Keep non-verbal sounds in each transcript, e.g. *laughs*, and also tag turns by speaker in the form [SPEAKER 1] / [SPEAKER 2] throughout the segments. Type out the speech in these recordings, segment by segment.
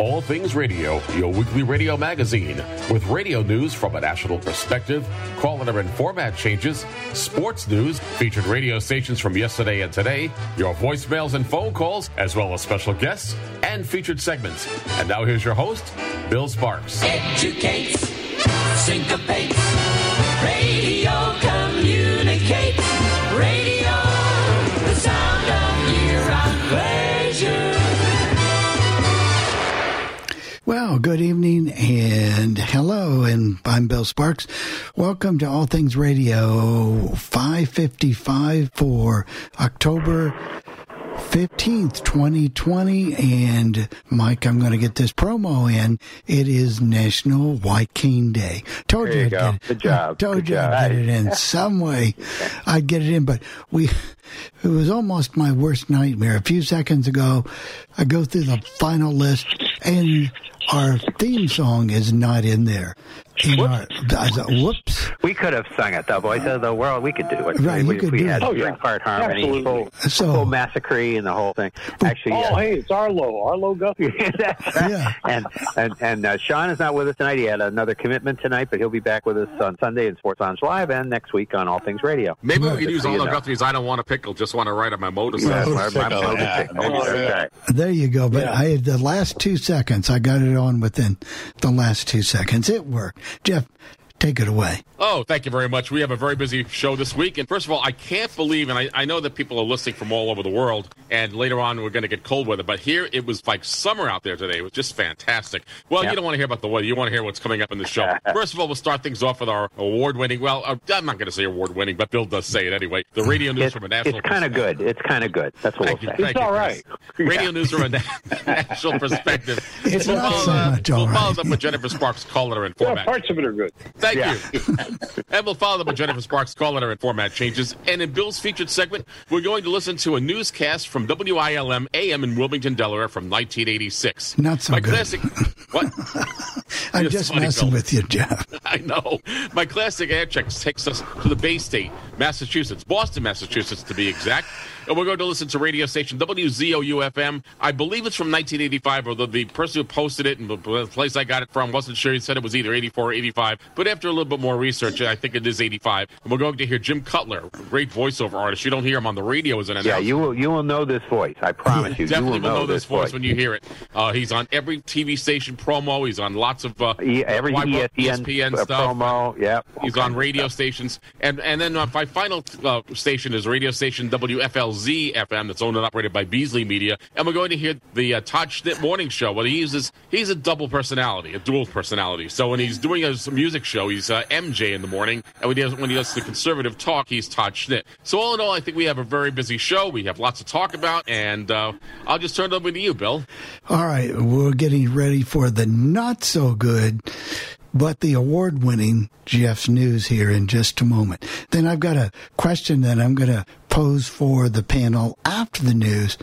[SPEAKER 1] All Things Radio, your weekly radio magazine, with radio news from a national perspective, calendar and format changes, sports news, featured radio stations from yesterday and today, your voicemails and phone calls, as well as special guests and featured segments. And now here's your host, Bill Sparks.
[SPEAKER 2] Educates, syncopates. Radio communicates. Radio,
[SPEAKER 3] Well, good evening and hello, and I'm Bill Sparks. Welcome to All Things Radio 555 for October 15th, 2020. And Mike, I'm going to get this promo in. It is National White Cane Day. Told
[SPEAKER 4] There
[SPEAKER 3] you,
[SPEAKER 4] you go.
[SPEAKER 3] get it.
[SPEAKER 4] Good job.
[SPEAKER 3] Told
[SPEAKER 4] Good
[SPEAKER 3] you
[SPEAKER 4] job.
[SPEAKER 3] I'd get it in *laughs* some way. I'd get it in, but we, it was almost my worst nightmare. A few seconds ago, I go through the final list and our theme song is not in there. In our, I thought, whoops.
[SPEAKER 4] We could have sung it, the voice of the world. We could do it.
[SPEAKER 3] Right,
[SPEAKER 4] we,
[SPEAKER 3] you could
[SPEAKER 4] we
[SPEAKER 3] do
[SPEAKER 4] had
[SPEAKER 3] it.
[SPEAKER 5] Oh, yeah.
[SPEAKER 4] three part harmony,
[SPEAKER 5] Absolutely.
[SPEAKER 4] full,
[SPEAKER 3] So-
[SPEAKER 4] full massacre, and the whole thing. Actually,
[SPEAKER 5] Oh,
[SPEAKER 4] yeah.
[SPEAKER 5] hey, it's Arlo. Arlo Guthrie.
[SPEAKER 4] That's *laughs* right.
[SPEAKER 3] Yeah.
[SPEAKER 4] And and and uh, Sean is not with us tonight. He had another commitment tonight, but he'll be back with us on Sunday in Sports Lounge Live and next week on All Things Radio.
[SPEAKER 1] Maybe
[SPEAKER 3] Right.
[SPEAKER 1] we could use
[SPEAKER 4] Just so
[SPEAKER 1] all
[SPEAKER 4] you
[SPEAKER 1] the
[SPEAKER 4] know.
[SPEAKER 1] Guthrie's I don't want a pickle, just want to ride on my motorcycle.
[SPEAKER 4] That's my, my motorcycle.
[SPEAKER 5] Oh, yeah.
[SPEAKER 3] There you go. But
[SPEAKER 5] Yeah.
[SPEAKER 3] I had the last two seconds. I got it on within the last two seconds. It worked. Jeff, take it away.
[SPEAKER 1] Oh, thank you very much. We have a very busy show this week. And first of all, I can't believe, and I, I know that people are listening from all over the world, and later on we're going to get cold weather, but here it was like summer out there today. It was just fantastic. Well,
[SPEAKER 4] Yeah.
[SPEAKER 1] you don't want to hear about the weather. You want to hear what's coming up in the show. *laughs* first of all, we'll start things off with our award winning, well, uh, I'm not going to say award winning, but Bill does say it anyway. The radio news
[SPEAKER 4] It's,
[SPEAKER 1] from a national
[SPEAKER 4] it's kind of good. It's kind of good. That's what
[SPEAKER 1] Thank
[SPEAKER 4] we'll say.
[SPEAKER 5] It's
[SPEAKER 1] you,
[SPEAKER 5] all
[SPEAKER 1] Chris.
[SPEAKER 5] right. *laughs*
[SPEAKER 1] Radio news from a na- *laughs* national perspective.
[SPEAKER 3] It's
[SPEAKER 1] We'll
[SPEAKER 3] not
[SPEAKER 1] follow
[SPEAKER 3] so much
[SPEAKER 1] We'll follow up with Jennifer Sparks' caller and
[SPEAKER 5] Yeah, parts of it are good.
[SPEAKER 1] Thank
[SPEAKER 4] Yeah.
[SPEAKER 1] you. *laughs* and we'll follow up with Jennifer Sparks' call letter and format changes. And in Bill's featured segment, we're going to listen to a newscast from WILM AM in Wilmington, Delaware from 1986.
[SPEAKER 3] Not so
[SPEAKER 1] My
[SPEAKER 3] good.
[SPEAKER 1] classic. What? *laughs*
[SPEAKER 3] I'm
[SPEAKER 1] It's
[SPEAKER 3] just
[SPEAKER 1] funny,
[SPEAKER 3] messing
[SPEAKER 1] Bill.
[SPEAKER 3] with you, Jeff. *laughs*
[SPEAKER 1] I know. My classic air check takes us to the Bay State, Massachusetts, Boston, Massachusetts to be exact. And we're going to listen to radio station WZOU FM. I believe it's from 1985, although the person who posted it and the place I got it from wasn't sure. He said it was either 84 or 85. But after a little bit more research, I think it is 85. And we're going to hear Jim Cutler, great voiceover artist. You don't hear him on the radio as an announcer.
[SPEAKER 4] Yeah, you will. You will know this voice. I promise you.
[SPEAKER 1] Definitely
[SPEAKER 4] you will know,
[SPEAKER 1] this voice when you hear it. Uh, he's on every TV station promo. He's on lots of uh,
[SPEAKER 4] E- every ESPN,
[SPEAKER 1] ESPN
[SPEAKER 4] uh,
[SPEAKER 1] stuff.
[SPEAKER 4] promo. Yeah,
[SPEAKER 1] He's on radio stations, and and then uh, my final uh, station is radio station WFLZ FM, that's owned and operated by Beasley Media, and we're going to hear the uh, Todd Schnitt morning show. Well, he uses he's a double personality, a dual personality. So when he's doing his music show, he's uh, MJ in the morning, and when he does when he does the conservative talk, he's Todd Schnitt. So all in all, I think we have a very busy show. We have lots to talk about, and uh, I'll just turn it over to you, Bill.
[SPEAKER 3] All right, we're getting ready for the not so good, but the award winning Jeff's News here in just a moment. Then I've got a question that I'm going to pose for the panel after the news.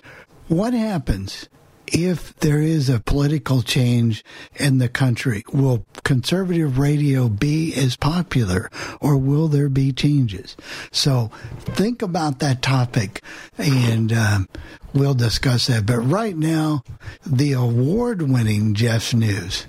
[SPEAKER 3] What happens if there is a political change in the country? Will conservative radio be as popular or will there be changes? So think about that topic and um, we'll discuss that. But right now, the award winning Jeff's News.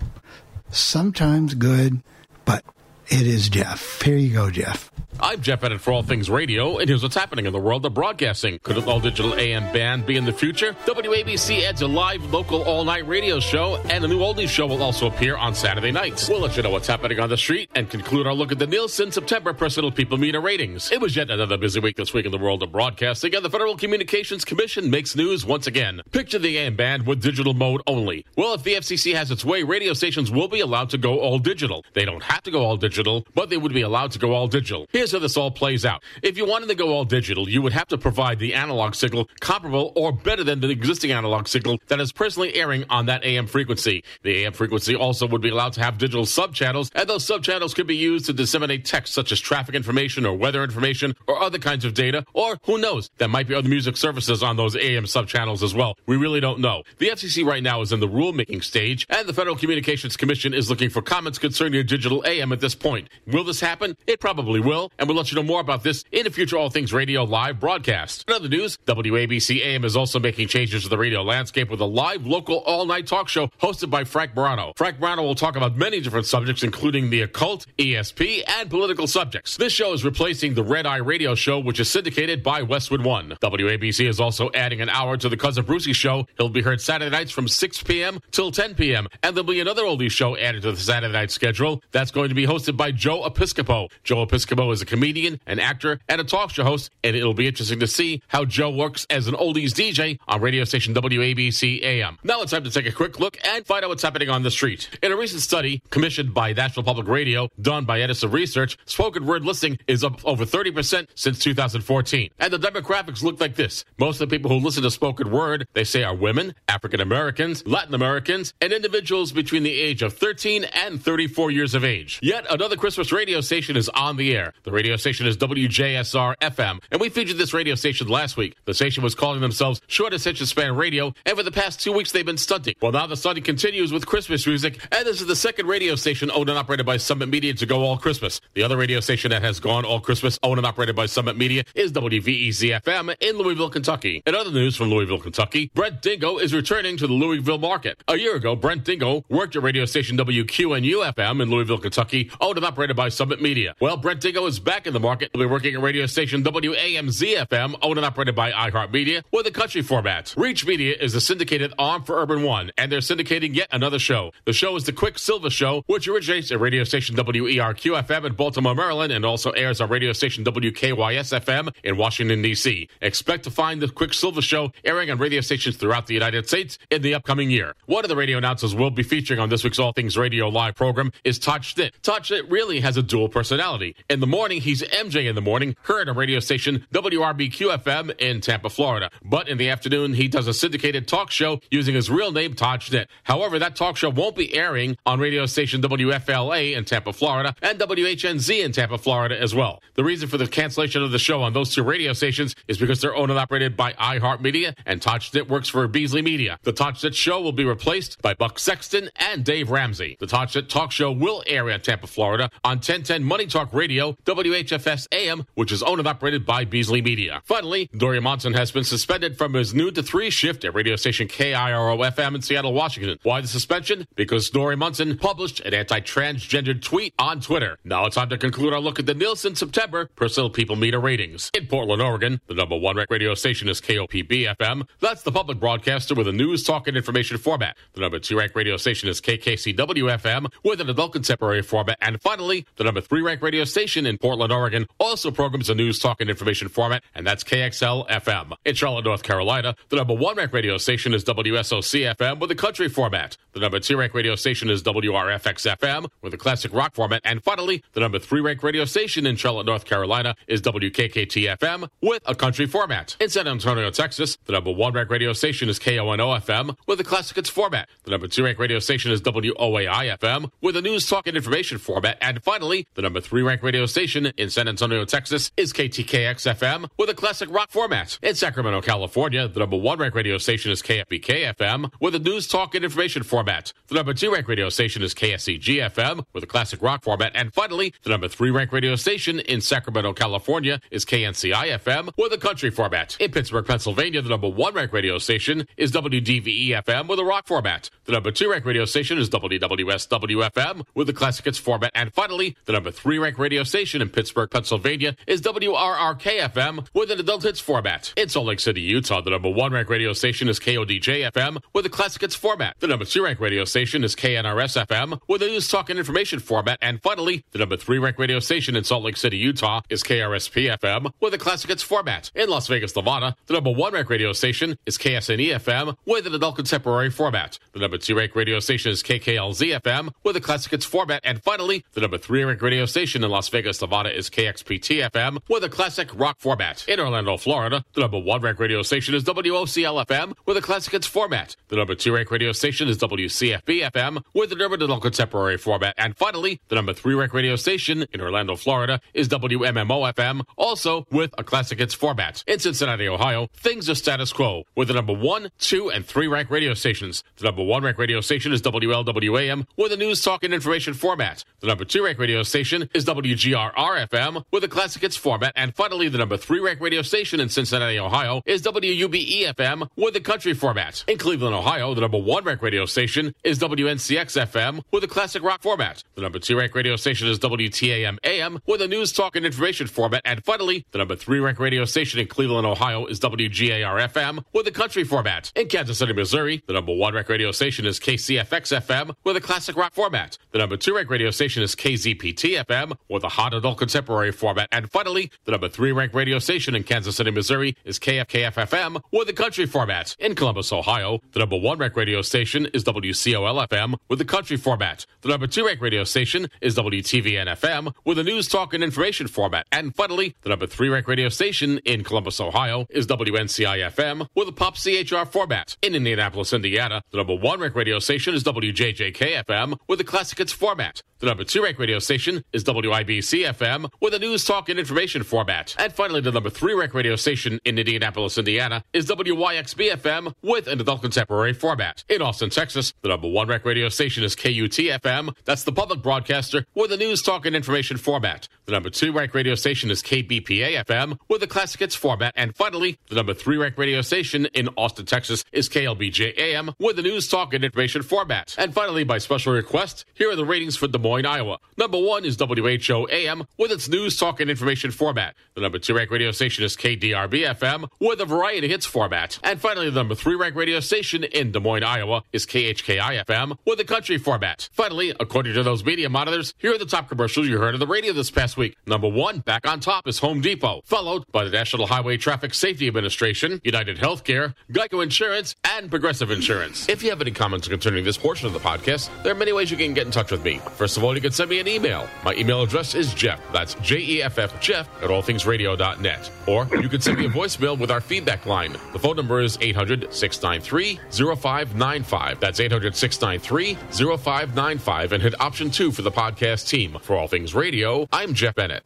[SPEAKER 3] Sometimes good, but it is Jeff. Here you go, Jeff.
[SPEAKER 1] I'm Jeff Bennett for All Things Radio, and here's what's happening in the world of broadcasting. Could an all digital AM band be in the future? WABC adds a live local all night radio show, and a new oldies show will also appear on Saturday nights. We'll let you know what's happening on the street and conclude our look at the Nielsen September Personal People Meter ratings. It was yet another busy week this week in the world of broadcasting, and the Federal Communications Commission makes news once again. Picture the AM band with digital mode only. Well, if the FCC has its way, radio stations will be allowed to go all digital. They don't have to go all digital but they would be allowed to go all digital. Here's how this all plays out. If you wanted to go all digital, you would have to provide the analog signal comparable or better than the existing analog signal that is presently airing on that AM frequency. The AM frequency also would be allowed to have digital subchannels, and those subchannels could be used to disseminate text such as traffic information or weather information or other kinds of data, or who knows, there might be other music services on those AM subchannels as well. We really don't know. The FCC right now is in the rulemaking stage, and the Federal Communications Commission is looking for comments concerning digital AM at this point. Will this happen? It probably will, and we'll let you know more about this in a future All Things Radio live broadcast. In other news, WABC AM is also making changes to the radio landscape with a live local all night talk show hosted by Frank Morano. Frank Morano will talk about many different subjects, including the occult, ESP, and political subjects. This show is replacing the Red Eye Radio Show, which is syndicated by Westwood One. WABC is also adding an hour to the Cousin Brucey Show. He'll be heard Saturday nights from 6 p.m. till 10 p.m. And there'll be another oldies show added to the Saturday night schedule. That's going to be hosted by Joe Episcopo. Joe Episcopo is a comedian, an actor, and a talk show host, and it'll be interesting to see how Joe works as an oldies DJ on radio station WABC AM. Now it's time to take a quick look and find out what's happening on the street. In a recent study commissioned by National Public Radio, done by Edison Research, spoken word listening is up over 30% since 2014. And the demographics look like this. Most of the people who listen to spoken word, they say are women, African Americans, Latin Americans, and individuals between the age of 13 and 34 years of age. Yet another Christmas radio station is on the air. The radio station is WJSR FM, and we featured this radio station last week. The station was calling themselves Short Attention Span Radio, and for the past two weeks they've been stunting. Well, now the stunting continues with Christmas music, and this is the second radio station owned and operated by Summit Media to go all Christmas. The other radio station that has gone all Christmas, owned and operated by Summit Media, is WVEZ FM in Louisville, Kentucky. In other news from Louisville, Kentucky, Brent Dingo is returning to the Louisville market. A year ago, Brent Dingo worked at radio station WQNU FM in Louisville, Kentucky, owned and operated by Summit Media. Well, Brent Dingo is back in the market. He'll be working at radio station WAMZ FM, owned and operated by iHeartMedia, with a country format. Reach Media is the syndicated arm for Urban One, and they're syndicating yet another show. The show is the Quick Silver Show, which originates at radio station WERQ FM in Baltimore, Maryland, and also airs on radio station WKYS FM in Washington, D.C. Expect to find the Quick Silver Show airing on radio stations throughout the United States in the upcoming year. One of the radio announcers we'll be featuring on this week's All Things Radio live program is Todd Schnitt. Todd Schnitt really has a dual personality. In the morning, he's MJ in the morning, heard on radio station WRBQ FM in Tampa, Florida. But in the afternoon, he does a syndicated talk show using his real name, Todd Schnitt. However, that talk show won't be airing on radio station WFLA in Tampa, Florida, and WHNZ in Tampa, Florida as well. The reason for the cancellation of the show on those two radio stations is because they're owned and operated by iHeartMedia, and Todd Schnitt works for Beasley Media. The Todd Schnitt show will be replaced by Buck Sexton and Dave Ramsey. The Todd Schnitt talk show will air in Tampa, Florida on 1010 Money Talk Radio, WHFS AM, which is owned and operated by Beasley Media. Finally, Dori Monson has been suspended from his noon to 3 shift at radio station KIRO FM in Seattle, Washington. Why the suspension? Because Dori Monson published an anti-transgendered tweet on Twitter. Now it's time to conclude our look at the Nielsen September Personal People Meter ratings. In Portland, Oregon, the number one ranked radio station is KOPB FM. That's the public broadcaster with a news, talk, and information format. The number two ranked radio station is KKCW FM with an adult contemporary format. And finally, the number three ranked radio station in Portland, Oregon also programs a news, talk, and information format, and that's KXL FM. In Charlotte, North Carolina, the number one ranked radio station is WSOC FM with a country format. The number two ranked radio station is WRFX FM with a classic rock format. And finally, the number three ranked radio station in Charlotte, North Carolina is WKKT FM with a country format. In San Antonio, Texas, the number one ranked radio station is KONO FM with a classic hits format. The number two ranked radio station is WOAI FM with a news, talk, and information format. And finally, the number three ranked radio station in San Antonio, Texas is KTKX FM with a classic rock format. In Sacramento, California, the number one rank radio station is KFBK FM with a news, talk, and information format. The number two rank radio station is KSEG FM with a classic rock format. And finally, the number three rank radio station in Sacramento, California is KNCI FM with a country format. In Pittsburgh, Pennsylvania, the number one rank radio station is WDVE FM with a rock format. The number two rank radio station is WWSW FM with a classic hits format. And finally, the number three ranked radio station in Pittsburgh, Pennsylvania is WRRK FM with an adult hits format. In Salt Lake City, Utah, the number one ranked radio station is KODJ FM with a classic hits format. The number two ranked radio station is KNRS FM with a news, talk, and information format. And finally, the number three ranked radio station in Salt Lake City, Utah is KRSP FM with a classic hits format. In Las Vegas, Nevada, the number one ranked radio station is KSNE FM with an adult contemporary format. The number two ranked radio station is KKLZ FM with a classic hits format. And finally, the number three ranked radio station in Las Vegas, Nevada is KXPT FM with a classic rock format. In Orlando, Florida, the number one ranked radio station is WOCL FM with a classic hits format. The number two ranked radio station is WCFB FM with the urban adult contemporary format. And finally, the number three ranked radio station in Orlando, Florida is WMMO FM, also with a classic hits format. In Cincinnati, Ohio, things are status quo with the number one, two, and three ranked radio stations. The number one ranked radio station is WLWAM with a news, talk, and information format. The number two ranked radio station is WGRR FM with a classic hits format. And finally, the number three ranked radio station in Cincinnati, Ohio is WUBE FM with a country format. In Cleveland, Ohio, the number one ranked radio station is WNCX FM with a classic rock format. The number two ranked radio station is WTAM AM with a news, talk, and information format. And finally, the number three ranked radio station in Cleveland, Ohio is WGAR FM with a country format. In Kansas City, Missouri, the number one ranked radio station is KCFX FM with a classic rock format. The number two ranked radio station is KZPT FM with a hot adult contemporary format. And finally, the number three ranked radio station in Kansas City, Missouri is KFKF FM with a country format. In Columbus, Ohio, the number one ranked radio station is WCOL FM with a country format. The number two ranked radio station is WTVN FM with a news, talk, and information format. And finally, the number three ranked radio station in Columbus, Ohio is WNCI FM with a pop CHR format. In Indianapolis, Indiana, the number one ranked radio station is WJJK FM with a classic hits format. The number two ranked radio station is WIBC FM with a news, talk, and information format. And finally, the number three ranked radio station in Indianapolis, Indiana is WYXB FM with an adult contemporary format. In Austin, Texas, the number one ranked radio station is KUT FM. That's the public broadcaster with a news, talk, and information format. The number two ranked radio station is KBPA FM with a classic hits format. And finally, the number three ranked radio station in Austin, Texas is KLBJ AM with a news, talk, and information format. And finally, by special request, here are the ratings for Des Moines, Iowa. Number one is WHO AM with its news, talk, and information format. The number two ranked radio station is KDRB FM with a variety hits format. And finally, the number three ranked radio station in Des Moines, Iowa is KHKI FM with a country format. Finally, according to those media monitors, here are the top commercials you heard on the radio this past week. Number one, back on top is Home Depot, followed by the National Highway Traffic Safety Administration, United Healthcare, Geico Insurance, and Progressive Insurance. If you have any comments concerning this portion of the podcast, there are many ways you can get in touch with me. First of all, you can send me an email. My email address is Jeff. That's J E F F Jeff at allthingsradio.net. Or you can send me a voicemail with our feedback line. The phone number is 800 693 0595. That's 800 693 0595. And hit option two for the podcast team. For All Things Radio, I'm Jeff Bennett.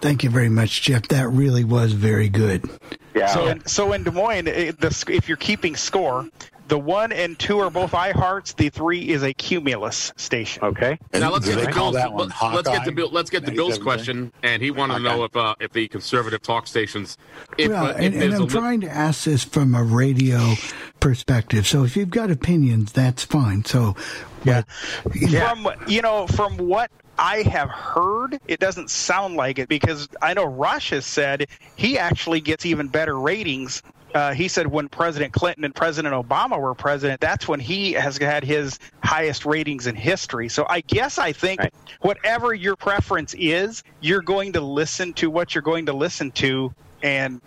[SPEAKER 3] Thank you very much, Jeff. That really was very good.
[SPEAKER 4] Yeah.
[SPEAKER 6] So, in, so in Des Moines, it, the, if you're keeping score, the one and two are both iHearts. The three is a Cumulus station.
[SPEAKER 4] okay.
[SPEAKER 1] Now let's get
[SPEAKER 7] they
[SPEAKER 1] to
[SPEAKER 7] call
[SPEAKER 1] Bill's.
[SPEAKER 7] that one
[SPEAKER 1] Let's get to Bill. Let's get to Bill's question, and he wanted to know if uh, if the conservative talk stations. If,
[SPEAKER 3] well,
[SPEAKER 1] uh, if
[SPEAKER 3] and, and I'm
[SPEAKER 1] a li-
[SPEAKER 3] trying to ask this from a radio perspective. So if you've got opinions, that's fine. So,
[SPEAKER 6] Yeah.
[SPEAKER 3] yeah.
[SPEAKER 6] From you know, from what I have heard, it doesn't sound like it because I know Rush has said he actually gets even better ratings. Uh, he said when President Clinton and President Obama were president, that's when he has had his highest ratings in history. So I guess I think
[SPEAKER 4] Right.
[SPEAKER 6] whatever your preference is, you're going to listen to what you're going to listen to. And,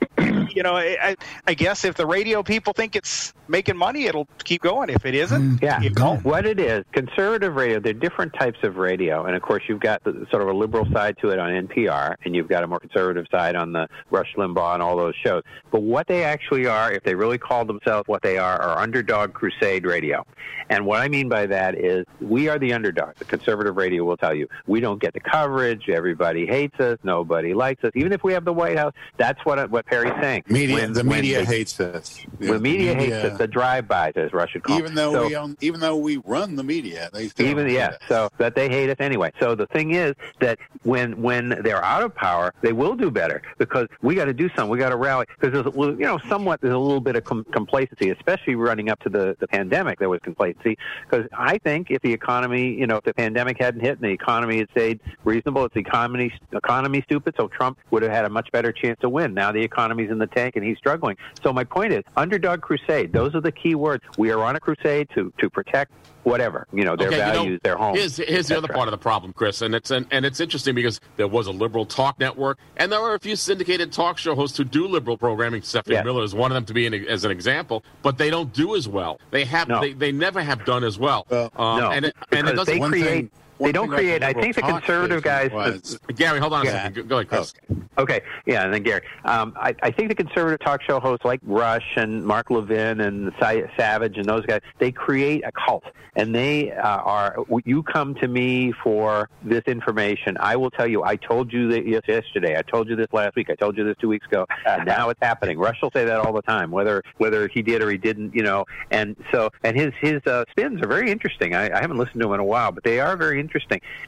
[SPEAKER 6] you know, I, I guess if the radio people think it's making money, it'll keep going. If it isn't, mm,
[SPEAKER 4] Yeah,
[SPEAKER 6] it won't.
[SPEAKER 4] what it is, conservative radio, there are different types of radio. And of course, you've got the, sort of a liberal side to it on NPR, and you've got a more conservative side on the Rush Limbaugh and all those shows. But what they actually are, if they really call themselves what they are, are underdog crusade radio. And what I mean by that is we are the underdog. The conservative radio will tell you we don't get the coverage. Everybody hates us. Nobody likes us. Even if we have the White House, that's what what Perry's saying.
[SPEAKER 7] Media,
[SPEAKER 4] When-
[SPEAKER 7] the media
[SPEAKER 4] they-
[SPEAKER 7] hates us.
[SPEAKER 4] The media, hates us, the drive-bys, as Rush should call
[SPEAKER 7] even though
[SPEAKER 4] So-
[SPEAKER 7] we own, even though we run the media, they still
[SPEAKER 4] even yeah
[SPEAKER 7] us.
[SPEAKER 4] so that they hate us anyway so the thing is that when when they're out of power they will do better because we got to do something we got to rally because there's you know somewhat there's a little bit of com- complacency especially running up to the the pandemic there was complacency because i think if the economy you know if the pandemic hadn't hit and the economy had stayed reasonable it's the economy economy stupid so trump would have had a much better chance to win now the economy's in the tank and he's struggling so my point is underdog crusade those are the key words we are on a crusade to to protect whatever you know their
[SPEAKER 1] Okay, you know,
[SPEAKER 4] values their homes
[SPEAKER 1] Here's, here's the other part of the problem, Chris, and it's and, and it's interesting because there was a liberal talk network, and there are a few syndicated talk show hosts who do liberal programming. Stephanie
[SPEAKER 4] Yes.
[SPEAKER 1] Miller is one of them to be an, as an example, but they don't do as well. They have
[SPEAKER 4] No.
[SPEAKER 1] they, they never have done as well.
[SPEAKER 7] Well,
[SPEAKER 1] Um,
[SPEAKER 4] no,
[SPEAKER 1] and it,
[SPEAKER 4] because
[SPEAKER 1] and it doesn't.
[SPEAKER 4] they create
[SPEAKER 7] thing- One
[SPEAKER 4] don't create- I
[SPEAKER 7] liberal
[SPEAKER 4] think the conservative guys-
[SPEAKER 7] was-
[SPEAKER 1] Gary, hold on a second. Go- Go ahead, Chris.
[SPEAKER 4] Okay, yeah, and then Gary. Um, I, I think the conservative talk show hosts like Rush and Mark Levin and Sa- Savage and those guys, they create a cult, and they uh, are. You come to me for this information. I will tell you. I told you that yes, yesterday. I told you this last week. I told you this two weeks ago. And now it's happening. Rush will say that all the time, whether whether he did or he didn't. You know, and so and his his uh, spins are very interesting. I, I haven't listened to him in a while, but they are very interesting,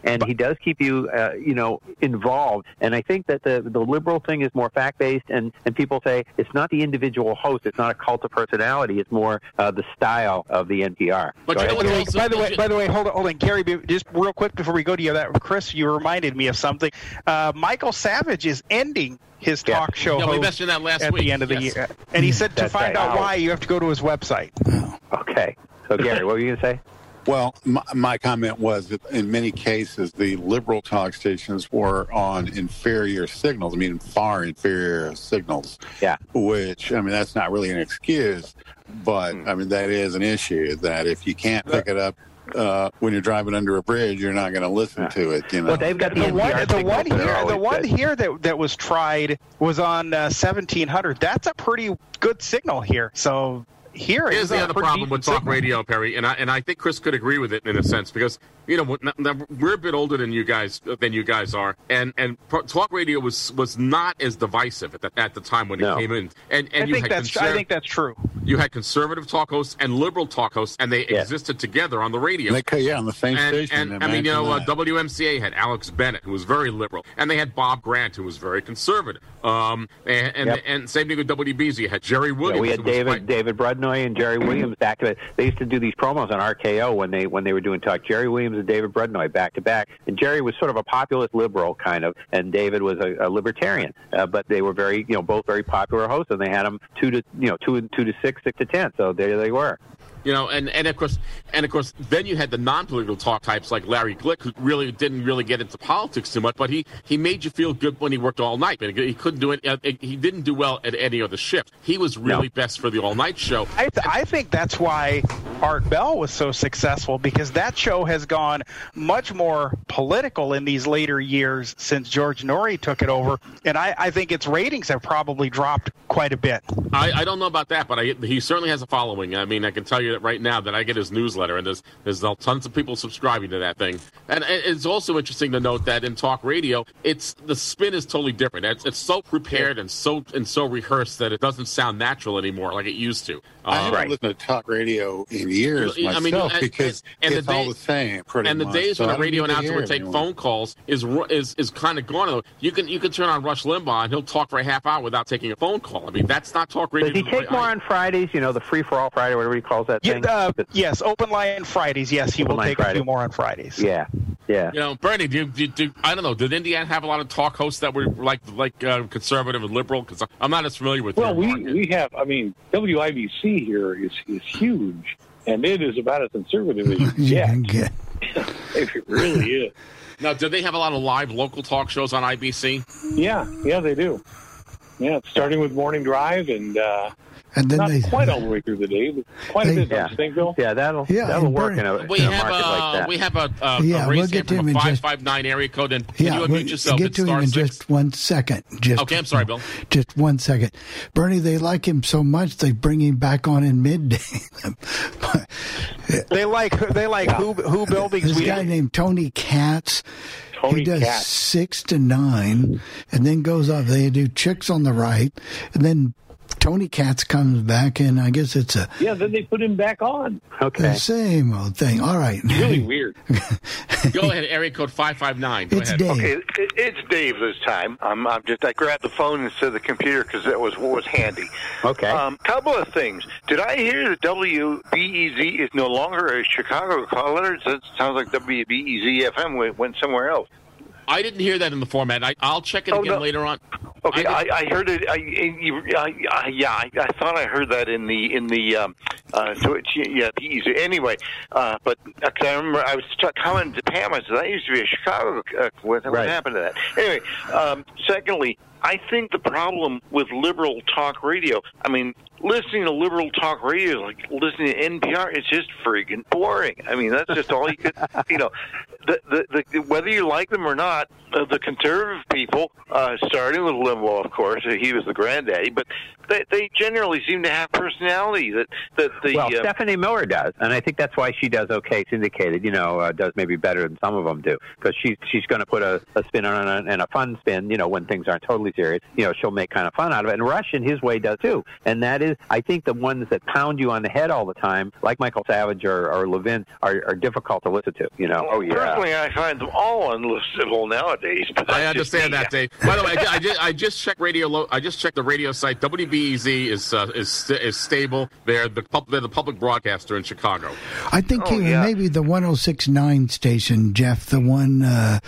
[SPEAKER 4] and he does keep you uh, you know involved. And I think that the the liberal thing is more fact based, and and people say it's not the individual host, it's not a cult of personality, it's more uh, the style of the NPR.
[SPEAKER 1] But
[SPEAKER 4] Go
[SPEAKER 1] you know what
[SPEAKER 6] By the way,
[SPEAKER 1] also-
[SPEAKER 6] by the way, by the way, hold on, hold on, Gary. Just real quick before we go to you, that Chris, you reminded me of something. Uh, Michael Savage is ending his
[SPEAKER 4] Yeah.
[SPEAKER 6] talk show
[SPEAKER 1] Yeah, we mentioned that last
[SPEAKER 6] at
[SPEAKER 1] week.
[SPEAKER 6] the end of the
[SPEAKER 1] Yes.
[SPEAKER 6] year, and he said to
[SPEAKER 4] That's
[SPEAKER 6] find
[SPEAKER 4] right.
[SPEAKER 6] out why you have to go to his website.
[SPEAKER 4] Okay. So Gary, what were you going to say?
[SPEAKER 7] Well, my, my comment was that in many cases, the liberal talk stations were on inferior signals. I mean, far inferior signals.
[SPEAKER 4] Yeah.
[SPEAKER 7] Which, I mean, that's not really an excuse, but I mean, that is an issue that if you can't pick it up uh, when you're driving under a bridge, you're not going to listen to it. You know.
[SPEAKER 4] Well, they've got the,
[SPEAKER 6] The one, the one here, the one
[SPEAKER 4] good.
[SPEAKER 6] here that that was tried was on uh, seventeen hundred. That's a pretty good signal here. So here
[SPEAKER 1] Here's the other problem with talk
[SPEAKER 6] signal.
[SPEAKER 1] radio, Perry, and I and I think Chris could agree with it in a sense because you know we're, a bit older than you guys than you guys are, and and talk radio was was not as divisive at the, at the time when
[SPEAKER 4] No.
[SPEAKER 1] it came in, and and
[SPEAKER 6] I
[SPEAKER 1] you
[SPEAKER 6] think
[SPEAKER 1] had
[SPEAKER 6] that's I think that's true.
[SPEAKER 1] you had conservative talk hosts and liberal talk hosts, and they
[SPEAKER 4] Yeah.
[SPEAKER 1] existed together on the radio.
[SPEAKER 7] They yeah, on the same
[SPEAKER 1] and,
[SPEAKER 7] station.
[SPEAKER 1] and I mean, you know, uh, WMCA had Alex Bennett, who was very liberal, and they had Bob Grant, who was very conservative. Um, and and,
[SPEAKER 4] Yep.
[SPEAKER 1] and same thing with WBZ. You had Jerry Williams.
[SPEAKER 4] Yeah, we had David
[SPEAKER 1] quite-
[SPEAKER 4] David Brudnoy and Jerry Williams back to back. They used to do these promos on RKO when they when they were doing talk. Jerry Williams and David Brudnoy back to back, and Jerry was sort of a populist liberal kind of, and David was a, a libertarian. Uh, but they were very you know both very popular hosts, and they had them two to you know two two to six, six to ten. So there they were.
[SPEAKER 1] You know, and, and of course, and of course, then you had the non-political talk types like Larry Glick, who really didn't really get into politics too much, but he, he made you feel good when he worked all night. But he couldn't do it. uh, He didn't do well at any other shift. He was really best for the all-night show.
[SPEAKER 6] I, th- I think that's why Art Bell was so successful because that show has gone much more political in these later years since George Noory took it over, and I, I think its ratings have probably dropped quite a bit.
[SPEAKER 1] I, I don't know about that, but I, he certainly has a following. I mean, I can tell you that right now that I get his newsletter, and there's there's tons of people subscribing to that thing. And it's also interesting to note that in talk radio, it's the spin is totally different. It's, it's so prepared and so and so rehearsed that it doesn't sound natural anymore like it used to.
[SPEAKER 7] I
[SPEAKER 1] Um,
[SPEAKER 7] haven't listened to talk radio in years
[SPEAKER 1] I mean, and-
[SPEAKER 7] because
[SPEAKER 1] and the
[SPEAKER 7] it's all
[SPEAKER 1] day-
[SPEAKER 7] the same. Pretty
[SPEAKER 1] and the
[SPEAKER 7] much.
[SPEAKER 1] days
[SPEAKER 7] So
[SPEAKER 1] when a radio announcer would take
[SPEAKER 7] anymore.
[SPEAKER 1] phone calls is ru- is is kind of gone. You can you can turn on Rush Limbaugh and he'll talk for a half hour without taking a phone call. I mean, that's not talk radio.
[SPEAKER 4] Does he take more on Fridays? You know, the free for all Friday, whatever he calls that
[SPEAKER 6] Yeah,
[SPEAKER 4] thing.
[SPEAKER 6] uh, yes, Open Line Fridays. Yes, he
[SPEAKER 4] Open
[SPEAKER 6] will
[SPEAKER 4] Line
[SPEAKER 6] take a few more on Fridays.
[SPEAKER 4] yeah, yeah.
[SPEAKER 1] You know, Bernie, do, you- do, do I don't know. Did Indiana have a lot of talk hosts that were like like uh, conservative and liberal? Because I'm not as familiar with.
[SPEAKER 5] Well, we,
[SPEAKER 1] market.
[SPEAKER 5] we have, I mean, WIBC here is, is huge, and it is about as conservative as you *laughs*
[SPEAKER 3] You
[SPEAKER 5] get.
[SPEAKER 3] can get. *laughs*
[SPEAKER 5] it really is.
[SPEAKER 1] now, do they have a lot of live local talk shows on IBC?
[SPEAKER 5] Yeah, yeah, they do. Yeah, starting with Morning Drive, and uh,
[SPEAKER 3] And then
[SPEAKER 5] not
[SPEAKER 3] they
[SPEAKER 5] quite all the way through the day, but quite
[SPEAKER 3] They-
[SPEAKER 5] a bit,
[SPEAKER 4] Yeah.
[SPEAKER 5] don't you think, Bill?
[SPEAKER 4] Yeah, that'll
[SPEAKER 3] Yeah,
[SPEAKER 4] that'll work in a,
[SPEAKER 1] We
[SPEAKER 4] in a market
[SPEAKER 1] a
[SPEAKER 4] like uh, that.
[SPEAKER 1] we have a, uh, a,
[SPEAKER 3] Yeah,
[SPEAKER 1] a
[SPEAKER 3] we'll get
[SPEAKER 1] here
[SPEAKER 3] to
[SPEAKER 1] from
[SPEAKER 3] him
[SPEAKER 1] a
[SPEAKER 3] in just-
[SPEAKER 1] five five nine area code. And can
[SPEAKER 3] Yeah,
[SPEAKER 1] you
[SPEAKER 3] we'll
[SPEAKER 1] unmute yourself?
[SPEAKER 3] get
[SPEAKER 1] It's
[SPEAKER 3] to him in
[SPEAKER 1] six.
[SPEAKER 3] just one second. Just
[SPEAKER 1] Okay, I'm sorry, Bill.
[SPEAKER 3] Just one second, Bernie. They like him so much they bring him back on in midday.
[SPEAKER 6] They like they like who who buildings
[SPEAKER 3] this
[SPEAKER 6] we
[SPEAKER 3] guy named Tony Katz.
[SPEAKER 5] Tony
[SPEAKER 3] he does
[SPEAKER 5] Katz.
[SPEAKER 3] six to nine, and then goes off. They do chicks on the right, and then Tony Katz comes back, and I guess it's a
[SPEAKER 5] Yeah, then they put him back on.
[SPEAKER 4] okay.
[SPEAKER 3] the same old thing. All right,
[SPEAKER 5] Really weird. *laughs*
[SPEAKER 1] Go ahead, area code five five nine.
[SPEAKER 3] It's
[SPEAKER 1] ahead.
[SPEAKER 3] Dave.
[SPEAKER 8] Okay, it, it's Dave this time. I'm, I'm just I grabbed the phone instead of the computer because that was what was handy.
[SPEAKER 4] Okay.
[SPEAKER 8] Um, couple of things. Did I hear that WBEZ is no longer a Chicago call letter? It sounds- sounds like WBEZ FM went, went somewhere else.
[SPEAKER 1] I didn't hear that in the format. I, I'll check it
[SPEAKER 8] Oh,
[SPEAKER 1] again
[SPEAKER 8] no.
[SPEAKER 1] later on.
[SPEAKER 8] Okay,
[SPEAKER 1] I
[SPEAKER 8] I, I heard it. I, I, I, yeah, I, I thought I heard that in the in the um, uh, so it's, yeah, BEZ. Anyway, uh, but uh 'cause I remember I was t- commenting to Pam. I said that used to be a Chicago. Uh, what, what happened to that? Anyway, um, secondly, I think the problem with liberal talk radio, I mean, listening to liberal talk radio, like listening to NPR, it's just freaking boring. I mean, that's just all you could, *laughs* you know, the, the, the, whether you like them or not, uh, the conservative people, uh, starting with Limbaugh, of course, he was the granddaddy, but they, they generally seem to have personality that, that the,
[SPEAKER 4] well,
[SPEAKER 8] uh,
[SPEAKER 4] Stephanie Miller does, and I think that's why she does okay. Syndicated, you know, uh, does maybe better than some of them do because she's she's going to put a, a spin on it and a fun spin. You know, when things aren't totally serious, you know, she'll make kind of fun out of it. And Rush, in his way, does too. And that is, I think, the ones that pound you on the head all the time, like Michael Savage or, or Levin, are, are difficult to listen to. You know.
[SPEAKER 8] Oh yeah. Personally, I find them all unlistenable nowadays. But
[SPEAKER 1] I understand that, Dave. By the way, I, I, just, I just checked radio. Lo- I just checked the radio site. WBEZ is uh, is st- is stable. They're the pub- they're the public broadcaster in Chicago.
[SPEAKER 3] I think
[SPEAKER 8] Oh,
[SPEAKER 3] even
[SPEAKER 8] yeah.
[SPEAKER 3] maybe the 1069 station, Jeff, the one, uh,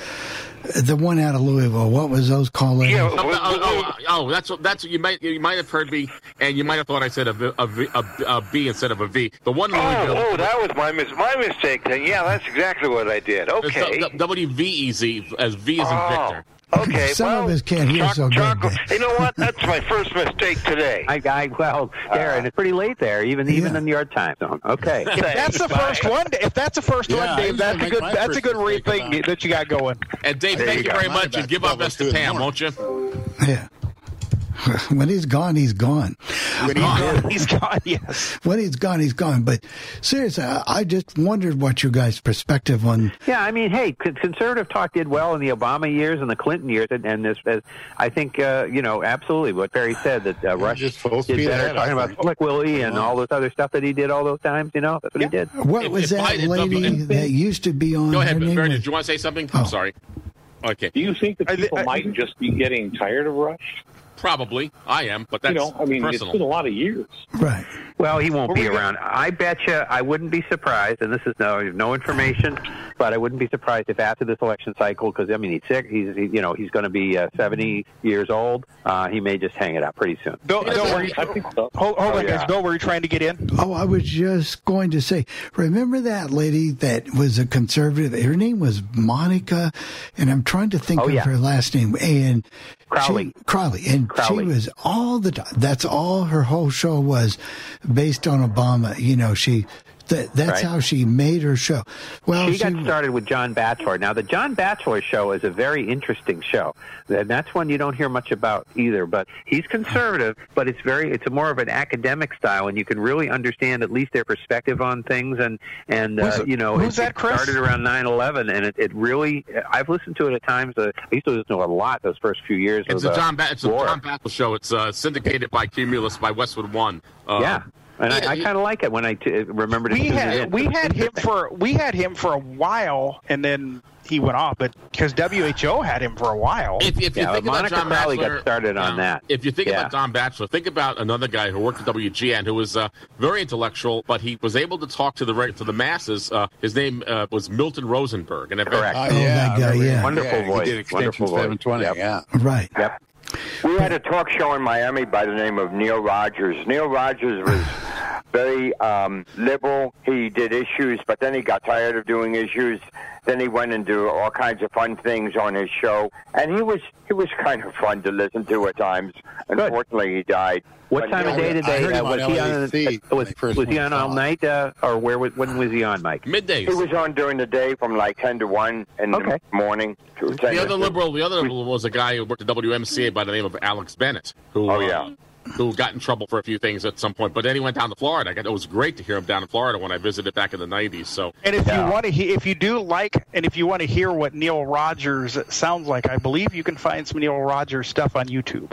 [SPEAKER 3] the one out of Louisville. What was those called?
[SPEAKER 8] Yeah,
[SPEAKER 1] Oh, oh, oh, oh, that's what that's what you might you might have heard me, and you might have thought I said a, v- a, v- a, a B instead of a V. The one
[SPEAKER 8] Oh,
[SPEAKER 1] Louisville.
[SPEAKER 8] oh, that was my mis- my mistake. Then, yeah, that's exactly what I did. Okay.
[SPEAKER 1] the- the WVEZ as V as in
[SPEAKER 8] Oh,
[SPEAKER 1] Victor.
[SPEAKER 8] Okay, *laughs*
[SPEAKER 3] Some
[SPEAKER 8] well,
[SPEAKER 3] of us can't hear
[SPEAKER 8] choc-
[SPEAKER 3] so good,
[SPEAKER 8] choc-
[SPEAKER 3] Dave.
[SPEAKER 8] You know what? That's my first mistake today. *laughs*
[SPEAKER 4] I, I well, Darren, it's pretty late there, even even
[SPEAKER 3] Yeah.
[SPEAKER 4] in your time zone. Okay. *laughs*
[SPEAKER 6] If that's the first one, if that's the first
[SPEAKER 7] Yeah,
[SPEAKER 6] one, Dave, that's a good that's a good re-
[SPEAKER 7] mistake
[SPEAKER 6] thing
[SPEAKER 7] about-
[SPEAKER 6] that you got going.
[SPEAKER 1] And Dave,
[SPEAKER 4] There
[SPEAKER 1] thank
[SPEAKER 4] you
[SPEAKER 1] you very much, and give our best to
[SPEAKER 7] two in the
[SPEAKER 1] Pam, won't you?
[SPEAKER 3] Yeah. *laughs* when he's gone, he's gone.
[SPEAKER 6] When he's *laughs* gone, he's gone. Yes.
[SPEAKER 3] When he's gone, he's gone. But seriously, I, I just wondered what you guys' perspective on.
[SPEAKER 4] Yeah, I mean, hey, conservative talk did well in the Obama years and the Clinton years, and, and this, as I think, uh, you know, absolutely what Perry said that uh, Rush
[SPEAKER 7] just full
[SPEAKER 4] did better
[SPEAKER 7] ahead,
[SPEAKER 4] talking about
[SPEAKER 7] think.
[SPEAKER 4] Slick Willie and all this other stuff that he did all those times. You know, that's what he did.
[SPEAKER 3] What
[SPEAKER 1] If-
[SPEAKER 3] was
[SPEAKER 1] if
[SPEAKER 3] that
[SPEAKER 1] Biden-
[SPEAKER 3] lady
[SPEAKER 1] if-
[SPEAKER 3] that used to be on?
[SPEAKER 1] Go ahead, Barry.
[SPEAKER 3] was-
[SPEAKER 1] Did you want to say something?
[SPEAKER 3] Oh.
[SPEAKER 1] I'm sorry. Okay,
[SPEAKER 5] Do you think that
[SPEAKER 6] I thi-
[SPEAKER 5] people
[SPEAKER 6] I-
[SPEAKER 5] might just be getting tired of Rush?
[SPEAKER 1] Probably I am, but that's
[SPEAKER 5] you know, I mean,
[SPEAKER 1] personal.
[SPEAKER 5] it's been a lot of years.
[SPEAKER 3] Right.
[SPEAKER 4] Well, he won't
[SPEAKER 6] Were
[SPEAKER 4] be
[SPEAKER 6] we
[SPEAKER 4] around. I bet you. I wouldn't be surprised, and this is no no information, but I wouldn't be surprised if after this election cycle, because I mean he's sick. He's he, you know he's going to be uh, seventy years old. Uh, he may just hang it up pretty soon.
[SPEAKER 6] Bill,
[SPEAKER 1] He
[SPEAKER 6] Bill,
[SPEAKER 1] doesn't-
[SPEAKER 6] were you,
[SPEAKER 5] I think so.
[SPEAKER 6] hold, hold
[SPEAKER 4] Oh,
[SPEAKER 6] on,
[SPEAKER 4] yeah.
[SPEAKER 6] guys. Bill, were you trying to get in?
[SPEAKER 3] Oh, I was just going to say, remember that lady that was a conservative? Her name was Monica, and I'm trying to think
[SPEAKER 4] Oh,
[SPEAKER 3] of
[SPEAKER 4] yeah.
[SPEAKER 3] her last name. And
[SPEAKER 4] Crowley.
[SPEAKER 3] she, Crowley, and
[SPEAKER 4] Crowley.
[SPEAKER 3] she was all the time. That's all her whole show was, based on Obama. You know, she. That, that's
[SPEAKER 4] Right.
[SPEAKER 3] how she made her show. Well,
[SPEAKER 4] she got started with John Batchelor. Now, the John Batchelor show is a very interesting show, and that's one you don't hear much about either. But he's conservative, but it's very it's a more of an academic style, and you can really understand at least their perspective on things. And and uh, you know, it,
[SPEAKER 6] that,
[SPEAKER 4] it started around nine eleven, and it, it really I've listened to it at times. Uh, I used to listen to it a lot those first few years.
[SPEAKER 1] It's
[SPEAKER 4] of,
[SPEAKER 1] a John. Ba- it's a. John Battle show. It's uh, syndicated by Cumulus by Westwood One. Uh,
[SPEAKER 4] yeah. And
[SPEAKER 1] yeah,
[SPEAKER 4] I, I kind of like it when I t- remember to
[SPEAKER 6] We
[SPEAKER 4] tune it
[SPEAKER 6] had we had him for we had him for a while, and then he went off. But because WHO had him for a while.
[SPEAKER 1] If, if you
[SPEAKER 4] Yeah,
[SPEAKER 1] think
[SPEAKER 4] Monica
[SPEAKER 1] about John
[SPEAKER 4] Crowley got started on that.
[SPEAKER 1] If you think
[SPEAKER 4] Yeah.
[SPEAKER 1] about Don Batchelor, think about another guy who worked at WGN who was uh, very intellectual, but he was able to talk to the re- to the masses. Uh, his name uh, was Milton Rosenberg, and if
[SPEAKER 4] Correct.
[SPEAKER 7] Oh,
[SPEAKER 3] Oh,
[SPEAKER 7] yeah,
[SPEAKER 3] that guy,
[SPEAKER 7] remember
[SPEAKER 3] yeah.
[SPEAKER 4] Wonderful
[SPEAKER 7] yeah,
[SPEAKER 4] voice.
[SPEAKER 7] He did
[SPEAKER 4] Wonderful voice.
[SPEAKER 7] 720,
[SPEAKER 4] Yep.
[SPEAKER 7] yeah.
[SPEAKER 3] right.
[SPEAKER 4] Yep.
[SPEAKER 9] We had a talk show in Miami by the name of Neil Rogers. Neil Rogers was *sighs* very um, liberal. He did issues, but then he got tired of doing issues. Then he went and do all kinds of fun things on his show, and he was he was kind of fun to listen to at times. Unfortunately, he died.
[SPEAKER 4] What
[SPEAKER 9] But
[SPEAKER 4] time of day did they? Uh, was he on? Uh, was
[SPEAKER 7] when they first
[SPEAKER 4] was he on all night, uh, or where? was- When was he on, Mike?
[SPEAKER 1] middays.
[SPEAKER 9] He was on during the day from like ten to one in
[SPEAKER 4] Okay.
[SPEAKER 9] the morning. To 10
[SPEAKER 1] the other
[SPEAKER 9] to-
[SPEAKER 1] liberal, the other liberal was a guy who worked at WMCA by the name of Alex Bennett, who
[SPEAKER 9] Oh,
[SPEAKER 1] uh,
[SPEAKER 9] yeah.
[SPEAKER 1] Who got in trouble for a few things at some point. But then he went down to Florida. I got, it was great to hear him down in Florida when I visited back in the '90s. So
[SPEAKER 6] And if
[SPEAKER 4] Yeah.
[SPEAKER 6] you want to, he- if you do like, and if you want to hear what Neil Rogers sounds like, I believe you can find some Neil Rogers stuff on YouTube.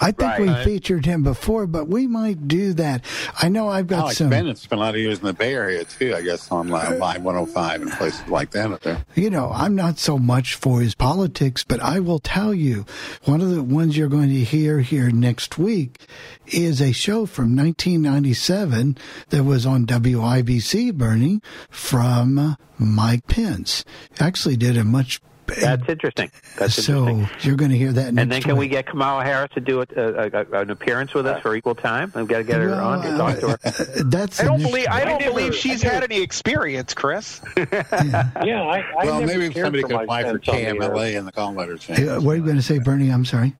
[SPEAKER 3] I think we
[SPEAKER 9] Right.
[SPEAKER 3] featured him before, but we might do that. I know I've got oh,
[SPEAKER 7] Alex
[SPEAKER 3] some.
[SPEAKER 7] Bennett spent a lot of years in the Bay Area, too, I guess, on uh, uh, Live 105 and places like that up there.
[SPEAKER 3] You know, I'm not so much for his politics, but I will tell you, one of the ones you're going to hear here next week is a show from 1997 that was on WIBC, Bernie, from Mike Pence. Actually, did a much.
[SPEAKER 4] That's interesting. That's
[SPEAKER 3] so
[SPEAKER 4] interesting.
[SPEAKER 3] you're going to hear that next
[SPEAKER 4] And then can we get Kamala Harris to do it, uh, a, an appearance with us for equal time? I've got to get her
[SPEAKER 3] Well,
[SPEAKER 4] on to talk to her.
[SPEAKER 3] uh, *laughs* That's
[SPEAKER 6] I don't
[SPEAKER 3] the next
[SPEAKER 6] believe I don't
[SPEAKER 5] never-
[SPEAKER 6] believe
[SPEAKER 5] I
[SPEAKER 6] she's had any experience, Chris. *laughs*
[SPEAKER 5] Yeah, I, I
[SPEAKER 7] well,
[SPEAKER 5] never
[SPEAKER 7] maybe
[SPEAKER 5] cared
[SPEAKER 7] somebody
[SPEAKER 5] for
[SPEAKER 7] could apply for
[SPEAKER 5] Pence on the air.
[SPEAKER 7] KMLA and the call letter change.
[SPEAKER 3] Uh, What are you going to say, Bernie? I'm sorry.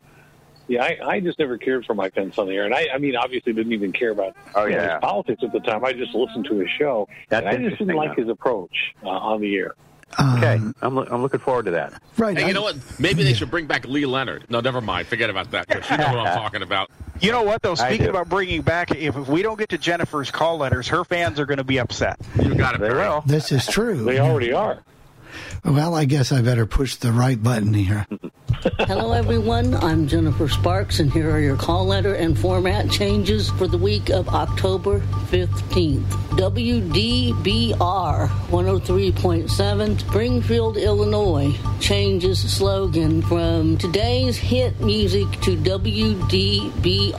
[SPEAKER 5] Yeah, I, I just never cared for Mike Pence on the air, and I, I mean, obviously didn't even care about
[SPEAKER 4] Oh, yeah.
[SPEAKER 5] his politics at the time. I just listened to his show,
[SPEAKER 4] That's
[SPEAKER 5] and I just didn't like his approach uh, on the air.
[SPEAKER 4] Okay,
[SPEAKER 3] Um,
[SPEAKER 4] I'm, lo- I'm looking forward to that.
[SPEAKER 3] right.
[SPEAKER 1] Hey, you know what? Maybe they should bring back Lee Leonard. No, never mind. Forget about that. 'cause You know what I'm *laughs* talking about.
[SPEAKER 6] You know what, though? Speaking about bringing back, if, if we don't get to Jennifer's call letters, her fans are going to be upset.
[SPEAKER 1] You got it.
[SPEAKER 4] They
[SPEAKER 1] Barry.
[SPEAKER 4] will.
[SPEAKER 3] This is true.
[SPEAKER 5] They already are.
[SPEAKER 3] Well, I guess I better push the right button here. *laughs*
[SPEAKER 10] Hello, everyone. I'm Jennifer Sparks, and here are your call letter and format changes for the week of October 15th. WDBR 103.7, Springfield, Illinois, changes slogan from today's hit music to WDBR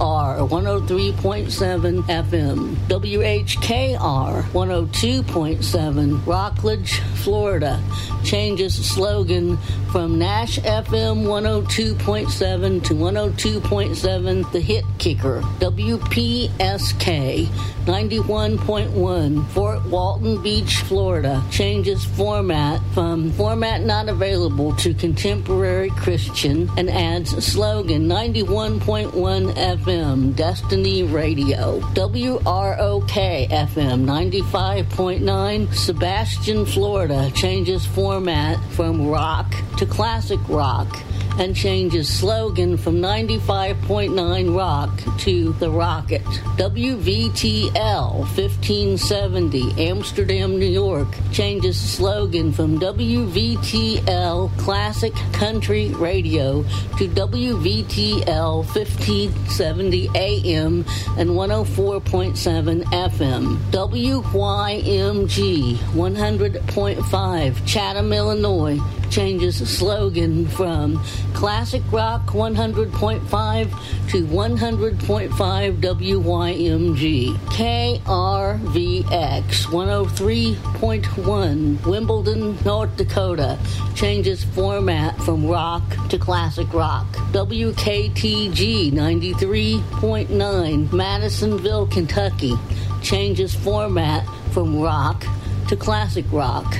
[SPEAKER 10] 103.7 FM. WHKR 102.7, Rockledge, Florida, changes slogan from Nash FM 102.7 to 102.7 The Hit Kicker. WPSK 91.1 Fort Walton Beach, Florida changes format from format not available to contemporary Christian and adds slogan 91.1 FM Destiny Radio. WROK FM 95.9 Sebastian, Florida changes format from rock to classic rock and changes slogan from 95.9 rock to the rocket. WVTL 1570 Amsterdam, New York changes slogan from WVTL classic country radio to WVTL 1570 AM and 104.7 FM. WYMG 100.5 Chatham, Illinois changes slogan from classic rock 100.5 to 100.5 WYMG. KRVX 103.1 Wimbledon, North Dakota changes format from rock to classic rock. WKTG 93.9 Madisonville, Kentucky changes format from rock to classic rock.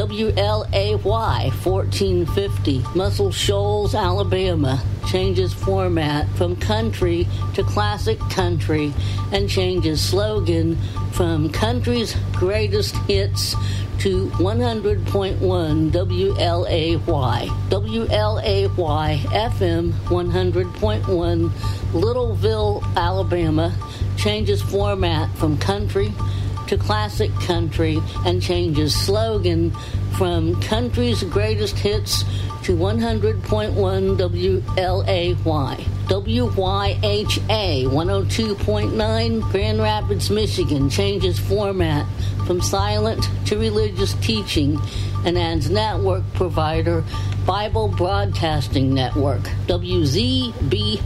[SPEAKER 10] WLAY 1450, Muscle Shoals, Alabama, changes format from country to classic country and changes slogan from country's greatest hits to 100.1 WLAY. WLAY FM 100.1, Littleville, Alabama, changes format from country to classic country and changes slogan from country's greatest hits to 100.1 WLAY. WYHA 102.9 Grand Rapids, Michigan changes format from silent to religious teaching and adds network provider Bible Broadcasting Network. WZBB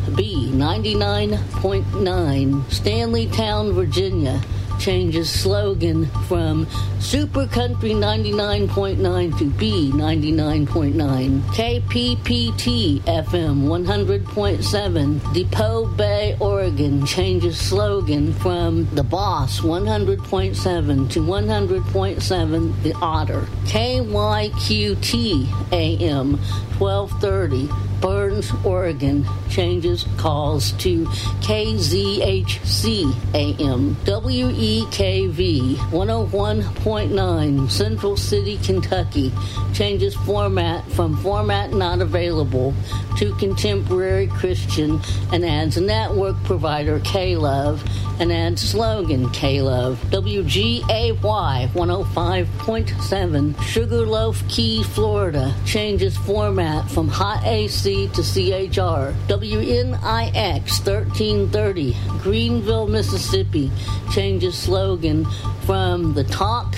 [SPEAKER 10] 99.9 Stanleytown, Virginia changes slogan from Super Country 99.9 to B 99.9. KPPT FM 100.7 Depoe Bay, Oregon changes slogan from The Boss 100.7 to 100.7 The Otter. KYQT AM 1230 Burns, Oregon changes calls to KZHC AM. WEKV 101.9 Central City, Kentucky changes format from format not available to contemporary Christian and adds network provider K-Love and adds slogan K-Love. WGAY 105.7 Sugarloaf Key, Florida changes format from hot AC to CHR. WNIX 1330 Greenville, Mississippi changes slogan from the talk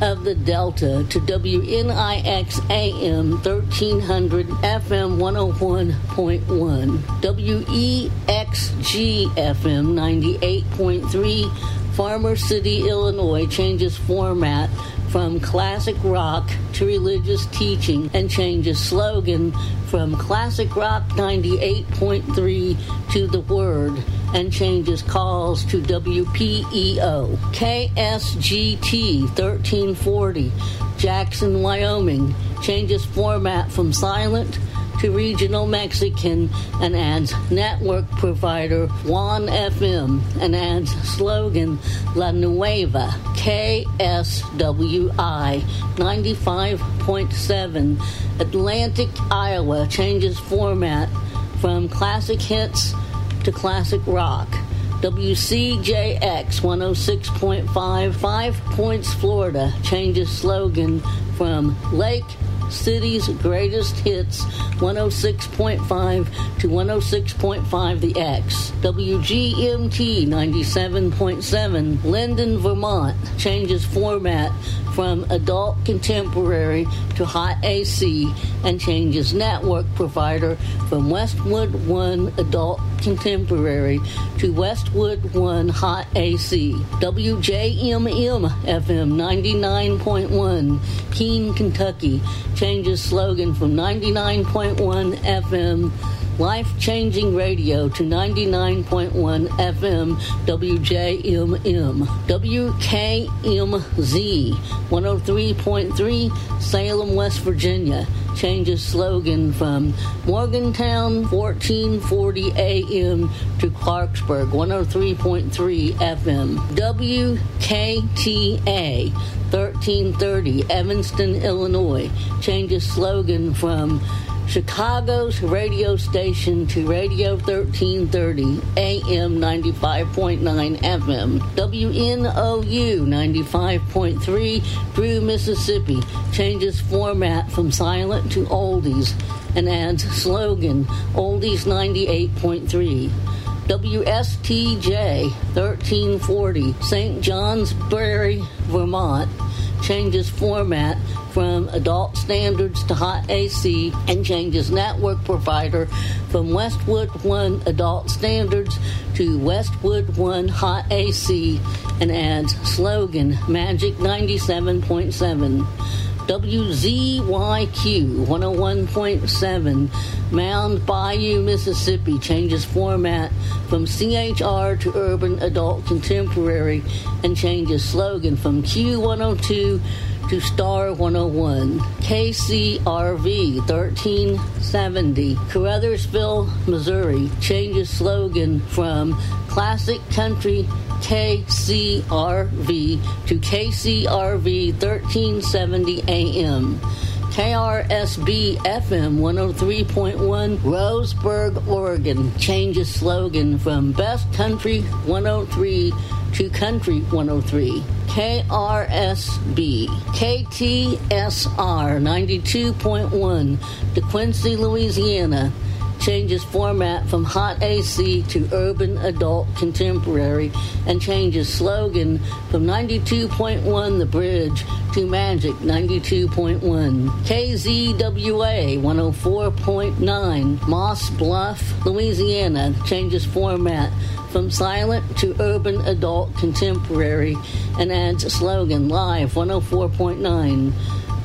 [SPEAKER 10] of the Delta to WNIX AM 1300 FM 101.1 WEXG FM 98.3 Farmer City, Illinois changes format from classic rock to religious teaching and changes slogan from classic rock 98.3 to the word and changes calls to WPEO. KSGT 1340 Jackson, Wyoming changes format from silent to regional Mexican and adds network provider Juan FM and adds slogan La Nueva KSWI 95.7 Atlantic, Iowa changes format from classic hits to classic rock. WCJX 106.5 Five Points, Florida changes slogan from Lake City's greatest hits 106.5 to 106.5 The X. WGMT 97.7 Lyndon, Vermont changes format from adult contemporary to hot AC and changes network provider from Westwood One adult contemporary to Westwood One hot AC. WJMM FM 99.1 Keene, Kentucky changes slogan from 99.1 FM life changing radio to 99.1 FM WJMM. WKMZ 103.3 Salem, West Virginia changes slogan from Morgantown 1440 AM to Clarksburg 103.3 FM. WKTA 1330 Evanston, Illinois changes slogan from Chicago's radio station to Radio 1330 AM 95.9 FM. WNOU 95.3 Drew, Mississippi changes format from silent to oldies and adds slogan Oldies 98.3. WSTJ 1340 St. Johnsbury, Vermont changes format from adult standards to hot AC and changes network provider from Westwood One adult standards to Westwood One hot AC and adds slogan Magic 97.7. WZYQ 101.7 Mound Bayou, Mississippi. Changes format from CHR to Urban Adult Contemporary and changes slogan from Q102 to Star 101. KCRV 1370 Caruthersville, Missouri. Changes slogan from Classic Country KCRV to KCRV 1370 AM. KRSB FM 103.1 Roseburg, Oregon changes slogan from Best Country 103 to Country 103. KRSB KTSR 92.1 DeQuincy, Louisiana changes format from hot AC to urban adult contemporary and changes slogan from 92.1 The Bridge to Magic 92.1. KZWA 104.9 Moss Bluff, Louisiana changes format from silent to urban adult contemporary and adds slogan live 104.9.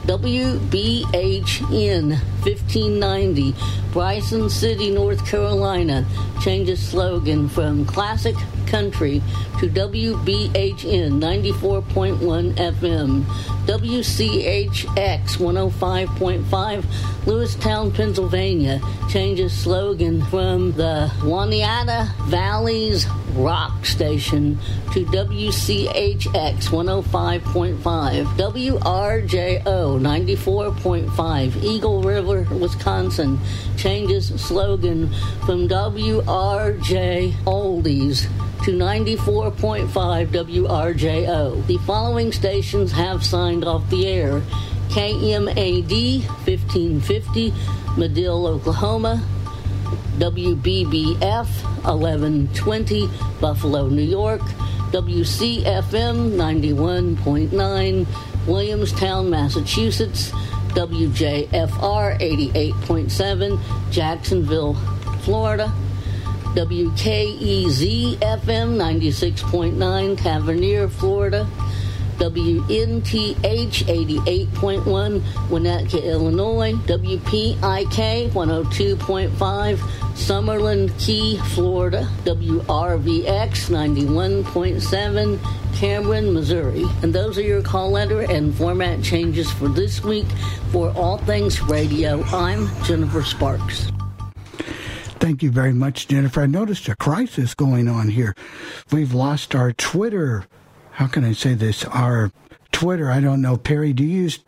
[SPEAKER 10] WBHN 1590, Bryson City, North Carolina, changes slogan from classic country to WBHN 94.1 FM. WCHX 105.5, Lewistown, Pennsylvania, changes slogan from the Juniata Valleys Rock Station to WCHX 105.5, WRJO 94.5, Eagle River, Wisconsin, changes slogan from WRJ Oldies to 94.5 WRJO. The following stations have signed off the air. KMAD 1550, Madill, Oklahoma. WBBF 1120, Buffalo, New York. WCFM 91.9, Williamstown, Massachusetts. WJFR 88.7, Jacksonville, Florida. WKEZ FM 96.9, Tavernier, Florida. WNTH 88.1, Winnetka, Illinois, WPIK 102.5, Summerland Key, Florida, WRVX 91.7, Cameron, Missouri. And those are your call letter and format changes for this week. For All Things Radio, I'm Jennifer Sparks.
[SPEAKER 3] Thank you very much, Jennifer. I noticed a crisis going on here. We've lost our Twitter. How can I say this? Our Twitter. I don't know. Perry, do you use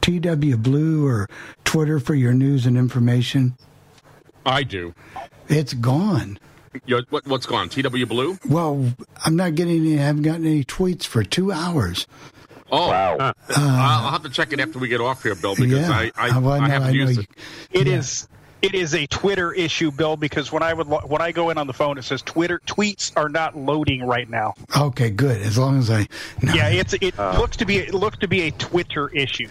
[SPEAKER 3] TW Blue or Twitter for your news and information?
[SPEAKER 1] I do.
[SPEAKER 3] It's gone.
[SPEAKER 1] Yo, what, what's gone? TW Blue?
[SPEAKER 3] Well, I'm not getting any, I haven't gotten any tweets for two hours.
[SPEAKER 1] Oh, uh, I'll have to check it after we get off here, Bill, because
[SPEAKER 3] Yeah.
[SPEAKER 1] I, I,
[SPEAKER 3] Uh, well,
[SPEAKER 1] I
[SPEAKER 3] no,
[SPEAKER 1] haven't
[SPEAKER 3] I know
[SPEAKER 1] used
[SPEAKER 3] you-
[SPEAKER 1] it.
[SPEAKER 6] It is. It is a Twitter issue, Bill, because when I would lo- when I go in on the phone, it says Twitter tweets are not loading right now.
[SPEAKER 3] Okay, good. As long as I. No.
[SPEAKER 6] Yeah, it's it looks to be it looks to be a Twitter issue.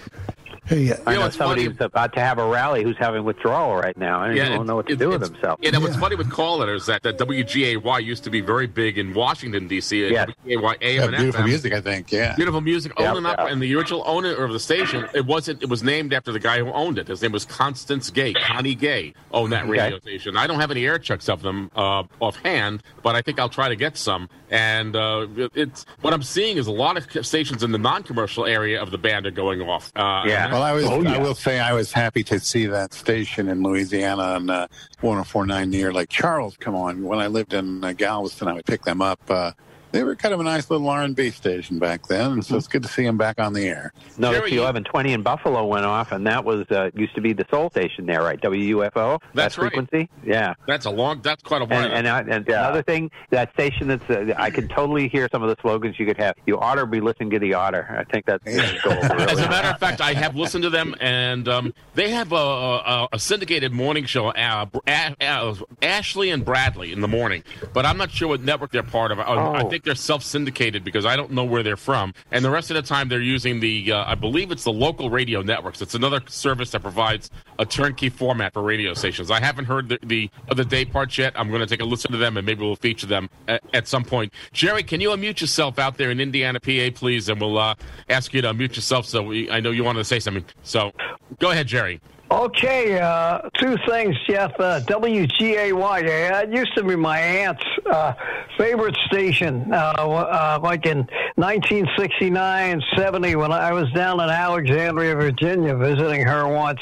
[SPEAKER 3] Hey,
[SPEAKER 4] I know
[SPEAKER 1] it's
[SPEAKER 4] somebody's about to have a rally who's having withdrawal right now. I
[SPEAKER 1] Yeah,
[SPEAKER 4] don't know what to
[SPEAKER 1] it-
[SPEAKER 4] do with
[SPEAKER 1] it's-
[SPEAKER 4] himself.
[SPEAKER 1] You know, what's funny with call letters that, that WGAY used to be very big in Washington, D.C. and
[SPEAKER 4] Yes.
[SPEAKER 1] WGAY AM
[SPEAKER 7] Yeah,
[SPEAKER 1] and
[SPEAKER 7] beautiful
[SPEAKER 1] FM.
[SPEAKER 7] music, I think. Yeah.
[SPEAKER 1] Beautiful music,
[SPEAKER 4] Yeah,
[SPEAKER 1] owned and,
[SPEAKER 4] yeah.
[SPEAKER 1] and the original owner of the station, it wasn't. It was named after the guy who owned it. His name was Constance Gay. Connie Gay owned that radio
[SPEAKER 4] Okay.
[SPEAKER 1] station. I don't have any air checks of them uh, offhand, but I think I'll try to get some. And uh, it's what I'm seeing is a lot of stations in the non-commercial area of the band are going off. Uh,
[SPEAKER 4] Yeah.
[SPEAKER 7] Well, I was.
[SPEAKER 4] Oh, yeah.
[SPEAKER 7] I will say I was happy to see that station in Louisiana on uh, 104.9 near Lake Charles come on. When I lived in uh, Galveston, I would pick them up. Uh, they were kind of a nice little R&B station back then, and so it's good to see them back on the air.
[SPEAKER 4] No,
[SPEAKER 1] Jerry,
[SPEAKER 4] the 1120 in Buffalo went off, and that was uh, used to be the soul station there, right? WUFO.
[SPEAKER 1] That's
[SPEAKER 4] that
[SPEAKER 1] right.
[SPEAKER 4] frequency. Yeah.
[SPEAKER 1] That's a long. That's quite a while.
[SPEAKER 4] And, and, I, and another thing, that station that's uh, I can totally hear some of the slogans you could have. You ought to be listening to the otter. I think that's going to go over
[SPEAKER 1] As a matter of fact, I have listened to them, and um, they have a, a, a syndicated morning show, uh, A- A- Ashley and Bradley in the morning. But I'm not sure what network they're part of. I, I
[SPEAKER 4] Oh.
[SPEAKER 1] Think they're self-syndicated because I don't know where they're from. And the rest of the time, they're using the, uh, I believe it's the local radio networks. It's another service that provides a turnkey format for radio stations. I haven't heard the, the other day parts yet. I'm going to take a listen to them, and maybe we'll feature them at, at some point. Jerry, can you unmute yourself out there in Indiana, PA, please? And we'll uh, ask you to unmute yourself. So we, I know you wanted to say something. So go ahead, Jerry.
[SPEAKER 11] Okay, uh, two things, Jeff. Uh, WGAY, it used to be my aunt's uh, favorite station, uh, uh, like in 1969, 70, when I was down in Alexandria, Virginia, visiting her once,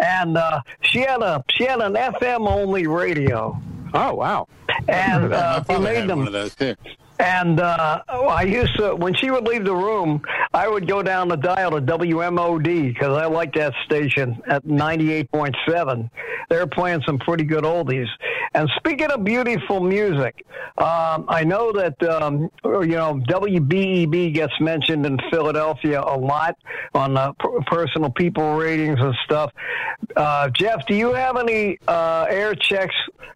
[SPEAKER 11] and uh, she had a she had an FM only radio,
[SPEAKER 4] Oh wow.
[SPEAKER 11] and uh, they made them
[SPEAKER 7] one of those too.
[SPEAKER 11] And uh, I used to, when she would leave the room, I would go down the dial to WMOD because I like that station at 98.7. They're playing some pretty good oldies. And speaking of beautiful music, um, I know that, um, you know, WBEB gets mentioned in Philadelphia a lot on uh, personal people ratings and stuff. Uh, Jeff, do you have any uh, air checks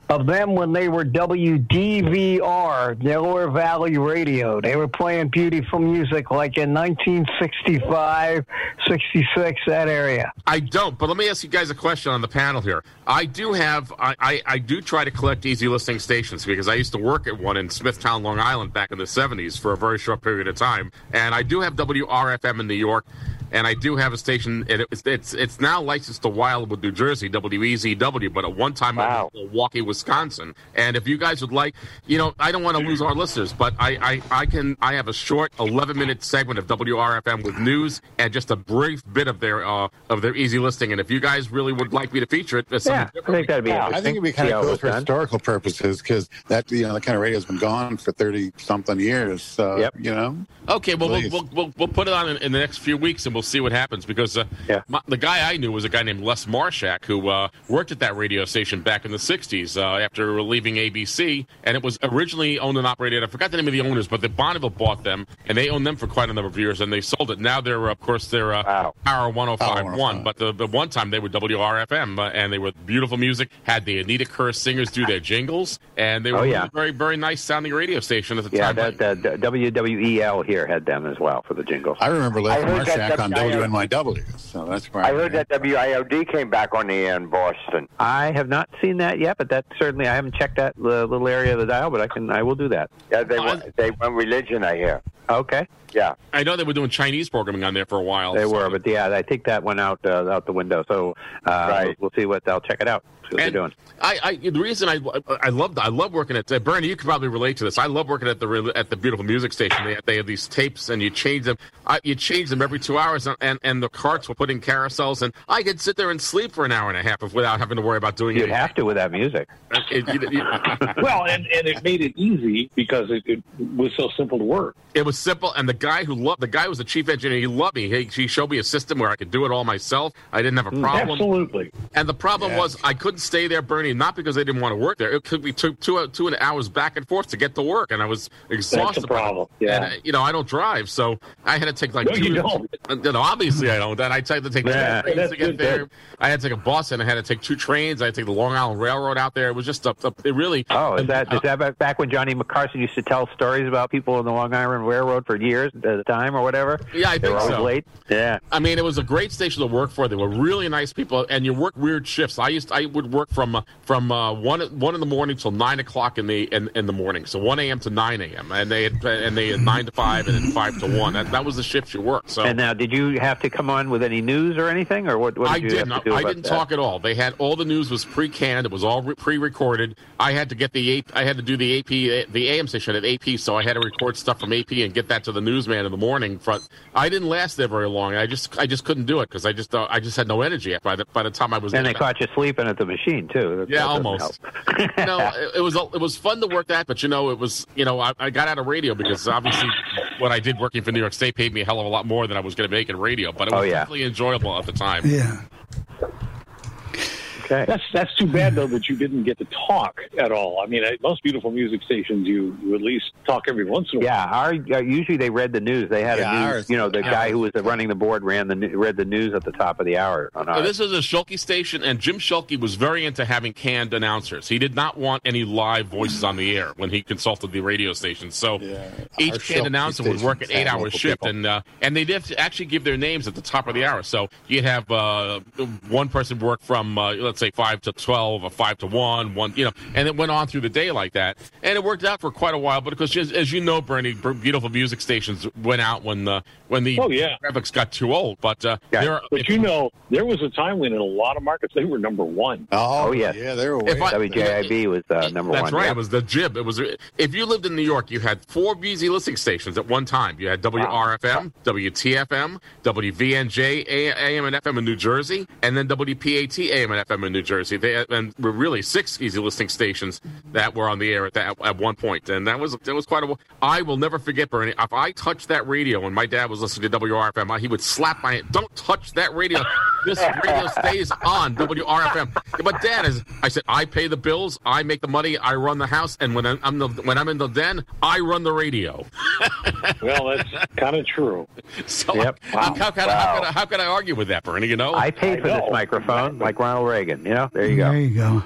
[SPEAKER 11] of them when they were WDVR, Delaware Valley Radio? They were playing beautiful music like in 1965, 66, that area.
[SPEAKER 1] I don't, but let me ask you guys a question on the panel here. I do have, I, I, I do try to collect easy listening stations because I used to work at one in Smithtown, Long Island back in the 70s for a very short period of time. And I do have WRFM in New York, and I do have a station, it's, it's, it's now licensed to Wildwood, New Jersey, WEZW, but at one time
[SPEAKER 4] Wow.
[SPEAKER 1] it was Milwaukee, Wisconsin. And if you guys would like, you know, I don't want to mm. lose our listeners, but I, I, I can, I have a short 11 minute segment of WRFM with news and just a brief bit of their, uh, of their easy listing. And if you guys really would like me to feature it,
[SPEAKER 4] Yeah,
[SPEAKER 1] something
[SPEAKER 4] I think that'd be
[SPEAKER 7] I think it'd be kind of cool for
[SPEAKER 4] done.
[SPEAKER 7] historical purposes because that you know the kind of radio's been gone for thirty something years. So
[SPEAKER 4] Yep.
[SPEAKER 7] you know,
[SPEAKER 1] Okay, well, we'll, we'll, we'll, we'll put it on in, in the next few weeks and we'll see what happens because uh,
[SPEAKER 4] Yeah.
[SPEAKER 1] my, the guy I knew was a guy named Les Marshak who uh, worked at that radio station back in the 60s uh, after leaving ABC. And it was originally owned and operated, I forgot the name of the owners, but the Bonneville bought them and they owned them for quite a number of years and they sold it. Now they're, of course, they're uh,
[SPEAKER 4] Wow.
[SPEAKER 1] Power 1051,
[SPEAKER 7] Power 105.
[SPEAKER 1] but the, the one time they were WRFM uh, and they were beautiful music, had the Anita Kerr singers do their jingles, and they were
[SPEAKER 4] Oh, yeah.
[SPEAKER 1] a very, very nice sounding radio station at the
[SPEAKER 4] Yeah,
[SPEAKER 1] time.
[SPEAKER 4] that, that, that WWEL here had them as well for the jingles.
[SPEAKER 7] I remember Les
[SPEAKER 9] I that
[SPEAKER 7] Marshak on WNYW. So that's where
[SPEAKER 9] I heard that WIOD came back on the air in Boston.
[SPEAKER 4] I have not seen that yet, but that certainly I haven't checked that uh, little area of the dial, but I can I will do that.
[SPEAKER 9] Yeah, they went, they went religion. I hear.
[SPEAKER 4] Okay.
[SPEAKER 9] Yeah.
[SPEAKER 1] I know they were doing Chinese programming on there for a while.
[SPEAKER 4] They
[SPEAKER 1] so-
[SPEAKER 4] were, but yeah, I think that went out uh, out the window. So uh, we'll, we'll see what I'll check it out. See what
[SPEAKER 1] And
[SPEAKER 4] they're doing.
[SPEAKER 1] I, I the reason I I love I love working at uh, Bernie. You could probably relate to this. I love working at the at the beautiful music station. They, they have these tapes and you change them. I, you change them every two hours, and, and and the carts will put in carousels, and I could sit there and sleep for an hour and a half without having to worry about doing anything.
[SPEAKER 4] You'd
[SPEAKER 1] anything.
[SPEAKER 4] have to with that music.
[SPEAKER 1] It, it, it- *laughs*
[SPEAKER 5] well, and, and it made it easy because it, it was so simple to work.
[SPEAKER 1] It was simple, and the guy who loved the guy was the chief engineer. He loved me. He, he showed me a system where I could do it all myself. I didn't have a problem.
[SPEAKER 5] Absolutely.
[SPEAKER 1] And the problem was I couldn't stay there, Bernie, not because they didn't want to work there. It could be two, two, two hours back and forth to get to work, and I was exhausted. by it.
[SPEAKER 5] problem, yeah.
[SPEAKER 1] And, uh, you know, I don't drive, so I had to take like
[SPEAKER 5] No,
[SPEAKER 1] two.
[SPEAKER 5] you don't.
[SPEAKER 1] Uh, You know, obviously I don't. Then I had to take
[SPEAKER 4] Yeah.
[SPEAKER 1] two trains to get
[SPEAKER 5] good,
[SPEAKER 1] there.
[SPEAKER 5] good.
[SPEAKER 1] I had to take a bus, and I had to take two trains. I had to take the Long Island Railroad out there. It was just a, a it really.
[SPEAKER 4] Oh, is that is that back- when Johnny McCarson used to tell stories about people on the Long Island Railroad for years at a time or whatever?
[SPEAKER 1] Yeah, I
[SPEAKER 4] they
[SPEAKER 1] think so.
[SPEAKER 4] late. Yeah.
[SPEAKER 1] I mean, it was a great station to work for. They were really nice people, and you work weird shifts. I used I would work from uh, from uh, one one in the morning till nine o'clock in the in, in the morning, so one a.m. to nine a.m. and they had and they had nine to five and then five to one. That, that was the shift you worked. So
[SPEAKER 4] And now, did you have to come on with any news or anything, or what? what
[SPEAKER 1] I
[SPEAKER 4] did you
[SPEAKER 1] didn't.
[SPEAKER 4] have to do
[SPEAKER 1] I didn't
[SPEAKER 4] that?
[SPEAKER 1] talk at all. They had all the news was pre-canned. It was all re- pre-recorded. I had to get the AP, I had to do the AP the AM station at AP, so I had to record stuff from AP and get that to the newsman in the morning. But I didn't last there very long. I just I just couldn't do it because I just uh, I just had no energy by the by the time I was.
[SPEAKER 4] And they caught you sleeping at the machine too. That-
[SPEAKER 1] Yeah,
[SPEAKER 4] that
[SPEAKER 1] almost. *laughs* no, *laughs* it, it was it was fun to work that, but you know, it was you know I, I got out of radio because obviously what I did working for New York State paid me a hell of a lot more than I was going to make in radio, but it oh, was
[SPEAKER 4] Oh, yeah.
[SPEAKER 1] definitely enjoyable at the time.
[SPEAKER 3] Yeah.
[SPEAKER 4] Okay.
[SPEAKER 5] That's that's too bad though that you didn't get to talk at all. I mean, at most beautiful music stations, you, you at least talk every once in a while.
[SPEAKER 4] Yeah, our uh, usually they read the news. They had
[SPEAKER 7] Yeah,
[SPEAKER 4] a news.
[SPEAKER 7] ours-
[SPEAKER 4] You know, the
[SPEAKER 7] yeah.
[SPEAKER 4] guy who was running the board ran the read the news at the top of the hour on
[SPEAKER 1] So
[SPEAKER 4] ours.
[SPEAKER 1] this is a Schulke station, and Jim Schulke was very into having canned announcers. He did not want any live voices on the air when he consulted the radio station. So
[SPEAKER 7] Yeah.
[SPEAKER 1] each canned
[SPEAKER 7] Schulke
[SPEAKER 1] announcer would work an eight-hour shift,
[SPEAKER 7] people.
[SPEAKER 1] and uh, and they did actually give their names at the top of the hour. So you'd have uh, one person work from uh, let's say five to twelve, or five to one, one you know, and it went on through the day like that, and it worked out for quite a while. But because as, as you know, Bernie, beautiful music stations went out when the when the
[SPEAKER 5] Oh, yeah.
[SPEAKER 1] graphics got too old. But uh,
[SPEAKER 4] Yeah.
[SPEAKER 1] there are,
[SPEAKER 5] But you know, there was a time when in a lot of markets they were number one.
[SPEAKER 7] Oh,
[SPEAKER 4] Oh, yes.
[SPEAKER 7] yeah, they were way
[SPEAKER 1] I-
[SPEAKER 7] up there.
[SPEAKER 4] WJIB was uh, number
[SPEAKER 1] That's
[SPEAKER 4] one.
[SPEAKER 1] That's right.
[SPEAKER 4] yeah.
[SPEAKER 1] It was the jib. It was if you lived in New York, you had four busy listening stations at one time. You had WRFM, WTFM, WVNJ AM and FM in New Jersey, and then WPAT AM and FM in New Jersey. They and were really six easy listening stations that were on the air at that at one point, and that was that was quite a. I will never forget Bernie. If I touched that radio when my dad was listening to WRFM, he would slap my hand. Don't touch that radio. This radio stays on WRFM. But Dad is. I said I pay the bills. I make the money. I run the house, and when I'm, I'm the, when I'm in the den, I run the radio. *laughs*
[SPEAKER 5] Well, that's kind of true.
[SPEAKER 1] So
[SPEAKER 4] Yep.
[SPEAKER 1] how, how, can I, how, can I, how can I argue with that, Bernie? You know,
[SPEAKER 4] I paid for
[SPEAKER 5] I
[SPEAKER 4] this microphone, like Ronald Reagan. You know, there you go.
[SPEAKER 3] There you go.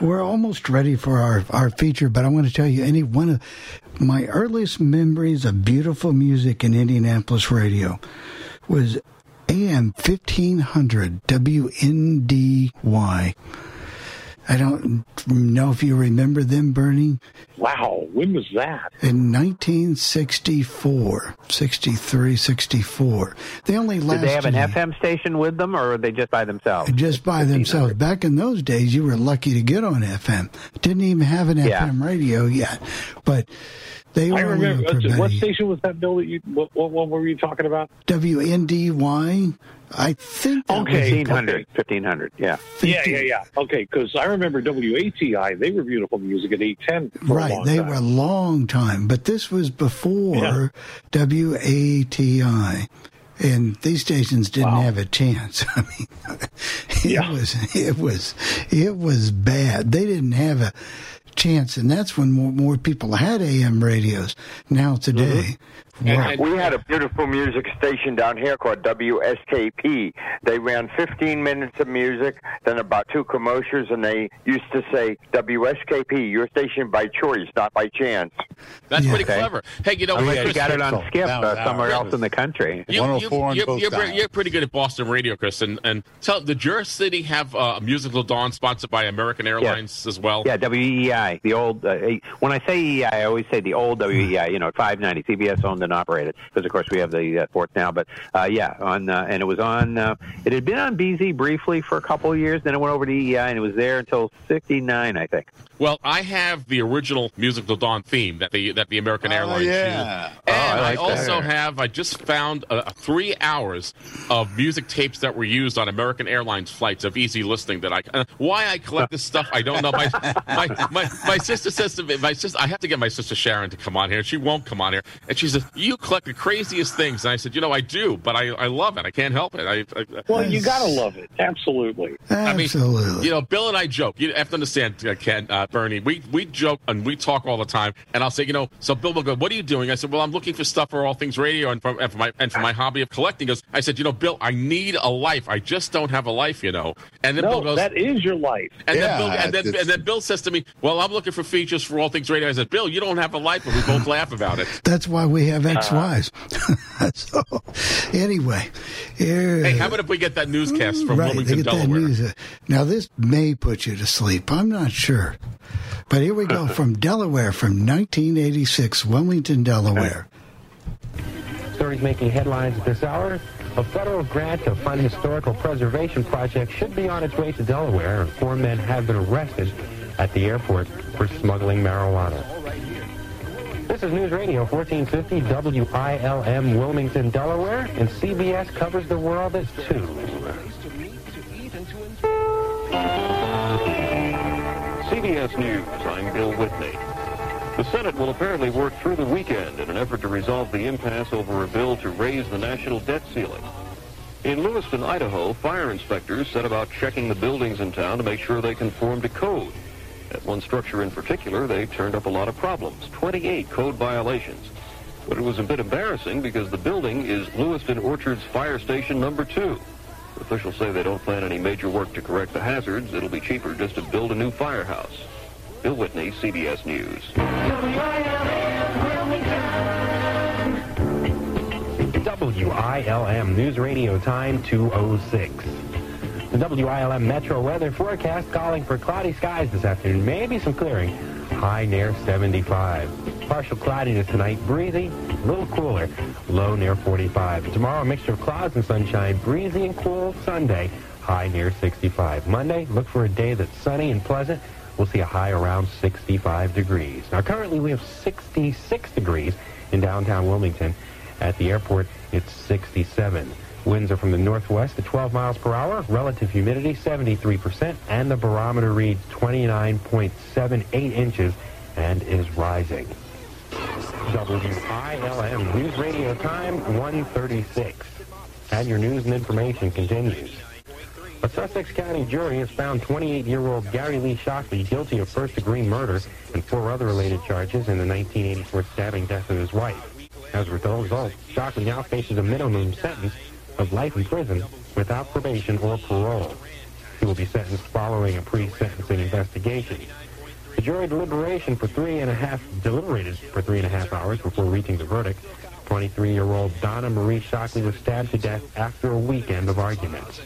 [SPEAKER 3] We're almost ready for our, our feature, but I want to tell you any one of my earliest memories of beautiful music in Indianapolis radio was AM 1500 WNDY. I don't know if you remember them, Bernie.
[SPEAKER 5] Wow, when was that?
[SPEAKER 3] In 1964, 63, 64. They only lasted.
[SPEAKER 4] Did they have an FM station with them, or were they just by themselves?
[SPEAKER 3] just by themselves. Back in those days, you were lucky to get on FM. Didn't even have an
[SPEAKER 4] Yeah.
[SPEAKER 3] FM radio yet, but they were
[SPEAKER 5] I remember. What, what station was that, Bill? That you what, what, what were you talking about?
[SPEAKER 3] WNDY. I think that
[SPEAKER 5] Okay.
[SPEAKER 3] was
[SPEAKER 4] 1500, 1500, yeah.
[SPEAKER 5] Yeah, yeah, yeah. Okay, because I remember WATI. They were beautiful music at eight ten.
[SPEAKER 3] right. They were a long time, but this was before WATI. And these stations didn't
[SPEAKER 5] Wow.
[SPEAKER 3] have a chance. *laughs* I mean, it
[SPEAKER 5] Yeah.
[SPEAKER 3] was it was it was bad. They didn't have a chance, and that's when more, more people had AM radios. Now today, mm-hmm. Wow.
[SPEAKER 9] We had a beautiful music station down here called WSKP. They ran 15 minutes of music, then about two commercials, and they used to say, WSKP, your station by choice, not by chance.
[SPEAKER 1] That's pretty
[SPEAKER 4] Okay.
[SPEAKER 1] clever. Hey, you know,
[SPEAKER 4] Unless
[SPEAKER 1] Chris,
[SPEAKER 4] you got it on skip
[SPEAKER 7] was
[SPEAKER 4] uh, somewhere
[SPEAKER 7] ours.
[SPEAKER 4] else in the country.
[SPEAKER 1] You,
[SPEAKER 7] 104 on
[SPEAKER 1] you,
[SPEAKER 7] both
[SPEAKER 1] you're, you're, you're pretty good at Boston radio, Chris. And, and tell, did your city have uh, a Music 'Til Dawn sponsored by American Airlines as well?
[SPEAKER 4] Yeah, WEI, the old. Uh, when I say EI, I always say the old WEI. You know, 590, CBS owned and operated. Because of course we have the uh, fourth now. But uh, yeah, on uh, and it was on. Uh, it had been on BZ briefly for a couple of years. Then it went over to EI, and it was there until '69, I think.
[SPEAKER 1] Well, I have the original Music 'Til Dawn theme that the that the American
[SPEAKER 7] Oh,
[SPEAKER 1] Airlines
[SPEAKER 7] yeah.
[SPEAKER 1] used, and
[SPEAKER 4] Oh, I
[SPEAKER 1] I,
[SPEAKER 4] like
[SPEAKER 1] also
[SPEAKER 4] that.
[SPEAKER 1] have. I just found uh, three hours of music tapes that were used on American Airlines flights of easy listening. That I uh, why I collect this stuff, I don't know. My my, my my sister says to me, my sister, I have to get my sister Sharon to come on here. She won't come on here, and she says, "You collect the craziest things." And I said, "You know, I do, but I I love it. I can't help it. I, I
[SPEAKER 5] Well, you gotta love it. Absolutely.
[SPEAKER 1] I mean,
[SPEAKER 3] Absolutely.
[SPEAKER 1] you know, Bill and I joke. You have to understand, uh, Ken, uh, Bernie. We we joke and we talk all the time. And I'll say, you know, so Bill will go, "What are you doing?" I said, "Well, I'm looking for stuff for all things radio and for, and for my and for my hobby of collecting." He Goes, I said, "You know, Bill, I need a life. I just don't have a life, you know." And then
[SPEAKER 5] No,
[SPEAKER 1] Bill goes,
[SPEAKER 5] that is your life.
[SPEAKER 1] and
[SPEAKER 7] Yeah,
[SPEAKER 1] then Bill, and then, and then Bill says to me, "Well, I'm looking for features for all things radio." I said, "Bill, you don't have a life," and we both laugh about it.
[SPEAKER 3] That's why we have
[SPEAKER 1] Uh,
[SPEAKER 3] ex-wives. *laughs* so, anyway, here,
[SPEAKER 1] Hey, how about if we get that newscast from
[SPEAKER 3] right,
[SPEAKER 1] Wilmington,
[SPEAKER 3] get that
[SPEAKER 1] Delaware?
[SPEAKER 3] news. Now, this may put you to sleep. I'm not sure, but here we go *laughs* from Delaware, from 1986, Wilmington, Delaware.
[SPEAKER 12] Stories making headlines at this hour. A federal grant to fund historical preservation projects should be on its way to Delaware, and four men have been arrested at the airport for smuggling marijuana. This is News Radio 1450 WILM Wilmington, Delaware, and CBS covers the world at 2.
[SPEAKER 13] CBS News, I'm Bill Whitney. The Senate will apparently work through the weekend in an effort to resolve the impasse over a bill to raise the national debt ceiling. In Lewiston, Idaho, fire inspectors set about checking the buildings in town to make sure they conform to code. At one structure in particular, they turned up a lot of problems, 28 code violations. But it was a bit embarrassing because the building is Lewiston Orchards Fire Station number two. Officials say they don't plan any major work to correct the hazards. It'll be cheaper just to build a new firehouse. Bill Whitney, CBS News.
[SPEAKER 12] WILM News Radio Time 206. The WILM Metro weather forecast calling for cloudy skies this afternoon. Maybe some clearing. High near 75. Partial cloudiness tonight. Breezy, a little cooler. Low near 45. Tomorrow, a mixture of clouds and sunshine. Breezy and cool Sunday. High near 65. Monday, look for a day that's sunny and pleasant. We'll see a high around 65 degrees. Now, currently we have 66 degrees in downtown Wilmington. At the airport, it's 67. Winds are from the northwest at 12 miles per hour. Relative humidity 73%, and the barometer reads 29.78 inches and is rising. WILM News Radio Time 136. And your news and information continues. A Sussex County jury has found 28-year-old Gary Lee Shockley guilty of first-degree murder and four other related charges in the 1984 stabbing death of his wife. As a result, Shockley now faces a minimum sentence of life in prison without probation or parole. He will be sentenced following a pre-sentencing investigation. The jury deliberation for three and a half deliberated for three and a half hours before reaching the verdict. 23-year-old Donna Marie Shockley was stabbed to death after a weekend of arguments.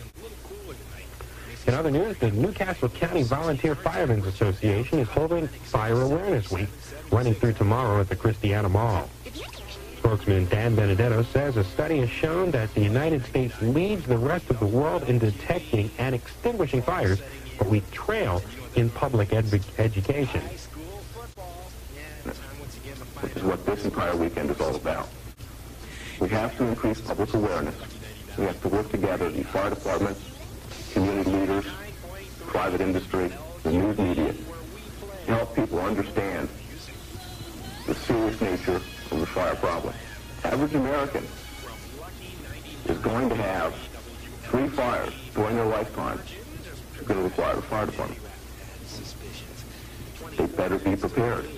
[SPEAKER 12] In other news, the New Castle County Volunteer Firemen's Association is holding Fire Awareness Week, running through tomorrow at the Christiana Mall. Spokesman Dan Benedetto says a study has shown that the United States leads the rest of the world in detecting and extinguishing fires, but we trail in public ed- education.
[SPEAKER 14] which is what this entire weekend is all about. We have to increase public awareness. We have to work together, the fire departments, community leaders, private industry, the news media, to help people understand the serious nature of the fire problem. Average American is going to have three fires during their lifetime. Going to the fire department. they better be prepared.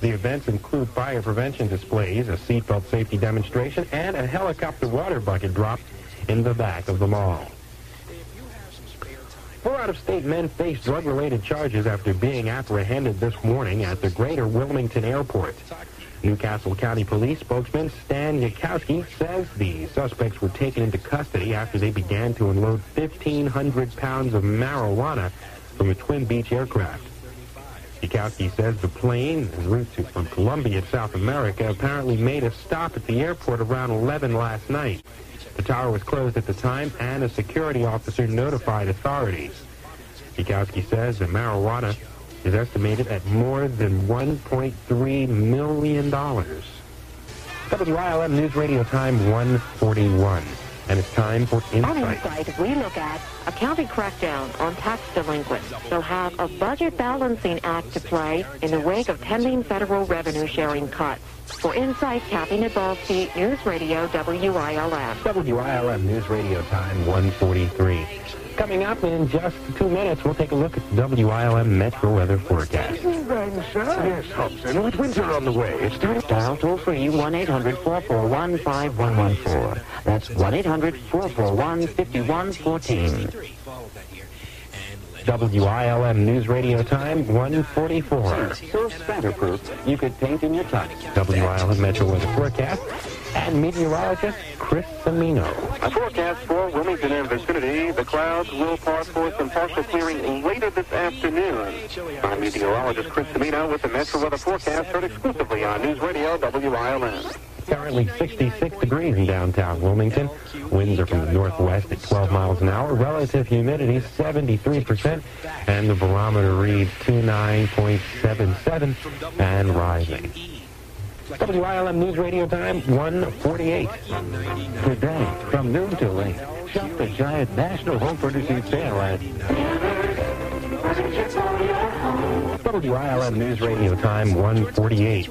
[SPEAKER 12] The events include fire prevention displays, a seatbelt safety demonstration, and a helicopter water bucket drop in the back of the mall. Four out-of-state men face drug-related charges after being apprehended this morning at the Greater Wilmington Airport. New Castle County Police spokesman Stan Yakowski says the suspects were taken into custody after they began to unload 1,500 pounds of marijuana from a Twin Beech aircraft. Yakowski says the plane, en route to, from Colombia to South America, apparently made a stop at the airport around 11 last night. The tower was closed at the time, and a security officer notified authorities. Yakowski says the marijuana is estimated at more than $1.3 million. WILM News Radio Time 141. And it's time for Insight.
[SPEAKER 15] On
[SPEAKER 12] Insight.
[SPEAKER 15] Insight, we look at a county crackdown on tax delinquents. They'll have a budget balancing act to play in the wake of pending federal revenue sharing cuts. For Insight, Kathy Nabalski, News Radio WILM.
[SPEAKER 12] WILM News Radio Time 143. Coming up in just two minutes, we'll take a look at the WILM Metro Weather Forecast.
[SPEAKER 16] Rain, sir. Yes, Hobson. With winter on the way, it's time.
[SPEAKER 15] Dial toll free 1 800 441 5114. That's 1 800 441 5114.
[SPEAKER 12] WILM News Radio Time 144. So spatterproof, you could paint in your touch. WILM Metro Weather Forecast and meteorologist Chris Semino.
[SPEAKER 17] A forecast for Wilmington and vicinity. The clouds will part for some partial clearing later this afternoon. I'm meteorologist Chris Semino with the Metro Weather Forecast heard exclusively on News Radio WILM.
[SPEAKER 12] Currently 66 degrees in downtown Wilmington. Winds are from the northwest at 12 miles an hour. Relative humidity 73%. And the barometer reads 29.77 and rising. WILM News Radio Time 148. Today, from noon till late, shop the giant National Home Furnishing Sale at WILM News Radio Time 148.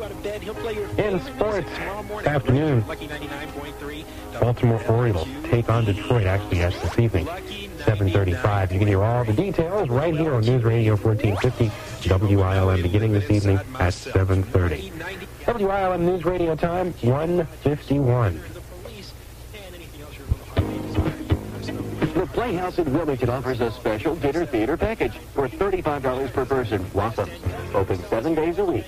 [SPEAKER 12] In sports, afternoon, Baltimore Orioles take on Detroit, actually, that's this evening, 7.35. You can hear all the details right here on News Radio 1450, WILM, beginning this evening at 7.30. WILM News Radio Time 151.
[SPEAKER 13] The Playhouse in Wilmington offers a special dinner theater package for $35 per person. Wassums. Open seven days a week.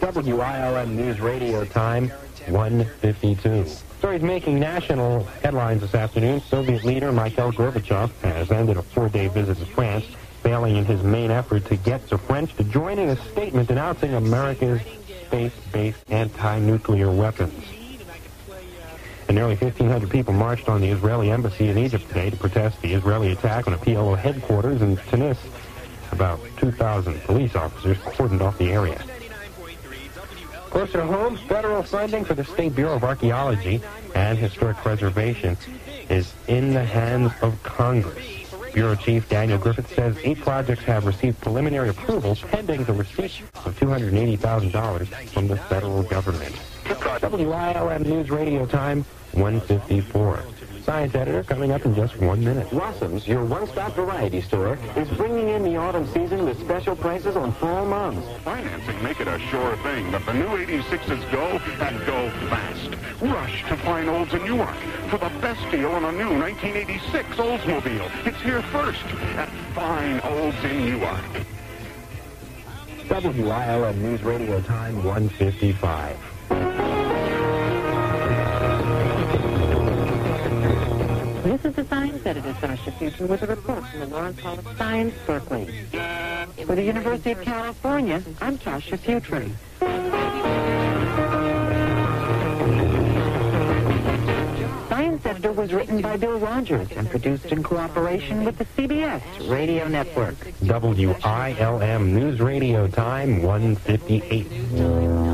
[SPEAKER 12] WILM News Radio Time 152. Stories making national headlines this afternoon. Soviet leader Mikhail Gorbachev has ended a four-day visit to France, failing in his main effort to get the French to join in a statement denouncing America's space-based anti-nuclear weapons. And nearly 1,500 people marched on the Israeli embassy in Egypt today to protest the Israeli attack on a PLO headquarters in Tunis. About 2,000 police officers cordoned off the area. Closer to home, federal funding for the State Bureau of Archaeology and Historic Preservation is in the hands of Congress. Bureau Chief Daniel Griffith says eight projects have received preliminary approval pending the receipt of $280,000 from the federal government. WILM News Radio Time, 154. Science editor coming up in just one minute.
[SPEAKER 13] Wassums, your one-stop variety store, is bringing in the autumn season with special prices on fall mums.
[SPEAKER 18] Financing make it a sure thing, but the new 86s go and go fast. Rush to find Olds in Newark for the best deal on a new 1986 Oldsmobile. It's here first at Fine Olds in Newark.
[SPEAKER 12] WILM News Radio Time, 155.
[SPEAKER 15] This is the Science Editor, Sasha Future, with a report from the Lawrence Hall of Science, Berkeley. For the University of California, I'm Tasha Futre. Science Editor was written by Bill Rogers and produced in cooperation with the CBS Radio Network.
[SPEAKER 12] WILM News Radio Time, 158.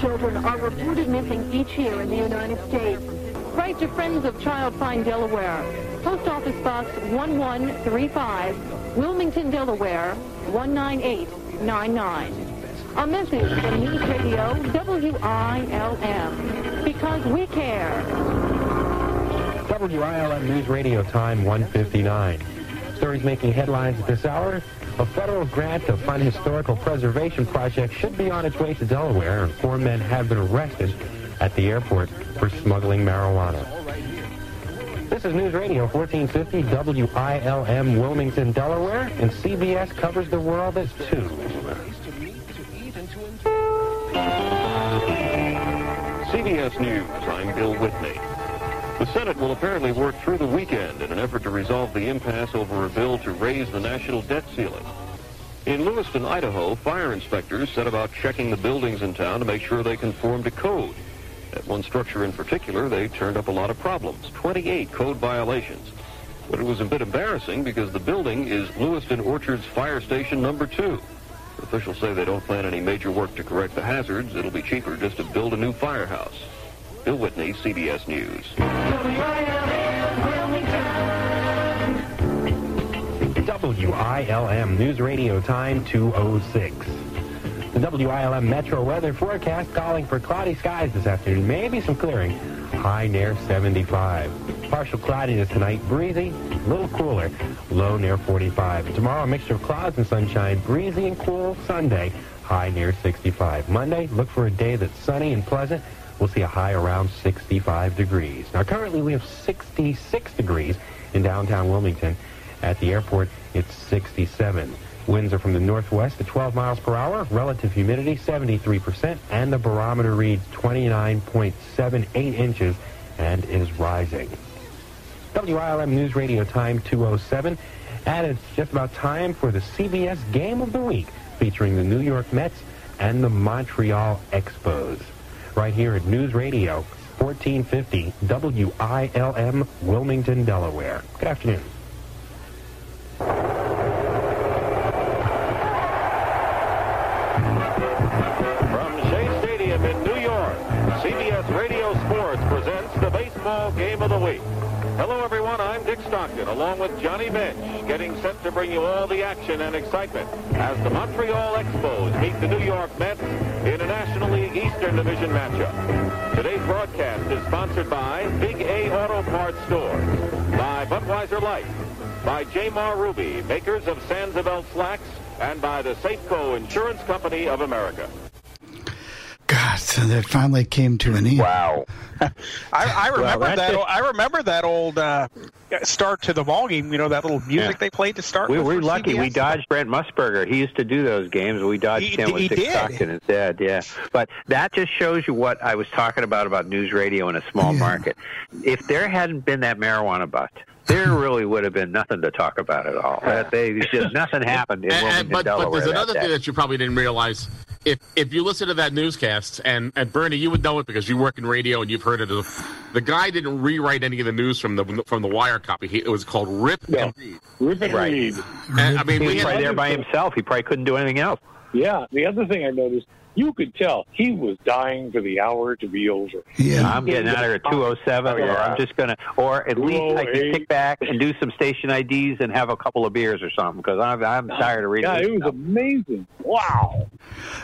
[SPEAKER 19] Children are reported missing each year in the United States. Write to Friends of Child Find Delaware. Post Office Box 1135, Wilmington, Delaware 19899. A message from News Radio WILM. Because we care.
[SPEAKER 12] WILM News Radio time 159. Stories making headlines at this hour. A federal grant to fund historical preservation projects should be on its way to Delaware, and four men have been arrested at the airport for smuggling marijuana. This is News Radio 1450 WILM Wilmington, Delaware, and CBS covers the world at 2.
[SPEAKER 13] CBS News, I'm Bill Whitney. The Senate will apparently work through the weekend in an effort to resolve the impasse over a bill to raise the national debt ceiling. In Lewiston, Idaho, fire inspectors set about checking the buildings in town to make sure they conform to code. At one structure in particular, they turned up a lot of problems, 28 code violations. But it was a bit embarrassing because the building is Lewiston Orchards Fire Station number two. Officials say they don't plan any major work to correct the hazards. It'll be cheaper just to build a new firehouse. Bill Whitney, CBS News.
[SPEAKER 12] WILM News Radio time 206. The WILM Metro weather forecast calling for cloudy skies this afternoon. Maybe some clearing. High near 75. Partial cloudiness tonight. Breezy, a little cooler. Low near 45. Tomorrow, a mixture of clouds and sunshine. Breezy and cool Sunday. High near 65. Monday, look for a day that's sunny and pleasant. We'll see a high around 65 degrees. Now, currently we have 66 degrees in downtown Wilmington. At the airport, it's 67. Winds are from the northwest at 12 miles per hour, relative humidity 73%, and the barometer reads 29.78 inches and is rising. WILM News Radio time 207, and it's just about time for the CBS Game of the Week, featuring the New York Mets and the Montreal Expos. Right here at News Radio 1450 WILM Wilmington, Delaware. Good afternoon.
[SPEAKER 13] From Shea Stadium in New York, CBS Radio Sports presents the baseball game of the week. Hello, everyone. I'm Dick Stockton, along with Johnny Bench, getting set to bring you all the action and excitement as the Montreal Expos meet the New York Mets in a National League Eastern Division matchup. Today's broadcast is sponsored by Big A Auto Parts Stores, by Budweiser Light, by Jaymar-Ruby, makers of Sansabelt slacks, and by the Safeco Insurance Company of America.
[SPEAKER 3] God, so that finally came to an end.
[SPEAKER 9] Wow. *laughs*
[SPEAKER 6] I, I remember
[SPEAKER 4] that's
[SPEAKER 6] that.
[SPEAKER 4] it.
[SPEAKER 6] I remember that old uh, start to the ball game. You know that little music
[SPEAKER 4] Yeah.
[SPEAKER 6] they played to start.
[SPEAKER 4] We
[SPEAKER 6] with
[SPEAKER 4] were
[SPEAKER 6] for
[SPEAKER 4] lucky. We dodged Brent Musburger. He used to do those games. We dodged
[SPEAKER 6] He-
[SPEAKER 4] him with
[SPEAKER 6] he
[SPEAKER 4] Dick
[SPEAKER 6] did.
[SPEAKER 4] Stockton instead. Yeah, but that just shows you what I was talking about about news radio in a small market. If there hadn't been that marijuana bust, there *laughs* really would have been nothing to talk about at all. That they just nothing happened in
[SPEAKER 1] And-
[SPEAKER 4] Wilmington,
[SPEAKER 1] and- but, but there's
[SPEAKER 4] that
[SPEAKER 1] another
[SPEAKER 4] day.
[SPEAKER 1] thing that you probably didn't realize. If if you listen to that newscast, and, and Bernie, you would know it because you work in radio and you've heard it. The guy didn't rewrite any of the news from the from the wire copy. He, it was called Rip and Read.
[SPEAKER 5] Rip and
[SPEAKER 4] Right.
[SPEAKER 5] read.
[SPEAKER 1] And, I mean,
[SPEAKER 4] he
[SPEAKER 1] we
[SPEAKER 4] was probably there by himself. He probably couldn't do anything else.
[SPEAKER 5] Yeah. The other thing I noticed, you could tell he was dying for the hour to be over.
[SPEAKER 3] Yeah.
[SPEAKER 4] I'm getting out of here at 207,
[SPEAKER 5] Oh,
[SPEAKER 4] or I'm just going to, or at least I can
[SPEAKER 5] 208.
[SPEAKER 4] kick back and do some station IDs and have a couple of beers or something because I'm, I'm tired of reading.
[SPEAKER 5] Yeah, it was
[SPEAKER 4] stuff.
[SPEAKER 5] amazing. Wow.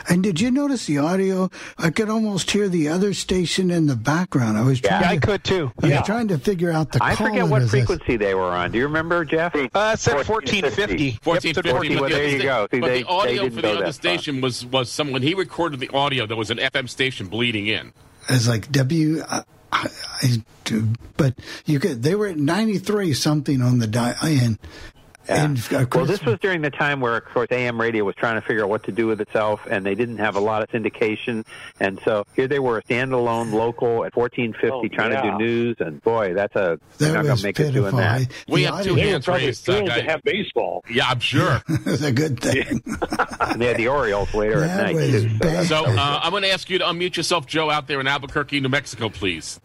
[SPEAKER 3] And did you notice the audio? I could almost hear the other station in the background. I was trying.
[SPEAKER 6] Yeah, I could too.
[SPEAKER 3] I was trying to figure out the.
[SPEAKER 4] I forget what
[SPEAKER 3] as I-
[SPEAKER 4] frequency they were on. Do you remember, Jeff?
[SPEAKER 6] Uh, it said 1450.
[SPEAKER 1] 1450.
[SPEAKER 4] Well, there you go. See,
[SPEAKER 1] but
[SPEAKER 4] they-
[SPEAKER 1] the audio
[SPEAKER 4] didn't
[SPEAKER 1] for the other
[SPEAKER 4] that far.
[SPEAKER 1] station was was some when he recorded the audio. There was an FM station bleeding in.
[SPEAKER 3] As like W. I, I, I but you could. They were at ninety three something on the dial. And,
[SPEAKER 4] Yeah.
[SPEAKER 3] and of
[SPEAKER 4] well, this was during the time where, of course, AM radio was trying to figure out what to do with itself, and they didn't have a lot of syndication. And so here they were, a standalone local at 1450,
[SPEAKER 5] Oh,
[SPEAKER 4] trying
[SPEAKER 5] yeah.
[SPEAKER 4] to do news. And boy, that's a they're
[SPEAKER 3] that
[SPEAKER 4] not going to make it doing that.
[SPEAKER 1] We
[SPEAKER 3] the
[SPEAKER 1] have two
[SPEAKER 3] audio-
[SPEAKER 5] They were
[SPEAKER 1] hands
[SPEAKER 5] probably
[SPEAKER 1] raised. uh,
[SPEAKER 5] to have baseball.
[SPEAKER 1] Yeah, I'm sure. *laughs*
[SPEAKER 3] it's a good thing. *laughs*
[SPEAKER 4] and they had the Orioles later
[SPEAKER 3] That
[SPEAKER 4] at night
[SPEAKER 3] was
[SPEAKER 4] too. So
[SPEAKER 1] So uh, I'm going to ask you to unmute yourself, Joe, out there in Albuquerque, New Mexico, please.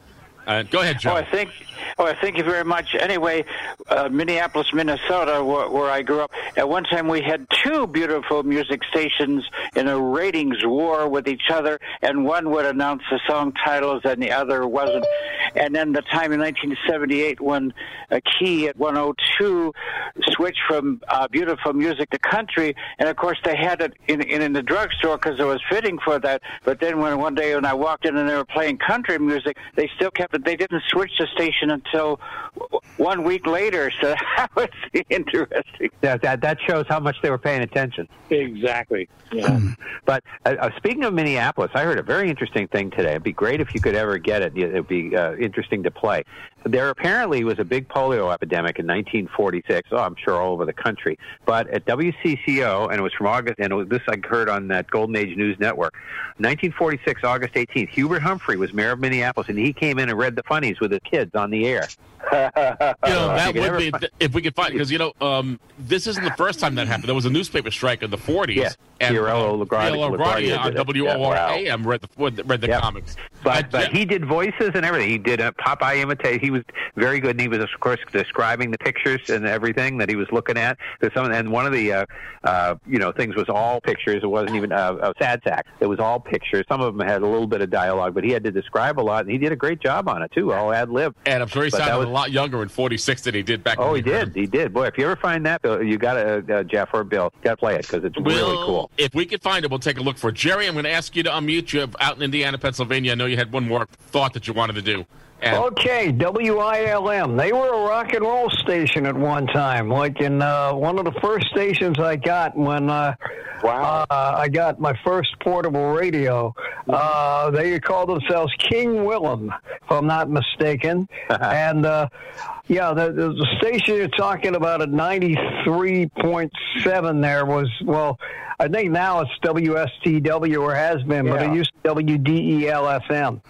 [SPEAKER 1] Uh, go ahead, Joe.
[SPEAKER 20] Oh, I think. Oh, thank you very much. Anyway, uh, Minneapolis, Minnesota, where, where I grew up. At one time, we had two beautiful music stations in a ratings war with each other, and one would announce the song titles, and the other wasn't. and then the time in 1978 when a key at 102 switched from uh, beautiful music to country, and of course they had it in in, in the drugstore because it was fitting for that. But then when one day when I walked in and they were playing country music, they still kept it. They didn't switch the station until one week later. So *laughs* that was interesting.
[SPEAKER 4] That, that that shows how much they were paying attention.
[SPEAKER 5] Exactly. Yeah.
[SPEAKER 4] Mm. But uh, uh, speaking of Minneapolis, I heard a very interesting thing today. It'd be great if you could ever get it. It'd be uh, interesting to play. There apparently was a big polio epidemic in 1946. Oh, I'm sure all over the country. But at WCCO, and it was from August, and it was, this I heard on that Golden Age News Network. 1946, August 18th, Hubert Humphrey was mayor of Minneapolis, and he came in and read the funnies with his kids on the air. *laughs*
[SPEAKER 1] You know, that
[SPEAKER 4] You
[SPEAKER 1] would be
[SPEAKER 4] fi-
[SPEAKER 1] if we could find because you know um, this isn't the first time that happened. There was a newspaper strike in the 40s.
[SPEAKER 4] Yeah,
[SPEAKER 1] and
[SPEAKER 4] Fiorello LaGuardia- LaGuardia
[SPEAKER 1] LaGuardia on
[SPEAKER 4] did it.
[SPEAKER 1] WOR
[SPEAKER 4] Yeah, wow.
[SPEAKER 1] Read the read the comics.
[SPEAKER 4] But but he did voices and everything. He did a Popeye imitate. He was very good, and he was of course describing the pictures and everything that he was looking at. There's some, and one of the uh, uh, you know things was all pictures. It wasn't even uh, a sad sack. It was all pictures. Some of them had a little bit of dialogue, but he had to describe a lot, and he did a great job on it too. All ad lib.
[SPEAKER 1] And I'm sure he
[SPEAKER 4] But
[SPEAKER 1] sounded
[SPEAKER 4] was-
[SPEAKER 1] a lot younger in 46 than he did back.
[SPEAKER 4] Oh, he did. He did. Boy, if you ever find that, Bill, you got to uh, Jeff or Bill, got to play it because it's really
[SPEAKER 1] We'll-
[SPEAKER 4] cool.
[SPEAKER 1] If we can find it, we'll take a look for it. Jerry, I'm going to ask you to unmute you out in Indiana, Pennsylvania. I know you had one more thought that you wanted to do. And
[SPEAKER 11] Okay, WILM. They were a rock and roll station at one time, like in uh, one of the first stations I got when uh, uh, I got my first portable radio. Uh, they called themselves King Willem, if I'm not mistaken. *laughs* and uh, yeah, the, the, the station you're talking about at 93.7 there was, well, I think now it's WSTW or has been, but it used to be WDEL FM.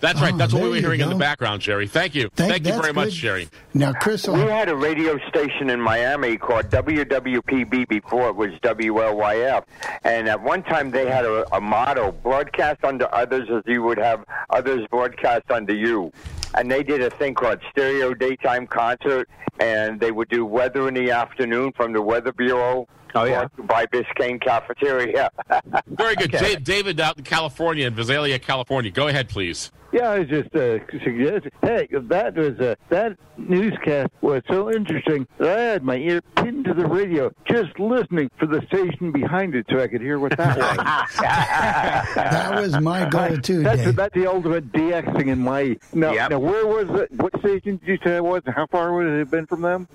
[SPEAKER 1] That's right.
[SPEAKER 3] Oh,
[SPEAKER 1] That's what we were
[SPEAKER 3] you
[SPEAKER 1] hearing in the background, Jerry. Thank you.
[SPEAKER 3] Thank-
[SPEAKER 1] Thank, you
[SPEAKER 3] that's
[SPEAKER 1] very much,
[SPEAKER 3] good.
[SPEAKER 1] Jerry.
[SPEAKER 3] Now, Chris,
[SPEAKER 9] We had a radio station in Miami called WWPB before it was WLYF. And at one time they had a, a motto broadcast under others as you would have others broadcast under you. And they did a thing called Stereo Daytime Concert. And they would do weather in the afternoon from the Weather Bureau.
[SPEAKER 4] Oh, yeah.
[SPEAKER 9] By Biscayne Cafeteria. *laughs*
[SPEAKER 1] Very good. Da- David out in California, in Visalia, California. Go ahead, please.
[SPEAKER 21] Yeah, I was just uh, suggesting. Hey, that was uh, that newscast was so interesting that I had my ear pinned to the radio, just listening for the station behind it, so I could hear what that was. *laughs*
[SPEAKER 3] that was my goal too,
[SPEAKER 21] that's
[SPEAKER 3] Dave.
[SPEAKER 21] that's the ultimate DXing in my. Now,
[SPEAKER 4] Yep.
[SPEAKER 21] now, where was it? What station did you say it was? and How far would it have been from them?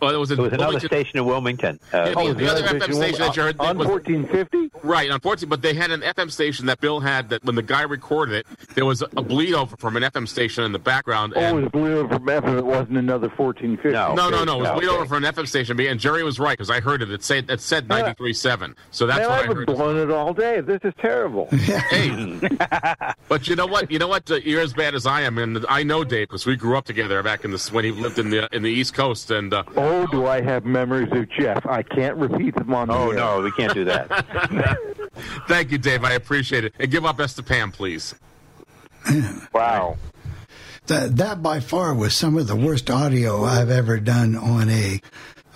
[SPEAKER 1] Well, there was, a,
[SPEAKER 4] It was another
[SPEAKER 1] Wilmington-
[SPEAKER 4] station in Wilmington. Uh,
[SPEAKER 1] Yeah,
[SPEAKER 21] Oh,
[SPEAKER 1] the, the other FM
[SPEAKER 21] station
[SPEAKER 1] station that you heard
[SPEAKER 21] on 1450.
[SPEAKER 1] right. Unfortunately, but they had an FM station that Bill had that when the guy recorded it, there was a bleed over from an FM station in the background.
[SPEAKER 21] Oh,
[SPEAKER 1] and
[SPEAKER 21] it was blue over from FM. It wasn't another 1450.
[SPEAKER 4] No.
[SPEAKER 1] no, no, no, it was
[SPEAKER 4] No,
[SPEAKER 1] bleed
[SPEAKER 4] okay.
[SPEAKER 1] over from an FM station. And Jerry was right because I heard it. It said it said
[SPEAKER 21] Yeah.
[SPEAKER 1] 93.7. So that's
[SPEAKER 21] Man,
[SPEAKER 1] what
[SPEAKER 21] I've
[SPEAKER 1] I
[SPEAKER 21] been
[SPEAKER 1] heard.
[SPEAKER 21] blowing it all day. This is terrible. *laughs*
[SPEAKER 1] Hey, *laughs* but you know what? You know what? Uh, you're as bad as I am, and I know Dave because we grew up together back in the when he lived in the in the East Coast. And uh,
[SPEAKER 21] Oh, Oh, do I have memories of Jeff? I can't repeat them on
[SPEAKER 4] Oh
[SPEAKER 21] the air.
[SPEAKER 4] no, we can't do that. *laughs*
[SPEAKER 1] thank you, Dave. I appreciate it. And give my best to Pam, please.
[SPEAKER 9] wow.
[SPEAKER 3] that, that by far was some of the worst audio I've ever done on a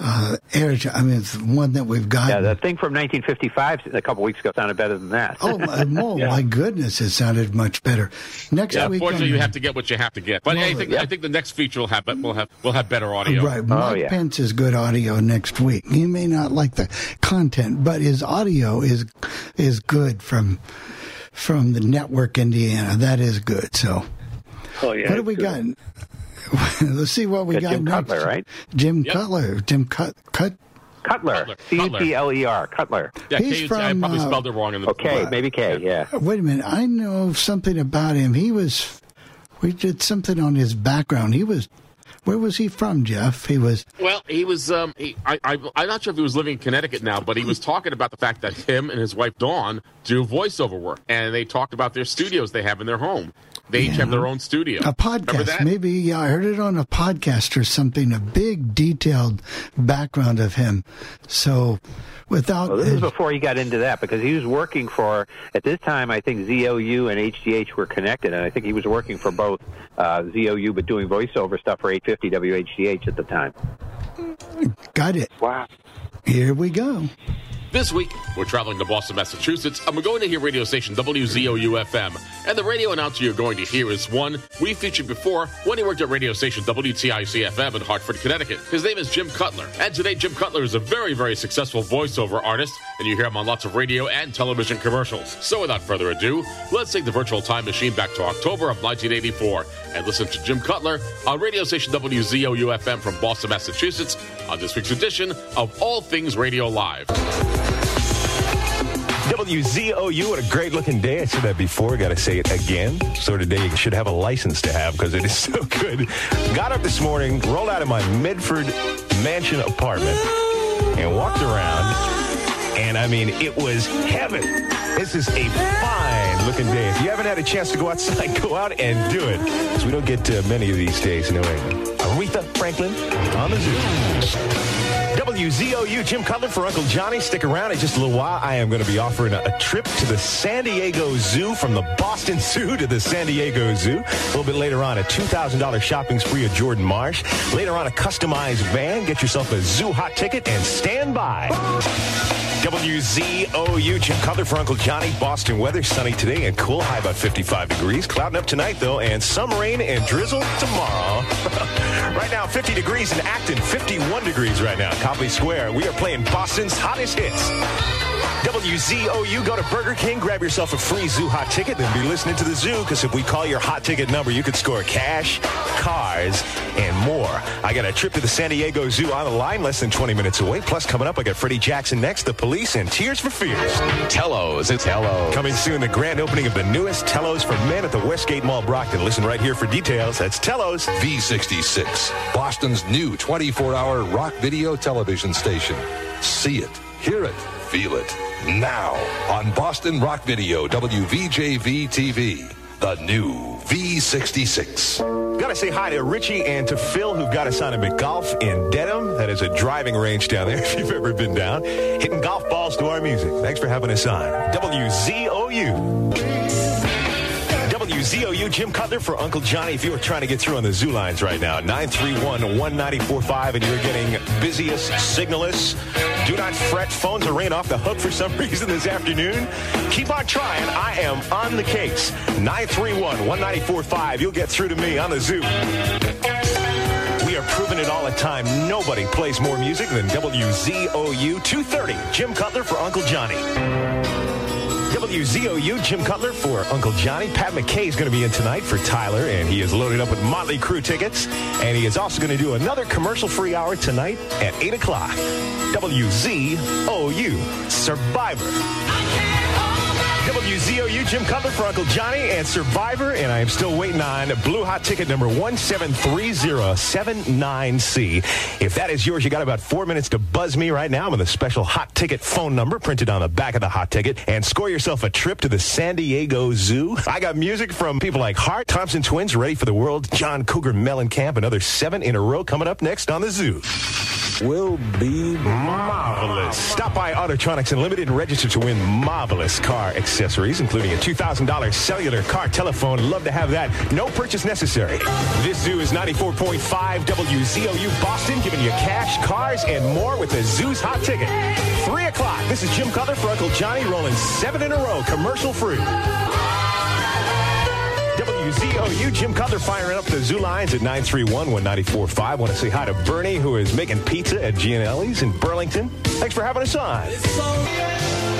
[SPEAKER 3] uh, air. I mean, it's one that we've got.
[SPEAKER 4] yeah, the thing from 1955 a couple weeks ago sounded better than that.
[SPEAKER 3] Oh, my, *laughs* oh my goodness! It sounded much better. Next
[SPEAKER 1] Yeah,
[SPEAKER 3] week,
[SPEAKER 1] unfortunately, you have to get what you have to get. But
[SPEAKER 3] Well,
[SPEAKER 1] I think
[SPEAKER 3] yeah.
[SPEAKER 1] I think the next feature will have we'll have we'll have better audio.
[SPEAKER 3] Right. Mike
[SPEAKER 4] yeah.
[SPEAKER 3] Pence is good audio next week. He may not like the content, but his audio is is good from from the network Indiana. That is good. So
[SPEAKER 5] Oh yeah.
[SPEAKER 3] what do we got? *laughs* Let's see what we
[SPEAKER 4] Got
[SPEAKER 3] got
[SPEAKER 4] Jim
[SPEAKER 3] next.
[SPEAKER 4] Cutler, right?
[SPEAKER 3] Jim
[SPEAKER 1] Yep.
[SPEAKER 3] Cutler. Jim Cut Cut.
[SPEAKER 4] Cutler.
[SPEAKER 1] Cutler.
[SPEAKER 4] C U T L E R.
[SPEAKER 1] Yeah,
[SPEAKER 3] He's
[SPEAKER 1] K- I
[SPEAKER 3] from,
[SPEAKER 1] probably
[SPEAKER 3] uh,
[SPEAKER 1] spelled it wrong in the
[SPEAKER 4] Okay, maybe K. Yeah.
[SPEAKER 3] Wait a minute. I know something about him. He was. We did something on his background. He was. Where was he from, Jeff? He was.
[SPEAKER 1] Well, he was. Um, he, I, I, I'm not sure if he was living in Connecticut now, but he was talking about the fact that him and his wife Dawn do voiceover work, and they talked about their studios they have in their home. They each have their own studio.
[SPEAKER 3] A podcast, maybe. Yeah, I heard it on a podcast or something. A big, detailed background of him. So, without
[SPEAKER 4] Well, this is before he got into that because he was working for at this time. I think ZOU and HDH were connected, and I think he was working for both uh, ZOU but doing voiceover stuff for 850 WHDH at the time.
[SPEAKER 3] got it.
[SPEAKER 9] Wow.
[SPEAKER 3] Here we go.
[SPEAKER 1] This week, we're traveling to Boston, Massachusetts, and we're going to hear radio station WZOU FM. And the radio announcer you're going to hear is one we featured before when he worked at radio station WTIC FM in Hartford, Connecticut. His name is Jim Cutler. And today, Jim Cutler is a very, very successful voiceover artist, and you hear him on lots of radio and television commercials. So without further ado, let's take the virtual time machine back to October of 1984 and listen to Jim Cutler on radio station WZOU FM from Boston, Massachusetts on this week's edition of All Things Radio Live.
[SPEAKER 22] WZOU, what a great looking day. I said that before, got to say it again. Sort of day you should have a license to have because it is *laughs* so good. Got up this morning, rolled out of my Medford mansion apartment, and walked around. And I mean, it was heaven. This is a fine looking day. If you haven't had a chance to go outside, *laughs* go out and do it. Because we don't get uh, many of these days in New England. Aretha Franklin on the zoo. WZOU, Jim Cutler for Uncle Johnny. Stick around in just a little while. I am going to be offering a, a, trip to the San Diego Zoo from the Boston *laughs* Zoo to the San Diego Zoo. A little bit later on, a $2,000 shopping spree at Jordan Marsh. Later on, a customized van. Get yourself a zoo hot ticket and stand by. WZOU, Jim Cutler for Uncle Johnny. Boston weather, sunny today and cool, high about 55 degrees. Clouding up tonight, though, and some rain and drizzle tomorrow. *laughs* right now, 50 degrees in Acton, 51 degrees right now. Copley Square. We are playing Boston's hottest hits. WZOU, go to Burger King, grab yourself a free zoo hot ticket, then be listening to the zoo, because if we call your hot ticket number, you could score cash, cars, and more. I got a trip to the San Diego Zoo on the line, less than 20 minutes away. Plus, coming up, I got Freddie Jackson next, the police, and Tears for Fears.
[SPEAKER 23] Tellos, it's Tellos.
[SPEAKER 22] Coming soon, the grand opening of the newest Tellos for Men at the Westgate Mall, Brockton. Listen right here for details. That's Tellos.
[SPEAKER 23] V66, Boston's new 24-hour rock video television station. See it, hear it, feel it. Now on Boston Rock Video, WVJV TV, the new V66.
[SPEAKER 22] Got to say hi to Richie and to Phil, who've got us on a McGolf in Dedham. That is a driving range down there, *laughs* if you've ever been down. Hitting golf balls to our music. Thanks for having us on. WZOU. WZOU, Jim Cutler for Uncle Johnny. If you are trying to get through on the zoo lines right now, 931-1945, and you're getting busiest, signalist, do not fret. Phones are ringing off the hook for some *laughs* reason this afternoon. Keep on trying. I am on the case. 931-1945. You'll get through to me on the zoo. We are proving it all the time. Nobody plays more music than WZOU 230. Jim Cutler for Uncle Johnny. WZOU, Jim Cutler for Uncle Johnny. Pat McKay is going to be in tonight for Tyler, and he is loaded up with Motley Crue tickets. And he is also going to do another commercial-free hour tonight at 8 o'clock. WZOU, Survivor. WZOU, Jim Cutler for Uncle Johnny and Survivor, and I am still waiting on Blue Hot Ticket number 173079C. If that is yours, you got about four minutes to buzz me right now with a special Hot Ticket phone number printed on the back of the Hot Ticket and score yourself a trip to the San Diego Zoo. I got music from people like Heart, Thompson Twins, Ready for the World, John Cougar Mellencamp, another seven in a row coming up next on the Zoo will be marvelous. Stop by Autotronics Unlimited and register to win marvelous car accessories, including a $2,000 cellular car telephone. Love to have that. No purchase necessary. This zoo is 94.5 WZOU Boston, giving you cash, cars, and more with the Zoo's Hot Ticket. 3 o'clock. This is Jim Cutler for Uncle Johnny, rolling seven in a row, commercial free. WZOU, Jim Cutler firing up the zoo lines at 931-1945. Want to say hi to Bernie, who is making pizza at Gianelli's in Burlington. Thanks for having us on.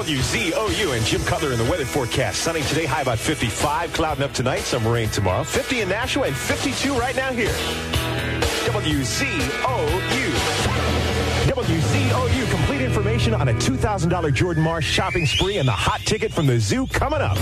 [SPEAKER 22] WZOU and Jim Cutler in the weather forecast. Sunny today, high about 55. Clouding up tonight, some rain tomorrow. 50 in Nashua and 52 right now here. WZOU. WZOU, complete information on a $2,000 Jordan Marsh shopping spree and the hot ticket from the zoo coming up.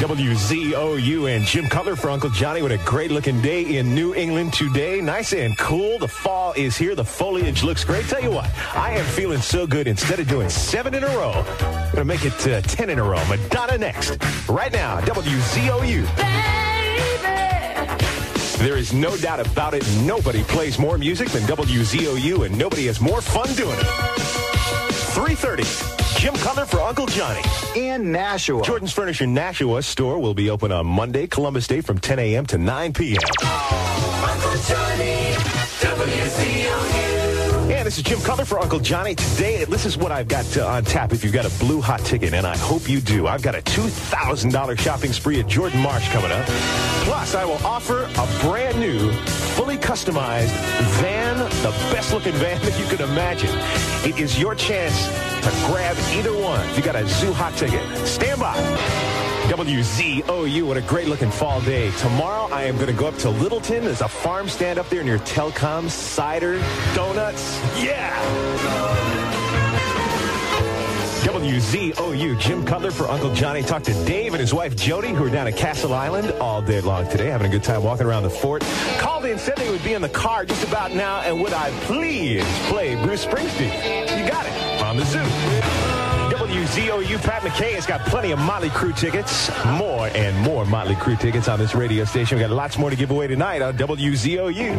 [SPEAKER 22] WZOU and Jim Cutler for Uncle Johnny. What a great looking day in New England today. Nice and cool. The fall is here. The foliage looks great. Tell you what, I am feeling so good. Instead of doing seven in a row, I'm going to make it uh, 10 in a row. Madonna next. Right now, WZOU. There is no doubt about it. Nobody plays more music than WZOU, and nobody has more fun doing it. 3.30. Jim Cutler for Uncle Johnny.
[SPEAKER 24] In Nashua.
[SPEAKER 22] Jordan's Furniture Nashua store will be open on Monday, Columbus Day from 10 a.m. to 9 p.m.
[SPEAKER 24] Uncle Johnny, WZOU.
[SPEAKER 22] this is Jim Cutler for Uncle Johnny. Today, this is what I've got on tap if you've got a blue hot ticket, and I hope you do. I've got a $2,000 shopping spree at Jordan Marsh coming up. Plus, I will offer a brand new, fully customized van, the best looking van *laughs* that you can imagine. It is your chance to grab either one you got a zoo hot ticket. Stand by. WZOU, what a great looking fall day. Tomorrow I am going to go up to Littleton. There's a farm stand up there near Telcom. Cider, donuts. Yeah! WZOU, Jim Cutler for Uncle Johnny. Talked to Dave and his wife Jody, who are down at Castle Island all day long today, having a good time walking around the fort. Called in, said they would be in the car just about now, and would I please play Bruce Springsteen? You got it, on the zoo. WZOU, Pat McKay has got plenty of Motley Crue tickets. More and more Motley Crue tickets on this radio station. we got lots more to give away tonight on WZOU.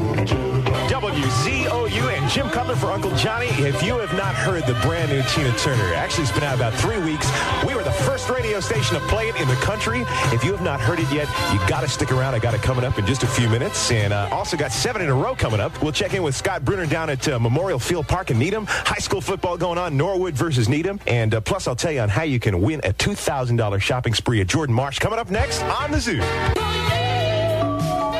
[SPEAKER 22] WZOU and Jim Cutler for Uncle Johnny. If you have not heard the brand new Tina Turner, actually it's been out about three weeks. We were the first radio station to play it in the country. If you have not heard it yet, you got to stick around. I got it coming up in just a few minutes. And uh, also got seven in a row coming up. We'll check in with Scott Brunner down at uh, Memorial Field Park in Needham. High school football going on, Norwood versus Needham. And uh, plus, I'll tell you on how you can win a $2,000 shopping spree at Jordan Marsh. Coming up next on the Zoo.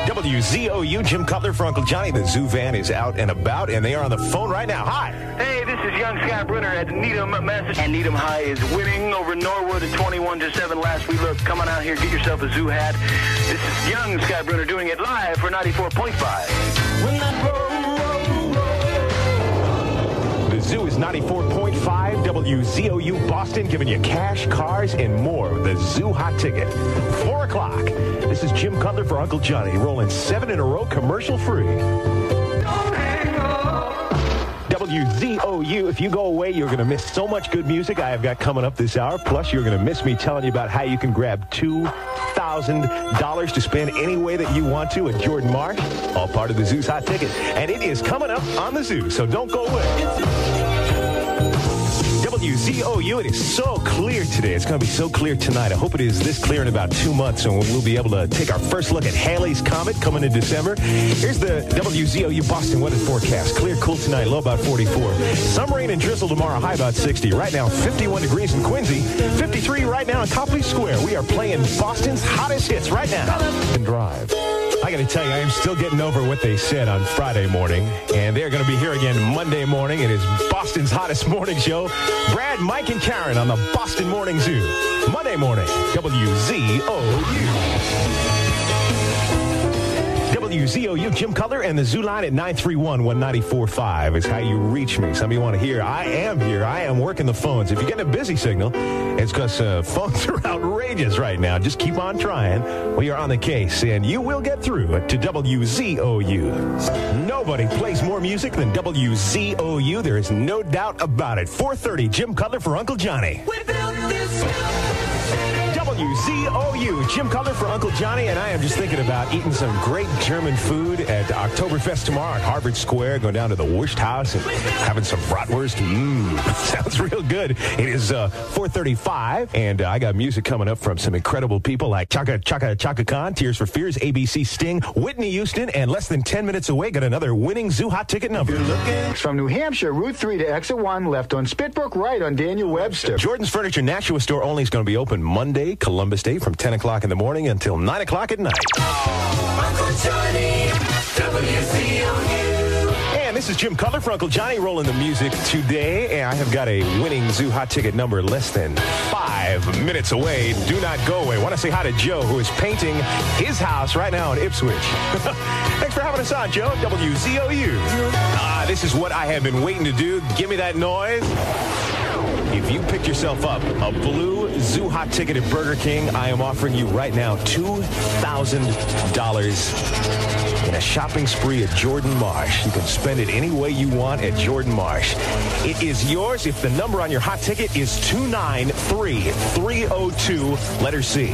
[SPEAKER 22] WZOU, Jim Cutler for Uncle Johnny. The Zoo van is out and about, and they are on the phone right now. Hi.
[SPEAKER 25] Hey, this is young Scott Brunner at Needham, Massachusetts. And Needham High is winning over Norwood at 21 to 7 last week. Look, come on out here, get yourself a zoo hat. This is young Scott Brunner doing it live for 94.5.
[SPEAKER 22] Zoo is 94.5 WZOU Boston, giving you cash, cars, and more. with The Zoo Hot Ticket. 4 o'clock. This is Jim Cutler for Uncle Johnny, rolling seven in a row commercial free. WZOU. If you go away, you're going to miss so much good music I have got coming up this hour. Plus, you're going to miss me telling you about how you can grab $2,000 to spend any way that you want to at Jordan Marsh. All part of the Zoo's Hot Ticket. And it is coming up on the Zoo, so don't go away. WZOU. It is so clear today. It's going to be so clear tonight. I hope it is this clear in about two months, and we'll be able to take our first look at Halley's Comet coming in December. Here's the WZOU Boston weather forecast. Clear, cool tonight, low about 44. Some rain and drizzle tomorrow, high about 60. Right now, 51 degrees in Quincy, 53 right now in Copley Square. We are playing Boston's hottest hits right now. And drive. I got to tell you, I am still getting over what they said on Friday morning, and they're going to be here again Monday morning. It is Boston's hottest morning show. Brad, Mike, and Karen on the Boston Morning Zoo. Monday morning, WZOU. WZOU, Jim Cutler, and the Zoo line at 931-1945 is how you reach me. Some of you want to hear, I am here. I am working the phones. If you're getting a busy signal, it's because uh, *laughs* phones are outrageous right now. Just keep on trying. We are on the case, and you will get through to WZOU. Nobody plays more music than WZOU. There is no doubt about it. 4.30, Jim Cutler for Uncle Johnny. WZOU. Jim Cutler for Uncle Johnny, and I am just thinking about eating some great German food at Oktoberfest tomorrow at Harvard Square, going down to the Wurst House and having some bratwurst. Mmm, *laughs* sounds real good. It is uh, 435, and uh, I got music coming up from some incredible people like Chaka Chaka Chaka Khan, Tears for Fears, ABC Sting, Whitney Houston, and less than 10 minutes away, got another winning Zoo Hot Ticket number.
[SPEAKER 26] From New Hampshire, Route 3 to exit 1, left on Spitbrook, right on Daniel Webster.
[SPEAKER 22] Jordan's Furniture Nashua store only is going to be open Monday, Columbus Day, from 10 o'clock in the morning until 9 o'clock at night.
[SPEAKER 24] Uncle Johnny, WZOU.
[SPEAKER 22] And this is Jim Cutler for Uncle Johnny rolling the music today. And I have got a winning Zoo Hot Ticket number less than five minutes away. Do not go away. want to say hi to Joe, who is painting his house right now in Ipswich. *laughs* Thanks for having us on, Joe. WZOU. Ah, this is what I have been waiting to do. Give me that noise. If you picked yourself up a blue Zoo Hot ticket at Burger King, I am offering you right now $2,000 in a shopping spree at Jordan Marsh. You can spend it any way you want at Jordan Marsh. It is yours if the number on your hot ticket is 293302, letter C.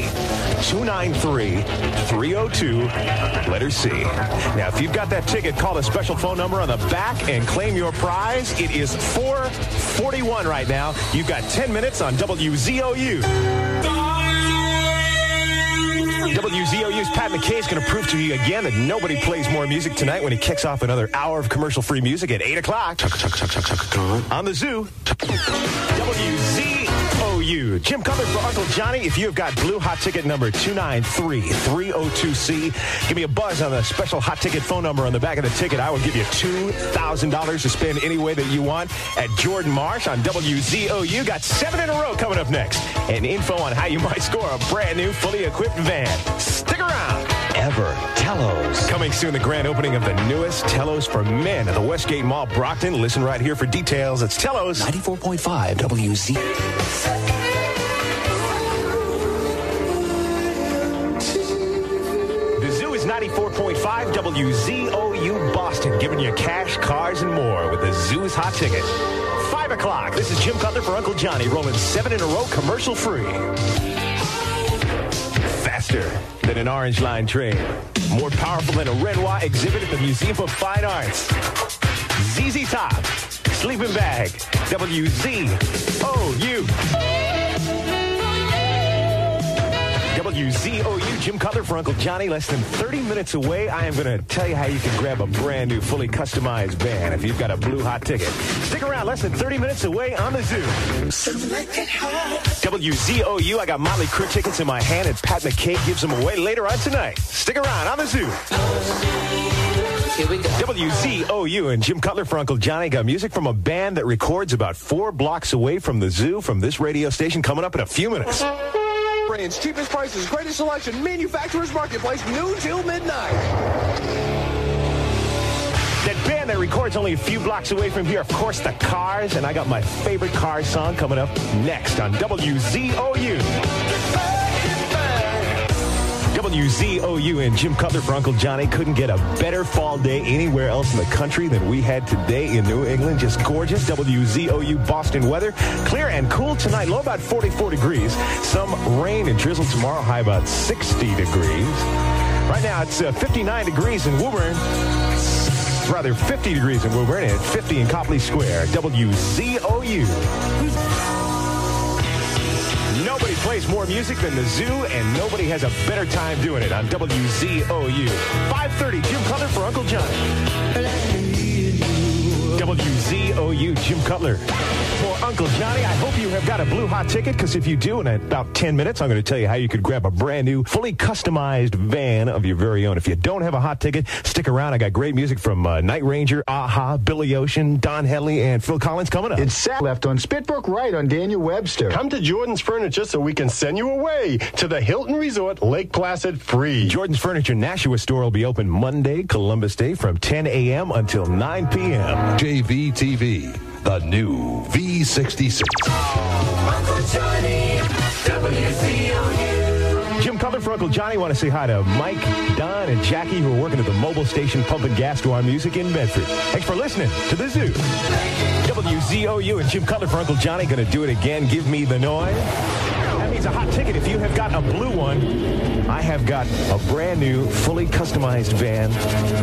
[SPEAKER 22] 293302, letter C. Now, if you've got that ticket, call the special phone number on the back and claim your prize. It is 441 right now. You've got 10 minutes on WZOU. WZOU's Pat McKay is going to prove to you again that nobody plays more music tonight when he kicks off another hour of commercial-free music at 8 o'clock. On the Zoo. WZOU. Jim Cutler for Uncle Johnny. If you have got blue hot ticket number 293-302C, give me a buzz on the special hot ticket phone number on the back of the ticket. I will give you $2,000 to spend any way that you want at Jordan Marsh on WZOU. Got seven in a row coming up next. And info on how you might score a brand new, fully equipped van. Stick around. Ever Telos. Coming soon, the grand opening of the newest Telos for men at the Westgate Mall, Brockton. Listen right here for details. It's Telos. 94.5 WZ. 94.5 WZOU Boston, giving you cash, cars, and more with the Zoo's hot ticket. Five o'clock. This is Jim Cutler for Uncle Johnny, rolling seven in a row, commercial free. Faster than an Orange Line train. More powerful than a Renoir exhibit at the Museum of Fine Arts. ZZ Top. Sleeping Bag. WZOU. WZOU, Jim Cutler for Uncle Johnny. Less than 30 minutes away, I am going to tell you how you can grab a brand new, fully customized van if you've got a blue hot ticket. Stick around, less than 30 minutes away on the Zoo. WZOU, I got Motley Crue tickets in my hand, and Pat McKay gives them away later on tonight. Stick around on the Zoo.
[SPEAKER 24] Here we go.
[SPEAKER 22] WZOU and Jim Cutler for Uncle Johnny got music from a band that records about four blocks away from the zoo from this radio station coming up in a few minutes.
[SPEAKER 27] Brands, cheapest prices, greatest selection, manufacturer's marketplace, noon till midnight.
[SPEAKER 22] That band that records only a few blocks away from here, of course, the Cars, and I got my favorite Cars song coming up next on WZOU. WZOU and Jim Cutler for Uncle Johnny couldn't get a better fall day anywhere else in the country than we had today in New England. Just gorgeous. WZOU Boston weather. Clear and cool tonight. Low about 44 degrees. Some rain and drizzle tomorrow. High about 60 degrees. Right now it's uh, 59 degrees in Woburn. Rather 50 degrees in Woburn and 50 in Copley Square. WZOU. Plays more music than the zoo, and nobody has a better time doing it on WZOU. 5.30, Jim Cutler for Uncle Johnny. WZOU, Jim Cutler. For Uncle Johnny, I hope you have got a blue hot ticket, because if you do, in about 10 minutes, I'm going to tell you how you could grab a brand new, fully customized van of your very own. If you don't have a hot ticket, stick around. I got great music from uh, Night Ranger, a-ha, Billy Ocean, Don Henley, and Phil Collins coming up.
[SPEAKER 26] It's Sat left on Spitbrook right on Daniel Webster.
[SPEAKER 28] Come to Jordan's Furniture so we can send you away to the Hilton Resort, Lake Placid, free.
[SPEAKER 22] Jordan's Furniture Nashua store will be open Monday, Columbus Day, from 10 a.m. until 9 p.m.
[SPEAKER 23] JVTV, the new V66.
[SPEAKER 24] Uncle Johnny, WZOU.
[SPEAKER 22] Jim Cutler for Uncle Johnny. Want to say hi to Mike, Don, and Jackie who are working at the Mobil station pumping gas to our music in Bedford. Thanks for listening to the Zoo. WZOU and Jim Cutler for Uncle Johnny going to do it again. Give me the noise. Means a hot ticket. If you have got a blue one, I have got a brand new, fully customized van.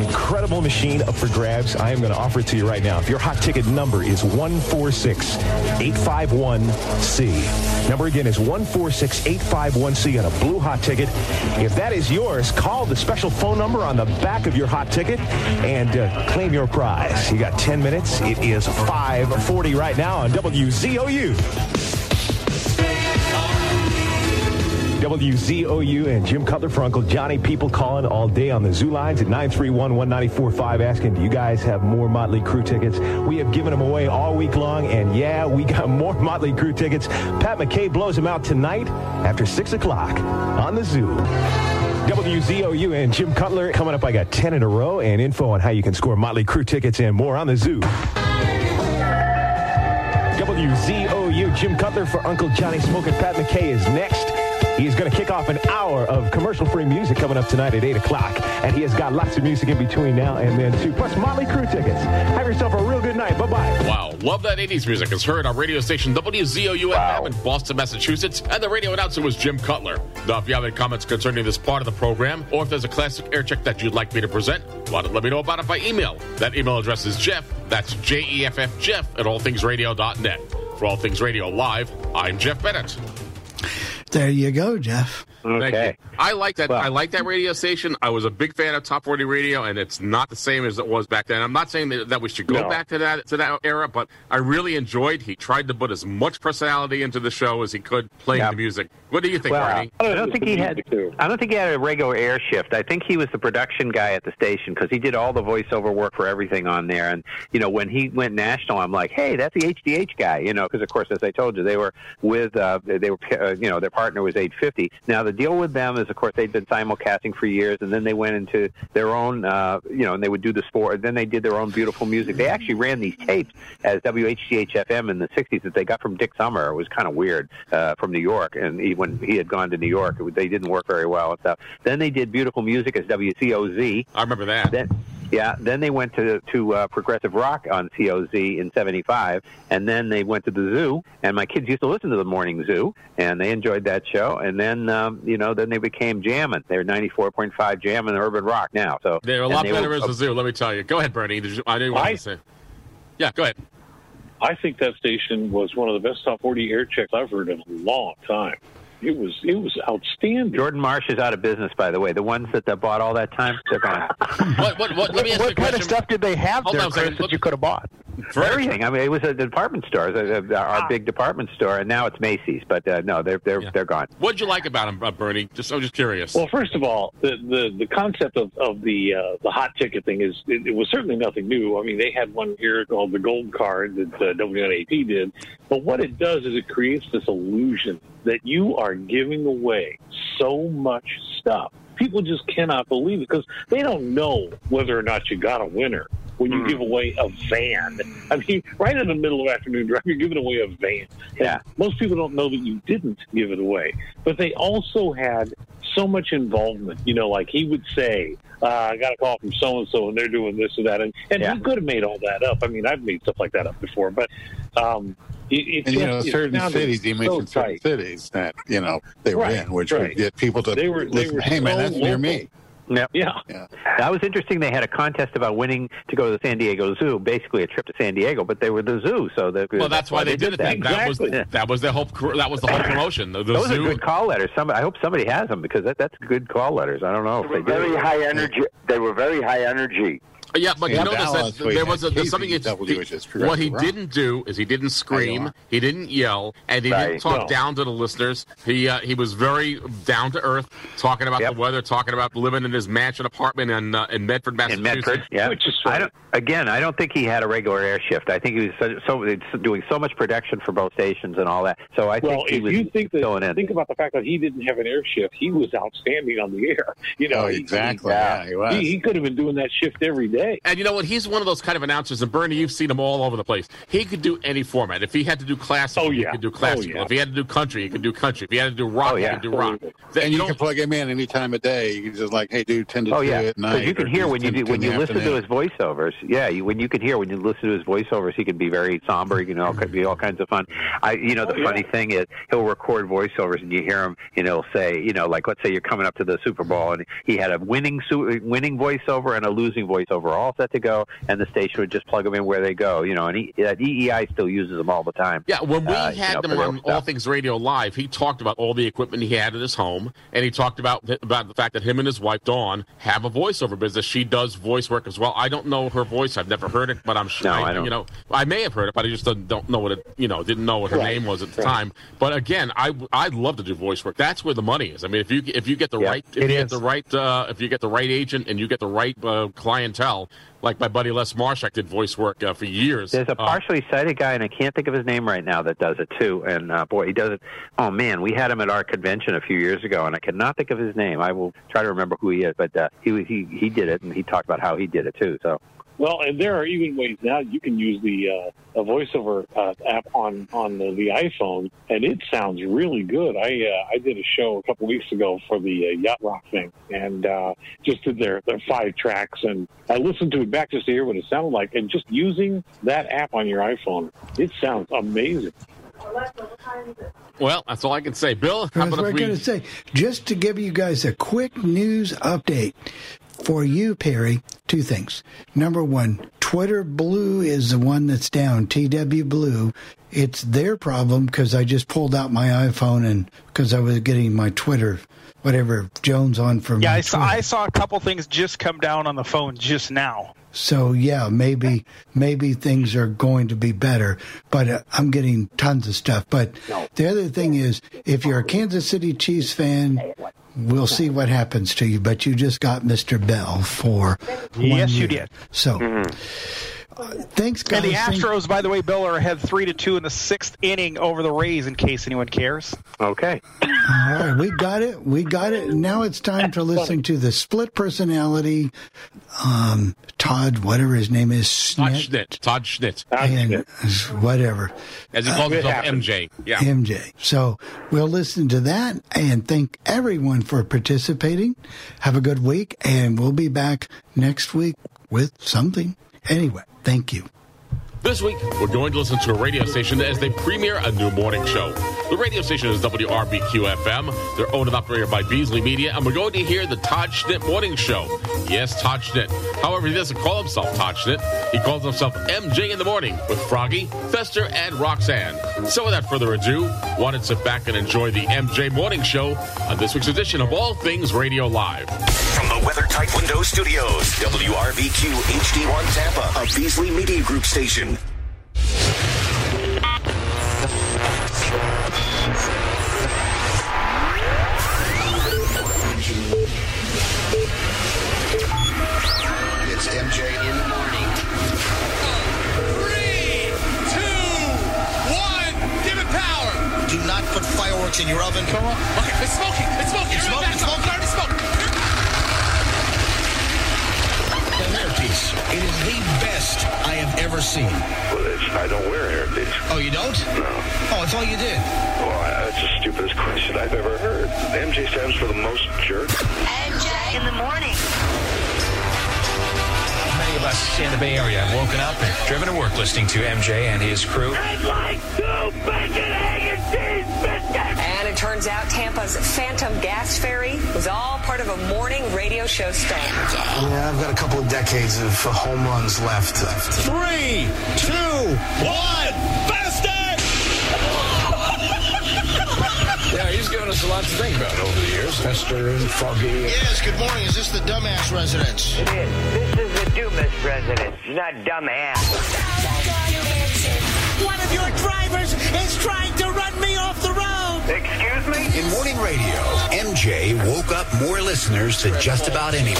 [SPEAKER 22] Incredible machine up for grabs. I am going to offer it to you right now. If your hot ticket number is 146851C. Number again is 146851C on a blue hot ticket. If that is yours, call the special phone number on the back of your hot ticket and uh, claim your prize. You got 10 minutes. It is 540 right now on WZOU. WZOU and Jim Cutler for Uncle Johnny. People calling all day on the Zoo lines at 931-1945 asking, do you guys have more Motley Crue tickets? We have given them away all week long, and yeah, we got *laughs* more Motley Crue tickets. Pat McKay blows them out tonight after 6 o'clock on the Zoo. WZOU and Jim Cutler coming up. I got 10 in a row and info on how you can score Motley Crue tickets and more on the Zoo. WZOU, Jim Cutler for Uncle Johnny Smoking. Pat McKay is next. He's going to kick off an hour of commercial-free music coming up tonight at 8 o'clock. And he has got lots of music in between now and then, too. Plus Motley Crue tickets. Have yourself a real good night. Bye-bye.
[SPEAKER 1] Wow. Love that 80s music. It's heard on radio station WZOU FM in Boston, Massachusetts. And the radio announcer was Jim Cutler. Now, if you have any comments concerning this part of the program, or if there's a classic air check that you'd like me to present, why don't let me know about it by email. That email address is Jeff. That's J-E-F-F Jeff at allthingsradio.net. For All Things Radio Live, I'm Jeff Bennett.
[SPEAKER 3] There you go, Jeff.
[SPEAKER 4] Okay.
[SPEAKER 1] I like that. I like that radio station. I was a big fan of Top 40 Radio, and it's not the same as it was back then. I'm not saying that, that we should go
[SPEAKER 5] No.
[SPEAKER 1] back to that to that era, but I really enjoyed. He tried to put as much personality into the show as he could, playing the music. What do you think,
[SPEAKER 4] well,
[SPEAKER 1] Barney?
[SPEAKER 4] I don't think he had. I don't think he had a regular air shift. I think he was the production guy at the station because he did all the voiceover work for everything on there. And you know, when he went national, I'm like, hey, that's the HDH guy. You know, because of course, as I told you, they were with uh, they were uh, you know their partner was 850. Now the deal with them is, of course, they'd been simulcasting for years, and then they went into their own uh, you know, and they would do the sport. And Then they did their own beautiful music. They actually ran these tapes as WHDH FM in the 60s that they got from Dick Summer. It was kind of weird uh, from New York, and he, when he had gone to New York, it, they didn't work very well and stuff. Then they did beautiful music as WCOZ.
[SPEAKER 1] I remember that.
[SPEAKER 4] Then, yeah, then they went to to uh, progressive rock on COZ in '75, and then they went to the Zoo. And my kids used to listen to the Morning Zoo, and they enjoyed that show. And then, um, you know, then they became Jammin'. They're 94.5 Jammin' Urban Rock now. So
[SPEAKER 1] They're a lot
[SPEAKER 4] they
[SPEAKER 1] better
[SPEAKER 4] were-
[SPEAKER 1] as a zoo. Let me tell you. Go ahead, Bernie. I know you wanted
[SPEAKER 5] I-
[SPEAKER 1] to say. Yeah, go ahead.
[SPEAKER 5] I think that station was one of the best top 40 air checks I've heard in a long time. It was it was outstanding.
[SPEAKER 4] Jordan Marsh is out of business, by the way. The ones that uh, bought all that time, they're gone. *laughs*
[SPEAKER 1] What, what, what, let me ask
[SPEAKER 6] what kind
[SPEAKER 1] question.
[SPEAKER 6] of stuff did they have
[SPEAKER 1] Hold
[SPEAKER 6] there,
[SPEAKER 1] on.
[SPEAKER 6] Chris, that you could have bought?
[SPEAKER 4] For everything. I mean, it was a department store, uh, uh, our big department store, and now it's Macy's. But uh, no, they're they're they're gone.
[SPEAKER 1] What'd you like about them, uh, Bernie? Just I'm just curious.
[SPEAKER 5] Well, first of all, the the, the concept of, of the uh, the hot ticket thing is it, it was certainly nothing new. I mean, they had one here called the Gold Card that uh, WNAP did, but what it does is it creates this illusion that you are giving away so much stuff. People just cannot believe it because they don't know whether or not you got a winner when you give away a van. I mean, right in the middle of afternoon drive, you're giving away a van. Yeah. most people don't know that you didn't give it away. But they also had so much involvement. You know, like he would say, uh, I got a call from so and so and they're doing this or that. And, and he could have made all that up. I mean, I've made stuff like that up before, but um, it, it
[SPEAKER 29] And you
[SPEAKER 5] just-
[SPEAKER 29] know, certain
[SPEAKER 5] sounded
[SPEAKER 29] cities, you
[SPEAKER 5] so
[SPEAKER 29] mentioned certain cities that you know they were
[SPEAKER 5] Right,
[SPEAKER 29] in, which
[SPEAKER 5] right.
[SPEAKER 29] would get people to
[SPEAKER 5] They were- they were
[SPEAKER 29] hey man,
[SPEAKER 5] so
[SPEAKER 29] that's near me.
[SPEAKER 4] Yep.
[SPEAKER 5] Yeah.
[SPEAKER 4] That was interesting. They had a contest about winning to go to the San Diego Zoo, basically a trip to San Diego, but they were the zoo, so they,
[SPEAKER 1] well, that's why they did it. That, that was
[SPEAKER 4] Yeah.
[SPEAKER 1] that was the whole that was the whole promotion. The, the
[SPEAKER 4] Those
[SPEAKER 1] zoo.
[SPEAKER 4] are good call letters. Somebody, I hope somebody has them because that, that's good call letters. I don't know if they do.
[SPEAKER 9] Very high energy. They were very high energy.
[SPEAKER 1] Yeah, but you notice
[SPEAKER 9] balance,
[SPEAKER 1] that
[SPEAKER 9] we
[SPEAKER 1] there was a, there's something.
[SPEAKER 29] KZW,
[SPEAKER 1] he-
[SPEAKER 29] which is
[SPEAKER 1] what he
[SPEAKER 29] progressive rock.
[SPEAKER 1] didn't do is he didn't scream, he didn't yell, and he didn't talk
[SPEAKER 9] No.
[SPEAKER 1] down to the listeners. He uh, he was very down to earth, talking about the weather, talking about living in his mansion apartment in uh, in Medford,
[SPEAKER 4] in
[SPEAKER 1] Massachusetts.
[SPEAKER 4] Medford. Yeah, I don't. Again, I don't think he had a regular air shift. I think he was so, so doing so much production for both stations and all that. So I
[SPEAKER 5] well,
[SPEAKER 4] think he
[SPEAKER 5] if
[SPEAKER 4] was
[SPEAKER 5] you think
[SPEAKER 4] filling
[SPEAKER 5] that,
[SPEAKER 4] in.
[SPEAKER 5] think about the fact that he didn't have an air shift, he was outstanding on the air. *laughs* You know,
[SPEAKER 29] Oh, exactly.
[SPEAKER 5] He,
[SPEAKER 29] Yeah, he was.
[SPEAKER 5] He, he could have been doing that shift every day.
[SPEAKER 1] And you know what? He's one of those kind of announcers. And Bernie, you've seen him all over the place. He could do any format. If he had to do classical,
[SPEAKER 5] Oh, yeah.
[SPEAKER 1] he could do
[SPEAKER 5] Oh, yeah.
[SPEAKER 1] If he had to do country, he could do country. If he had to do rock,
[SPEAKER 4] Oh, yeah.
[SPEAKER 1] he could do rock.
[SPEAKER 29] and you, can plug him in any time of day. You can just like, hey, dude, ten to
[SPEAKER 4] Oh
[SPEAKER 29] two
[SPEAKER 4] yeah,
[SPEAKER 29] at night.
[SPEAKER 4] you can hear when you do, when you
[SPEAKER 29] the
[SPEAKER 4] listen to his voiceovers. Yeah, you, when you can hear when you listen to his voiceovers, he can be very somber. He can all be all kinds of fun. I, you know, the oh, funny thing is he'll record voiceovers and you hear him, and he'll say, you know, like let's say you're coming up to the Super Bowl and he had a winning winning voiceover and a losing voiceover all set to go, and the station would just plug them in where they go. You know, and he, that EEI still uses them all the time.
[SPEAKER 1] Yeah, when we
[SPEAKER 4] Uh, you
[SPEAKER 1] had
[SPEAKER 4] know,
[SPEAKER 1] them
[SPEAKER 4] for their
[SPEAKER 1] on
[SPEAKER 4] stuff.
[SPEAKER 1] All Things Radio Live, he talked about all the equipment he had at his home, and he talked about th- about the fact that him and his wife Dawn have a voiceover business. She does voice work as well. I don't know her voice; I've never heard it, but I'm sure.
[SPEAKER 4] No, I don't.
[SPEAKER 1] You know, I may have heard it, but I just don't, don't know what it. You know, didn't know what her
[SPEAKER 5] Right,
[SPEAKER 1] name was at the
[SPEAKER 5] right.
[SPEAKER 1] time. But again, I I'd love to do voice work. That's where the money is. I mean, if you if you get the
[SPEAKER 4] Yeah,
[SPEAKER 1] right if you
[SPEAKER 4] is.
[SPEAKER 1] get the right uh, if you get the right agent and you get the right uh, clientele, like my buddy Les Marshak did voice work uh, for years.
[SPEAKER 4] There's a
[SPEAKER 1] Uh,
[SPEAKER 4] partially sighted guy, and I can't think of his name right now, that does it too. And uh, boy, he does it. Oh man, we had him at our convention a few years ago, and I cannot think of his name. I will try to remember who he is, but uh, he he he did it, and he talked about how he did it too. So
[SPEAKER 5] Well, and there are even ways now you can use the uh, a voiceover uh, app on on the, the iPhone, and it sounds really good. I uh, I did a show a couple weeks ago for the uh, yacht rock thing, and uh, just did their their five tracks, and I listened to it back just to hear what it sounded like, and just using that app on your iPhone, it sounds amazing.
[SPEAKER 1] well, that's all I can say. Bill, how
[SPEAKER 3] That's what I'm going to say. Just to give you guys a quick news update for you, Perry, two things. Number one, Twitter Blue is the one that's down. TW Blue. It's their problem because I just pulled out my iPhone and because I was getting my Twitter, whatever Jones on from.
[SPEAKER 6] Yeah,
[SPEAKER 3] my
[SPEAKER 6] I saw, I saw a couple things just come down on the phone just now.
[SPEAKER 3] So yeah, maybe maybe things are going to be better, but uh, I'm getting tons of stuff. But the other thing is, if you're a Kansas City Chiefs fan, we'll see what happens to you. But you just got Mr. Bell for one
[SPEAKER 6] Yes, you did.
[SPEAKER 3] So uh, thanks, guys.
[SPEAKER 6] And the
[SPEAKER 3] Thank-
[SPEAKER 6] Astros, by the way, Bill, are ahead three to two in the sixth inning over the Rays. In case anyone cares.
[SPEAKER 4] Okay.
[SPEAKER 3] All right, we got it. We got it. Now it's time to listen to the split personality, um, Todd, whatever his name is,
[SPEAKER 1] Todd
[SPEAKER 3] Schnitt,
[SPEAKER 1] Schnitt. Todd Schnitt.
[SPEAKER 3] and whatever.
[SPEAKER 1] As he calls
[SPEAKER 3] Uh,
[SPEAKER 1] himself MJ. Yeah.
[SPEAKER 3] MJ. So we'll listen to that and thank everyone for participating. Have a good week, and we'll be back next week with something. Anyway, thank you.
[SPEAKER 1] This week, we're going to listen to a radio station as they premiere a new morning show. The radio station is WRBQ FM. They're owned and operated by Beasley Media, and we're going to hear the Todd Schnitt Morning Show. Yes, Todd Schnitt. However, he doesn't call himself Todd Schnitt. He calls himself MJ in the Morning with Froggy, Fester, and Roxanne. So without further ado, why don't sit back and enjoy the MJ Morning Show on this week's edition of All Things Radio Live.
[SPEAKER 30] From the WeatherTight Windows Studios, WRBQ HD1 Tampa, a Beasley Media Group station.
[SPEAKER 31] Not put fireworks in your oven. Come on.
[SPEAKER 32] Okay, it's smoking. It's smoking.
[SPEAKER 31] It's smoking. It's smoking. I have ever seen.
[SPEAKER 33] Well, it's, I don't wear hairpiece.
[SPEAKER 31] Oh, you don't?
[SPEAKER 33] No.
[SPEAKER 31] Oh, I thought you did.
[SPEAKER 33] Well, I- that's the stupidest question I've ever heard. MJ stands for the most jerk.
[SPEAKER 34] MJ in the morning.
[SPEAKER 35] Many of us in the Bay Area have woken up and driven to work listening to MJ and his crew.
[SPEAKER 34] I'd like two bacon, egg, and cheese biscuits.
[SPEAKER 36] And it turns out Tampa's Phantom Gas Fairy was all part of a morning radio show stunt.
[SPEAKER 31] Yeah, I've got a couple of decades of uh, home runs left. Three, two, one, faster! *laughs*
[SPEAKER 35] Yeah, he's given us a lot to think about over the years. Fester and Froggy.
[SPEAKER 31] Yes, good morning. Is this the dumbass residence?
[SPEAKER 34] It is. This is the Dumas residence, not dumbass.
[SPEAKER 31] One of your drivers is trying to run me off the road.
[SPEAKER 34] Excuse me?
[SPEAKER 31] In morning radio, MJ woke up more listeners than just about anyone.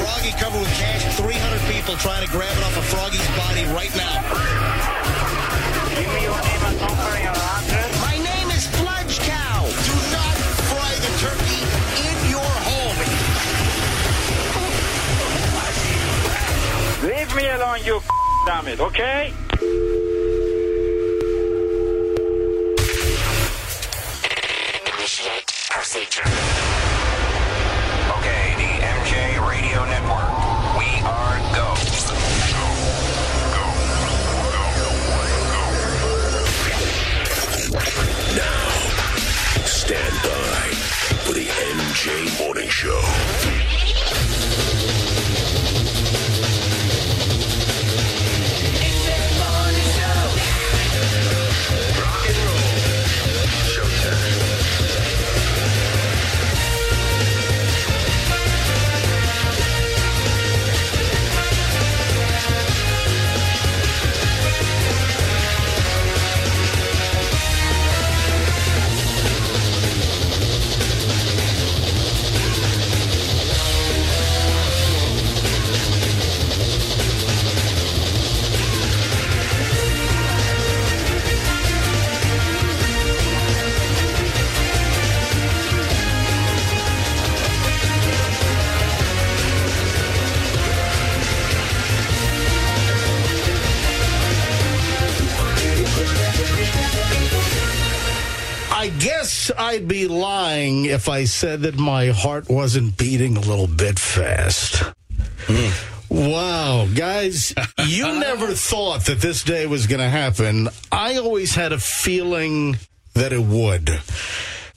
[SPEAKER 31] Froggy covered with cash, 300 people trying to grab it off of Froggy's body right now.
[SPEAKER 34] Give me your name and number and your address.
[SPEAKER 31] My name is Fludge Cow. Do not fry the turkey in your home.
[SPEAKER 34] Leave me alone, you damn it, okay?
[SPEAKER 37] If I said that my heart wasn't beating a little bit fast. Wow, guys, you *laughs* never thought that this day was going to happen. I always had a feeling that it would.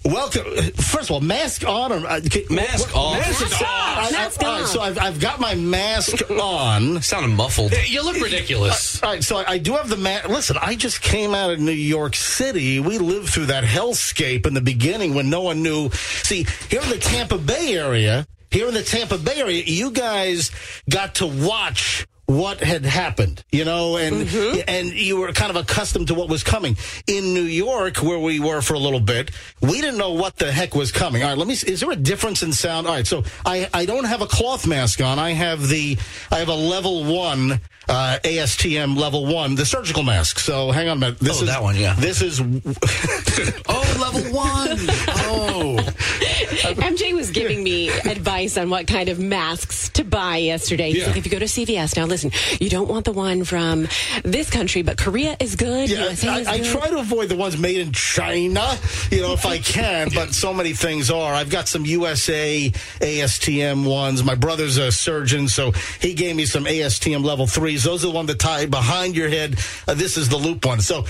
[SPEAKER 37] Welcome. First of all, mask on or uh, can-
[SPEAKER 38] Mask
[SPEAKER 37] what-
[SPEAKER 38] off.
[SPEAKER 37] Mask,
[SPEAKER 38] Mask
[SPEAKER 37] off.
[SPEAKER 38] off.
[SPEAKER 37] I- I-
[SPEAKER 38] Mask
[SPEAKER 37] all right,
[SPEAKER 38] off.
[SPEAKER 37] so I've, I've got my mask *laughs* on.
[SPEAKER 38] Sounded muffled. You look ridiculous.
[SPEAKER 37] All right, so I, I do have the mask. Listen, I just came out of New York City. We lived through that hellscape in the beginning when no one knew. See, here in the Tampa Bay area, here in the Tampa Bay area, you guys got to watch what had happened, you know, and and you were kind of accustomed to what was coming. In New York, where we were for a little bit, we didn't know what the heck was coming. All right, let me. see. Is there a difference in sound? All right, so I I don't have a cloth mask on. I have the I have a level one. Uh, ASTM level one, the surgical mask. So hang on a minute. This
[SPEAKER 38] Oh,
[SPEAKER 37] is
[SPEAKER 38] that one, yeah.
[SPEAKER 37] This is *laughs* *laughs*
[SPEAKER 38] oh, level one. Oh. *laughs* *laughs*
[SPEAKER 39] MJ was giving me advice on what kind of masks to buy yesterday. He's
[SPEAKER 37] Yeah.
[SPEAKER 39] like, if you go to CVS, now listen, you don't want the one from this country, but Korea is good.
[SPEAKER 37] Yeah,
[SPEAKER 39] USA
[SPEAKER 37] I
[SPEAKER 39] good.
[SPEAKER 37] try to avoid the ones made in China, you know, if I *laughs* can, but so many things are. I've got some USA ASTM ones. My brother's a surgeon, so he gave me some ASTM level threes. Those are the ones that tie behind your head. Uh, this is the loop one. So,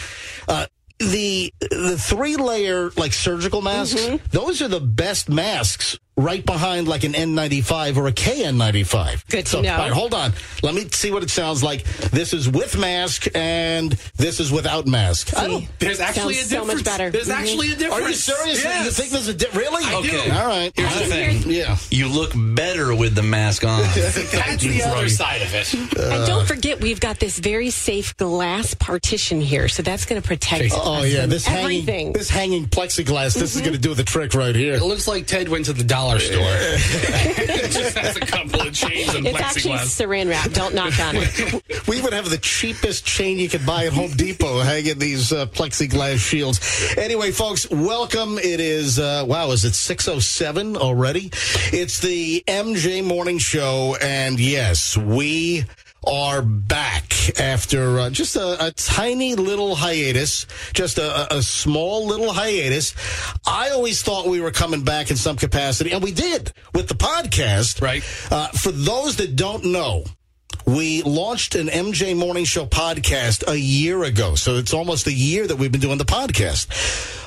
[SPEAKER 37] uh, the the three layer like surgical masks,
[SPEAKER 39] Mm-hmm.
[SPEAKER 37] those are the best masks right behind like an N95 or a KN95.
[SPEAKER 39] Good to
[SPEAKER 37] so,
[SPEAKER 39] know.
[SPEAKER 37] all right, hold on. Let me see what it sounds like. This is with mask and this is without mask. I don't
[SPEAKER 38] There's actually
[SPEAKER 39] Sounds
[SPEAKER 38] a
[SPEAKER 39] so
[SPEAKER 38] difference.
[SPEAKER 39] much better.
[SPEAKER 38] There's
[SPEAKER 39] Mhm.
[SPEAKER 38] actually a difference.
[SPEAKER 37] Are you serious?
[SPEAKER 38] Yes.
[SPEAKER 37] You think there's a di- really?
[SPEAKER 38] I do.
[SPEAKER 37] Okay. All right.
[SPEAKER 38] Here's the thing.
[SPEAKER 37] Yeah.
[SPEAKER 38] You look better with the mask on. *laughs*
[SPEAKER 37] That's
[SPEAKER 38] the other side of it.
[SPEAKER 39] and don't forget, we've got this very safe glass partition here, so that's going to protect
[SPEAKER 37] Oh
[SPEAKER 39] us
[SPEAKER 37] yeah,
[SPEAKER 39] from
[SPEAKER 37] this hanging this hanging plexiglass. This is going to do the trick right here.
[SPEAKER 38] It looks like Ted went to the dollar store. it *laughs* *laughs* just has a couple of chains and
[SPEAKER 39] it's actually
[SPEAKER 38] plexiglass.
[SPEAKER 39] saran wrap. Don't knock on it. *laughs*
[SPEAKER 37] We would have the cheapest chain you could buy at Home Depot hanging these uh, plexiglass shields. Anyway, folks, welcome. It is, uh, wow, is it 6.07 already? It's the MJ Morning Show, and yes, we are back after uh, just a, a tiny little hiatus, just a, a- a small little hiatus. I always thought we were coming back in some capacity, and we did with the podcast.
[SPEAKER 38] Right.
[SPEAKER 37] Uh, for those that don't know, we launched an MJ Morning Show podcast a year ago. So it's almost a year that we've been doing the podcast.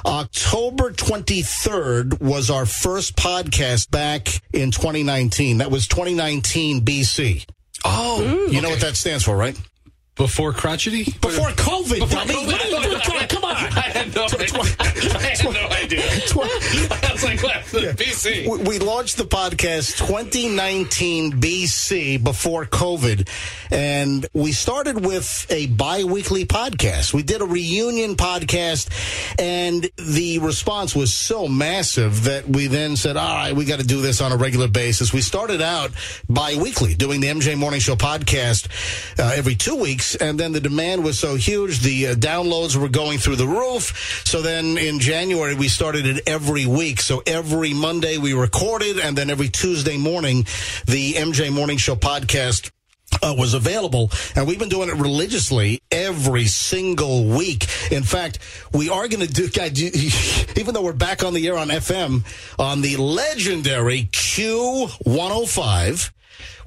[SPEAKER 37] October 23rd was our first podcast back in 2019. That was 2019 BC.
[SPEAKER 38] Oh,
[SPEAKER 37] You know what that stands for, right?
[SPEAKER 38] before crotchety?
[SPEAKER 37] Before COVID,
[SPEAKER 38] Before
[SPEAKER 37] dummy.
[SPEAKER 38] COVID.
[SPEAKER 37] What are you doing? Come on, come *laughs* on.
[SPEAKER 38] I had no idea. I had no idea. *laughs* I was like, what? BC.
[SPEAKER 37] We- We launched the podcast 2019 BC before COVID, and we started with a bi weekly podcast. We did a reunion podcast, and the response was so massive that we then said, All right, we got to do this on a regular basis. We started out bi weekly, doing the MJ Morning Show podcast uh, every two weeks, and then the demand was so huge, the uh, downloads were going through the roof. So then in January, we started it every week. So every Monday we recorded, and then every Tuesday morning, the MJ Morning Show podcast uh, was available, and we've been doing it religiously every single week. In fact, we are going to do, *laughs* do, *laughs* even though we're back on the air on FM on the legendary Q105.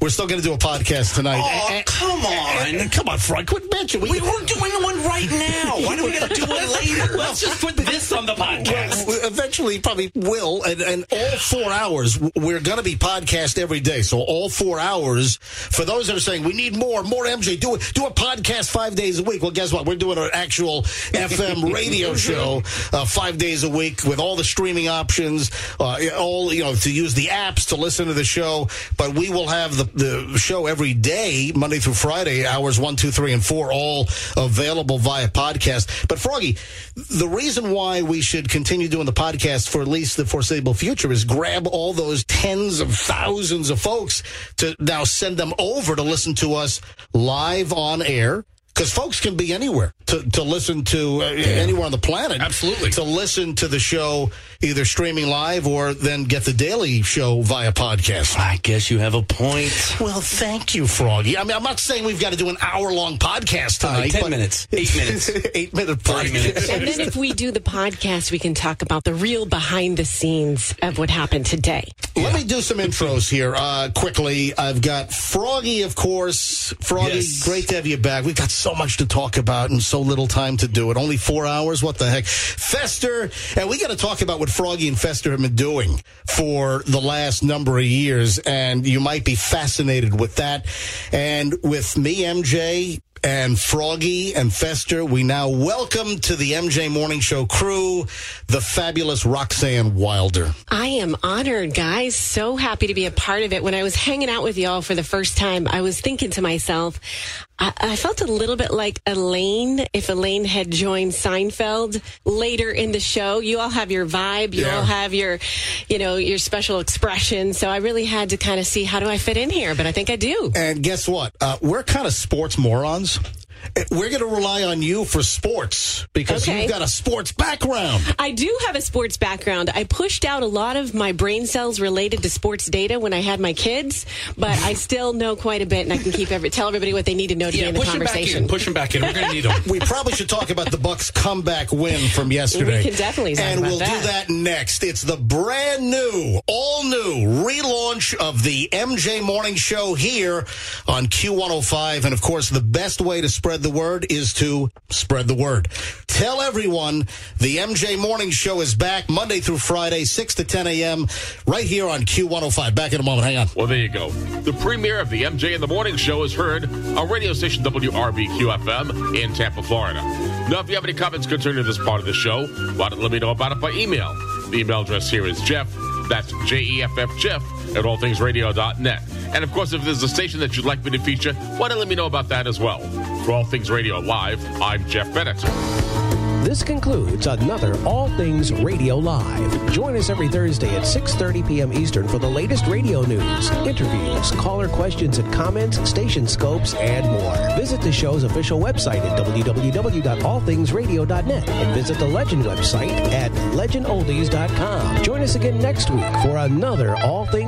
[SPEAKER 37] We're still going to do a podcast tonight.
[SPEAKER 38] Oh,
[SPEAKER 37] And-
[SPEAKER 38] come on.
[SPEAKER 37] and- come on, Frank, quit bitching.
[SPEAKER 38] We were doing one right now. Why do we got to do one *laughs* later? Let's just put this on the podcast.
[SPEAKER 37] Well, eventually, probably will, and, and all four hours. We're going to be podcast every day, so all four hours. For those that are saying we need more, more MJ, do it, do a podcast five days a week. Well, guess what? We're doing an actual FM *laughs* radio show uh, five days a week with all the streaming options, uh, all you know, to use the apps to listen to the show. But we will have the the show every day, Monday through Friday, hours one, two, three, and four, all available via podcast. But Froggy, the reason why we should continue doing the podcast for at least the foreseeable future is grab all those tens of thousands of folks to now send them over to listen to us live on air. Because folks can be anywhere to, to listen to uh, anywhere on the planet.
[SPEAKER 38] Absolutely.
[SPEAKER 37] To listen to the show either streaming live or then get the daily show via podcast.
[SPEAKER 38] I guess you have a point.
[SPEAKER 37] Well, thank you, Froggy. I mean, I'm not saying we've got to do an hour long podcast
[SPEAKER 38] All right,
[SPEAKER 37] tonight.
[SPEAKER 38] 10
[SPEAKER 37] but-
[SPEAKER 38] minutes. Eight minutes. *laughs*
[SPEAKER 37] Eight minute
[SPEAKER 38] Thirty
[SPEAKER 37] podcast.
[SPEAKER 38] minutes.
[SPEAKER 39] And then if we do the podcast, we can talk about the real behind the scenes of what happened today.
[SPEAKER 37] Let me do some intros here uh, quickly. I've got Froggy, of course. Froggy,
[SPEAKER 38] Yes.
[SPEAKER 37] great to have you back. We've got so much to talk about and so little time to do it. Only four hours? What the heck? Fester, and we got to talk about what Froggy and Fester have been doing for the last number of years, and you might be fascinated with that. And with me, MJ, and Froggy and Fester, we now welcome to the MJ Morning Show crew the fabulous Roxanne Wilder.
[SPEAKER 39] I am honored, guys. So happy to be a part of it. When I was hanging out with y'all for the first time, I was thinking to myself, I, I felt a little bit like Elaine if Elaine had joined Seinfeld later in the show. You all have your vibe, you
[SPEAKER 37] Yeah.
[SPEAKER 39] all have your, you know, your special expression. So I really had to kind of see how do I fit in here, but I think I do.
[SPEAKER 37] And guess what? Uh, we're kind of sports morons. We're going to rely on you for sports because
[SPEAKER 39] Okay.
[SPEAKER 37] you've got a sports background.
[SPEAKER 39] I do have a sports background. I pushed out a lot of my brain cells related to sports data when I had my kids, but I still know quite a bit, and I can keep every, tell everybody what they need to know to be in the
[SPEAKER 38] push him back
[SPEAKER 39] conversation.
[SPEAKER 38] in. Push them back in. We're going to need them. *laughs*
[SPEAKER 37] We probably should talk about the Bucks' comeback win from yesterday.
[SPEAKER 39] We can definitely talk
[SPEAKER 37] and
[SPEAKER 39] about
[SPEAKER 37] we'll
[SPEAKER 39] that.
[SPEAKER 37] do that next. It's the brand new, all new relaunch of the MJ Morning Show here on Q105. And of course, the best way to spread the word is to spread the word. Tell everyone the MJ Morning Show is back Monday through Friday, 6 to 10 a.m. right here on Q105. Back in a moment. Hang on.
[SPEAKER 1] Well, there you go. The premiere of the MJ in the Morning Show is heard on radio station WRBQ FM in Tampa, Florida. Now, if you have any comments concerning this part of the show, why don't let me know about it by email. The email address here is Jeff, that's J E F F Jeff, at allthingsradio.net. And of course, if there's a station that you'd like me to feature, why don't let me know about that as well. For All Things Radio Live, I'm Jeff Bennett.
[SPEAKER 40] This concludes another All Things Radio Live. Join us every Thursday at 6:30 p.m. Eastern for the latest radio news, interviews, caller questions and comments, station scopes, and more. Visit the show's official website at www.allthingsradio.net and visit the Legend website at legendoldies.com. Join us again next week for another All Things